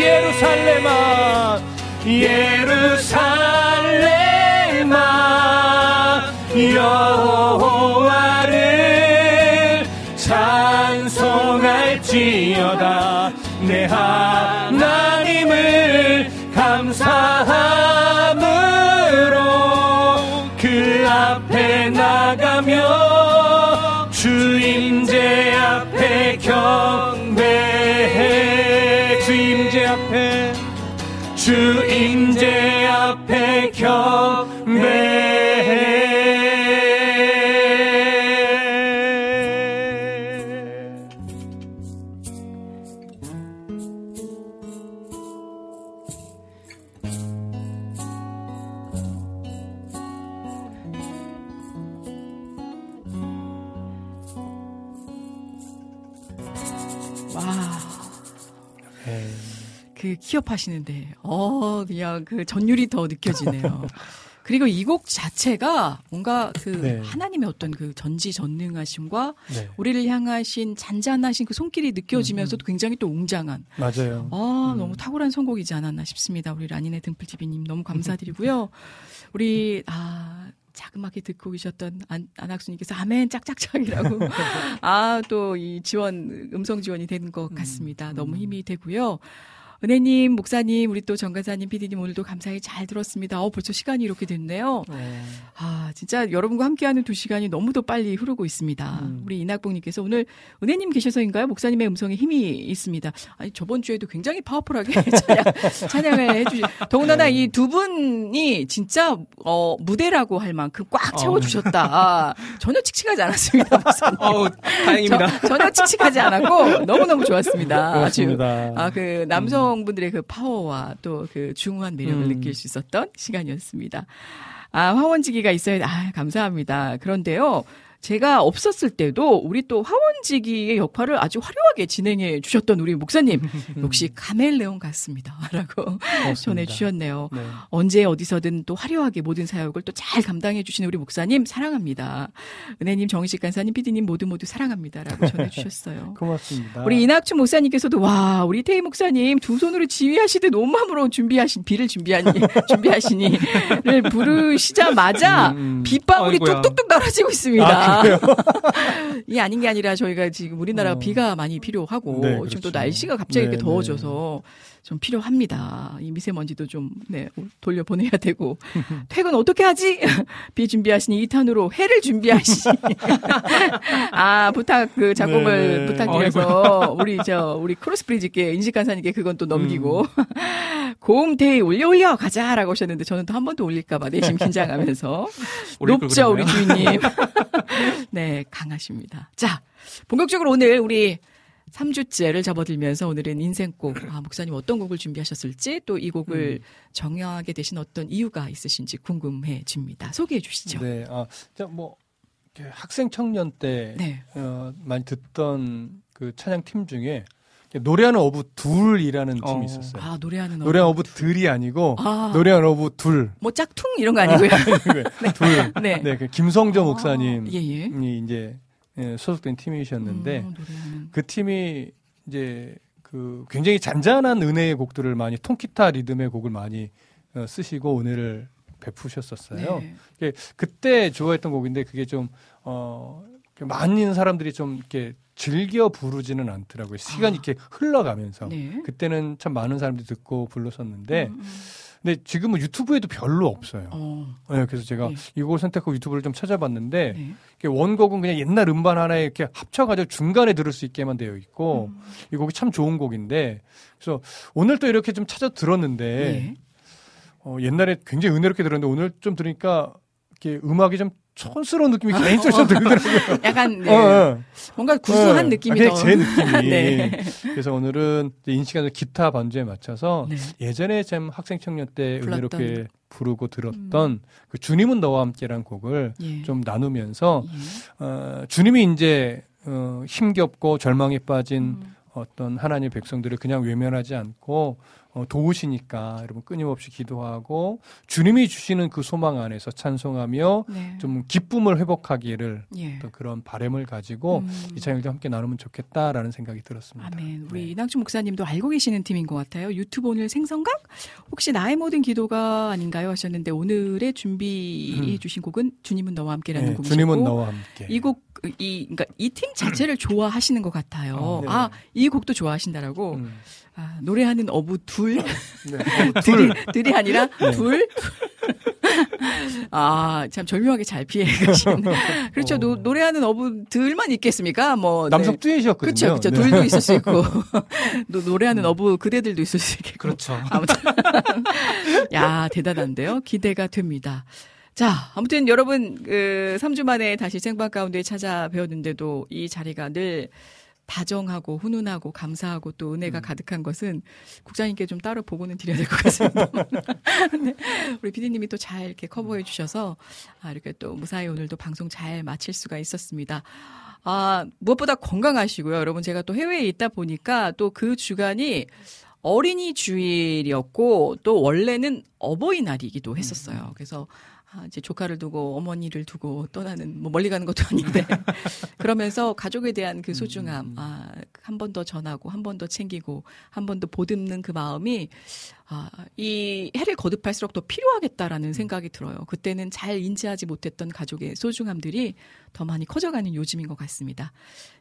예루살렘아 예루살렘아 여호와를 찬송할지어다. 내 하 주임제 앞에 경 그 키업 하시는데, 어, 그냥 그 전율이 더 느껴지네요. 그리고 이 곡 자체가 뭔가 그 네. 하나님의 어떤 그 전지전능하심과 네, 우리를 향하신 잔잔하신 그 손길이 느껴지면서도 굉장히 또 웅장한 맞아요. 아, 음. 너무 탁월한 선곡이지 않았나 싶습니다. 우리 라니네 등불TV님 너무 감사드리고요. 우리, 아, 자그맣게 듣고 계셨던 안, 안학수님께서 아멘 짝짝짝이라고. 아, 또 이 지원, 음성 지원이 되는 것 같습니다. 너무 힘이 되고요. 은혜님, 목사님, 우리 또 정가사님, PD님 오늘도 감사히 잘 들었습니다. 어, 벌써 시간이 이렇게 됐네요. 아, 진짜 여러분과 함께하는 두 시간이 너무도 빨리 흐르고 있습니다. 음. 우리 이낙봉님께서 오늘 은혜님 계셔서인가요? 목사님의 음성에 힘이 있습니다. 아니, 저번 주에도 굉장히 파워풀하게 찬양, 찬양을 해주시, 더군다나 이두 분이 진짜, 어, 무대라고 할 만큼 꽉 채워주셨다. 전혀 칙칙하지 않았습니다, 목사님. 어우, 다행입니다. 저- 전혀 칙칙하지 않았고, 너무너무 좋았습니다. 아주. 고맙습니다. 아, 그 남성 분들의 그 파워와 또 그 중후한 매력을 음. 느낄 수 있었던 시간이었습니다. 아, 화원지기가 있어야, 아, 감사합니다. 그런데요. 제가 없었을 때도 우리 또 화원지기의 역할을 아주 화려하게 진행해 주셨던 우리 목사님 역시 카멜레온 같습니다. 라고 전해 주셨네요. 네. 언제 어디서든 또 화려하게 모든 사역을 또 잘 감당해 주시는 우리 목사님 사랑합니다. 은혜님, 정희식 간사님, 피디님 모두 모두 사랑합니다라고 전해 주셨어요. 고맙습니다. 우리 이낙춘 목사님께서도 와 우리 태희 목사님 두 손으로 지휘하시듯 온마음으로 준비하신 비를 준비하니 준비하시니를 부르시자마자 음, 음. 빗방울이 아이고야. 뚝뚝뚝 떨어지고 있습니다. 아, 그래요? 이게 아닌 게 아니라 저희가 지금 우리나라 어. 비가 많이 필요하고 네, 지금 또 그렇죠. 날씨가 갑자기 이렇게 네, 더워져서 좀 필요합니다. 이 미세먼지도 좀 네, 돌려 보내야 되고 퇴근 어떻게 하지? 비 준비하시니 2탄으로 해를 준비하시니 아 부탁 그 작곡을 네. 부탁드려서 우리 저 우리 크로스브리지께 인식간사님께 그건 또 넘기고 음. 고음테이 올려 올려 가자라고 하셨는데 저는 또 한 번 더 올릴까봐 내심 긴장하면서 높죠 우리? 주인님. 네 강하십니다. 자 본격적으로 오늘 우리 3주째를 접어들면서 오늘은 인생곡, 아, 목사님 어떤 곡을 준비하셨을지 또 이 곡을 음. 정하게 되신 어떤 이유가 있으신지 궁금해집니다. 소개해 주시죠. 네, 아, 뭐, 학생 청년 때 네. 어, 많이 듣던 그 찬양 팀 중에 노래하는 어부 둘이라는 어. 팀이 있었어요. 아, 노래하는 어부. 노래하는 어부 둘이 아니고 아. 노래하는 어부 둘. 뭐 짝퉁 이런 거 아니고요. 네. 둘. 네. 네, 그 김성조 아. 목사님이 예, 예. 이제 예, 소속된 팀이셨는데 음, 그 팀이 이제 그 굉장히 잔잔한 은혜의 곡들을 많이 통기타 리듬의 곡을 많이 어, 쓰시고 은혜를 베푸셨었어요. 네. 그때 좋아했던 곡인데 그게 좀 어, 많은 사람들이 좀 이렇게 즐겨 부르지는 않더라고요. 시간이 아. 이렇게 흘러가면서 네. 그때는 참 많은 사람들이 듣고 불렀었는데. 음, 음. 근데 지금은 유튜브에도 별로 없어요. 어. 네, 그래서 제가 네. 이곡을 선택하고 유튜브를 좀 찾아봤는데 네. 원곡은 그냥 옛날 음반 하나에 이렇게 합쳐가지고 중간에 들을 수 있게만 되어 있고 음. 이 곡이 참 좋은 곡인데 그래서 오늘 또 이렇게 좀 찾아 들었는데 네. 어, 옛날에 굉장히 은혜롭게 들었는데 오늘 좀 들으니까 이렇게 음악이 좀 촌스러운 느낌이 개인적으로 어. 들더라고요. 약간 네. 어, 어. 뭔가 구수한 어, 느낌이 더. 제 느낌이. 네. 그래서 오늘은 인시간을 기타 반주에 맞춰서 네. 예전에 참 학생 청년 때 불렀던. 은혜롭게 부르고 들었던 음. 그 주님은 너와 함께란 곡을 예. 좀 나누면서 예. 어, 주님이 이제 어, 힘겹고 절망에 빠진 음. 어떤 하나님의 백성들을 그냥 외면하지 않고 어, 도우시니까 여러분 끊임없이 기도하고 주님이 주시는 그 소망 안에서 찬송하며 네. 좀 기쁨을 회복하기를 예. 또 그런 바램을 가지고 음. 이 찬양도 함께 나누면 좋겠다라는 생각이 들었습니다. 아멘. 우리 네. 이낙준 목사님도 알고 계시는 팀인 것 같아요. 유튜브 오늘 생성각 혹시 나의 모든 기도가 아닌가요 하셨는데 오늘의 준비해 음. 주신 곡은 주님은 너와 함께라는 네, 곡이고 주님은 너와 함께. 이 곡 이 그러니까 이 팀 자체를 좋아하시는 것 같아요. 어, 네. 아이 곡도 좋아하신다라고. 음. 아, 노래하는 어부 둘? 네. 둘이, 둘이 아니라 네. 둘? 아, 참 절묘하게 잘 피해 가시는. 그렇죠. 어. 노, 노래하는 어부들만 있겠습니까? 뭐. 남성 네. 듀엣이었거든요. 그렇죠. 그렇죠. 네. 둘도 있을 수 있고. 또 노래하는 음. 어부 그대들도 있을 수 있겠고. 그렇죠. 아무튼. 야, 대단한데요. 기대가 됩니다. 자, 아무튼 여러분, 그, 3주 만에 다시 생방 가운데 찾아뵈었는데도 이 자리가 늘 다정하고 훈훈하고 감사하고 또 은혜가 음. 가득한 것은 국장님께 좀 따로 보고는 드려야 될 것 같습니다. 네. 우리 피디님이 또 잘 이렇게 커버해 주셔서 아, 이렇게 또 무사히 오늘도 방송 잘 마칠 수가 있었습니다. 아, 무엇보다 건강하시고요. 여러분 제가 또 해외에 있다 보니까 또 그 주간이 어린이 주일이었고 또 원래는 어버이날이기도 했었어요. 그래서 아, 이제 조카를 두고 어머니를 두고 떠나는 뭐 멀리 가는 것도 아닌데 그러면서 가족에 대한 그 소중함 음. 아, 한 번 더 전하고 한 번 더 챙기고 한 번 더 보듬는 그 마음이 아, 이 해를 거듭할수록 더 필요하겠다라는 음. 생각이 들어요. 그때는 잘 인지하지 못했던 가족의 소중함들이 더 많이 커져가는 요즘인 것 같습니다.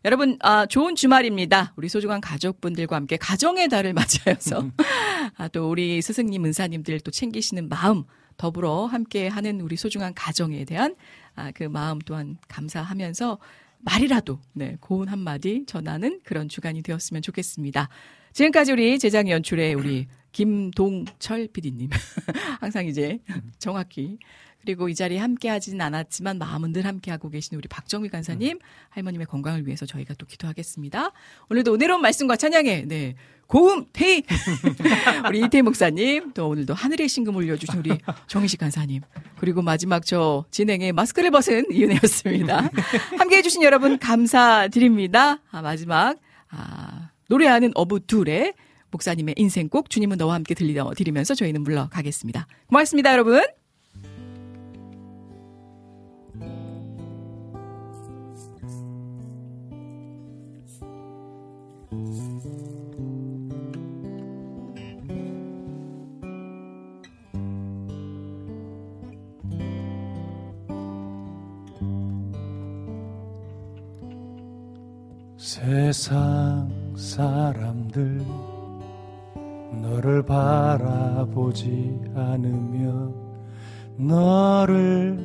여러분, 아, 좋은 주말입니다. 우리 소중한 가족분들과 함께 가정의 달을 맞이하여서 음. 아, 또 우리 스승님, 은사님들 또 챙기시는 마음 더불어 함께 하는 우리 소중한 가정에 대한 아, 그 마음 또한 감사하면서 말이라도 네, 고운 한마디 전하는 그런 주간이 되었으면 좋겠습니다. 지금까지 우리 제작 연출의 우리 김동철 PD님. 항상 이제 정확히 그리고 이 자리에 함께 하지는 않았지만 마음은 늘 함께 하고 계신 우리 박정미 간사님, 할머님의 건강을 위해서 저희가 또 기도하겠습니다. 오늘도 은혜로운 말씀과 찬양에, 네. 고음 태희 우리 이태 목사님 또 오늘도 하늘의 신금 올려주신 우리 정희식 간사님 그리고 마지막 저 진행에 마스크를 벗은 이은혜였습니다. 함께해 주신 여러분 감사드립니다. 아, 마지막 아, 노래하는 어부 둘의 목사님의 인생곡 주님은 너와 함께 들리려 드리면서 저희는 물러가겠습니다. 고맙습니다 여러분. 세상 사람들 너를 바라보지 않으며 너를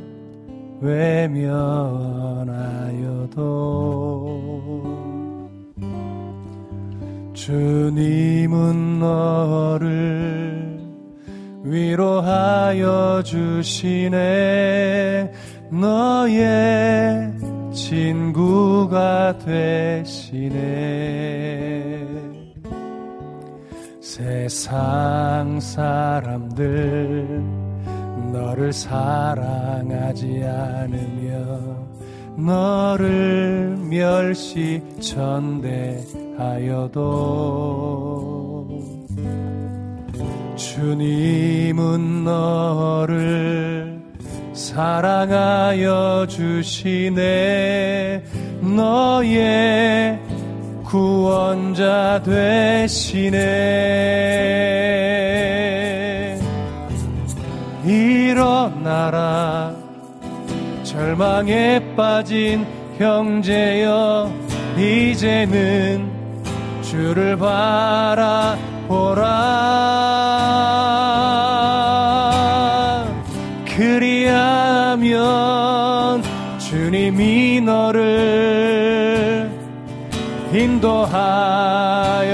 외면하여도 주님은 너를 위로하여 주시네. 너의 친구가 되시네. 세상 사람들 너를 사랑하지 않으며 너를 멸시 천대하여도 주님은 너를 사랑하여 주시네. 너의 구원자 되시네. 일어나라. 절망에 빠진 형제여 이제는 주를 바라보라 너를 인도하여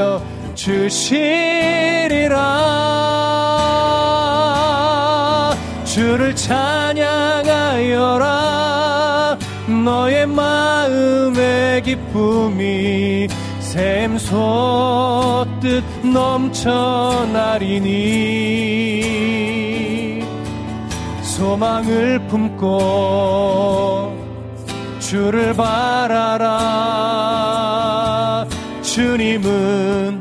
주시리라. 주를 찬양하여라. 너의 마음의 기쁨이 샘솟듯 넘쳐나리니. 소망을 품고 주를 바라라. 주님은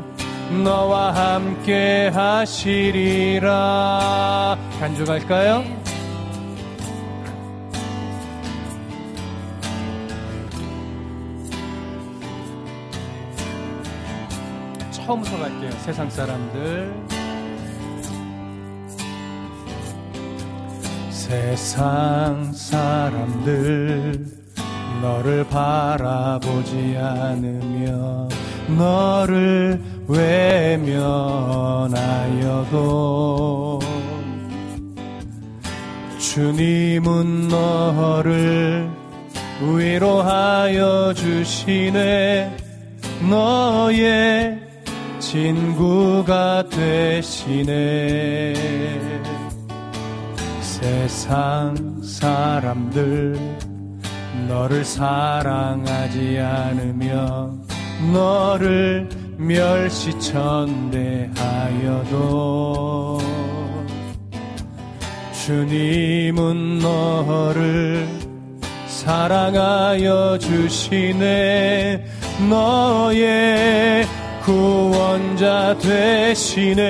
너와 함께 하시리라. 간주갈까요? 처음부터 갈게요 세상 사람들. 세상 사람들 너를 바라보지 않으며 너를 외면하여도 주님은 너를 위로하여 주시네. 너의 친구가 되시네. 세상 사람들 너를 사랑하지 않으며 너를 멸시천대하여도 주님은 너를 사랑하여 주시네. 너의 구원자 되시네.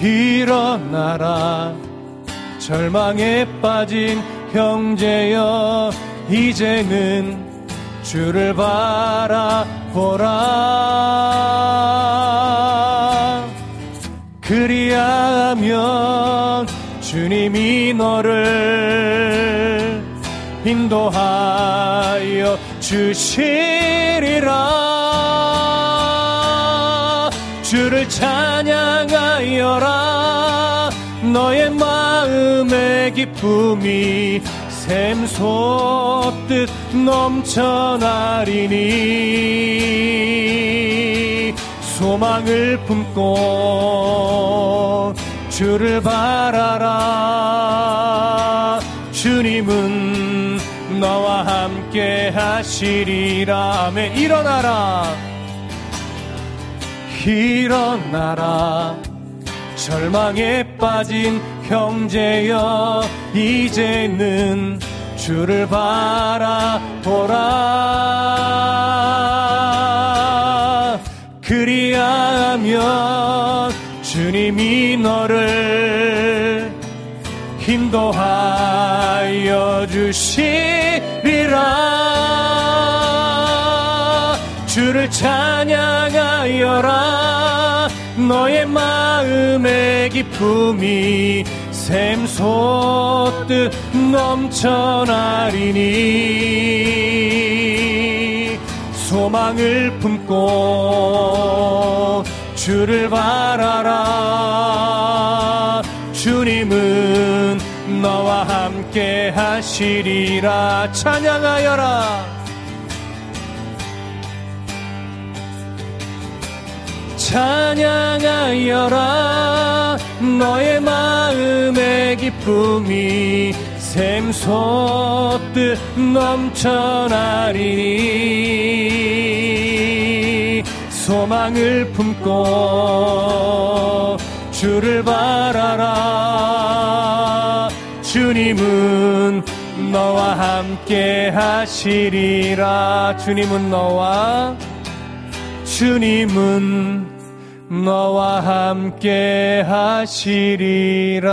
일어나라 절망에 빠진 형제여 이제는 주를 바라보라. 그리하면 주님이 너를 인도하여 주시리라. 주를 찬양하여라 너의 마음의 기쁨이 샘솟듯 넘쳐나리니 소망을 품고 주를 바라라. 주님은 너와 함께 하시리라. 아멘. 일어나라. 일어나라 절망에 빠진 형제여 이제는 주를 바라보라. 그리하면 주님이 너를 인도하여 주시리라. 주를 찬양하여라 너의 마음의 기쁨이 샘솟듯 넘쳐나리니 소망을 품고 주를 바라라. 주님은 너와 함께 하시리라. 찬양하여라 찬양하여라. 너의 마음의 기쁨이 샘솟듯 넘쳐나리니 소망을 품고 주를 바라라. 주님은 너와 함께 하시리라. 주님은 너와 주님은 너와 함께 하시리라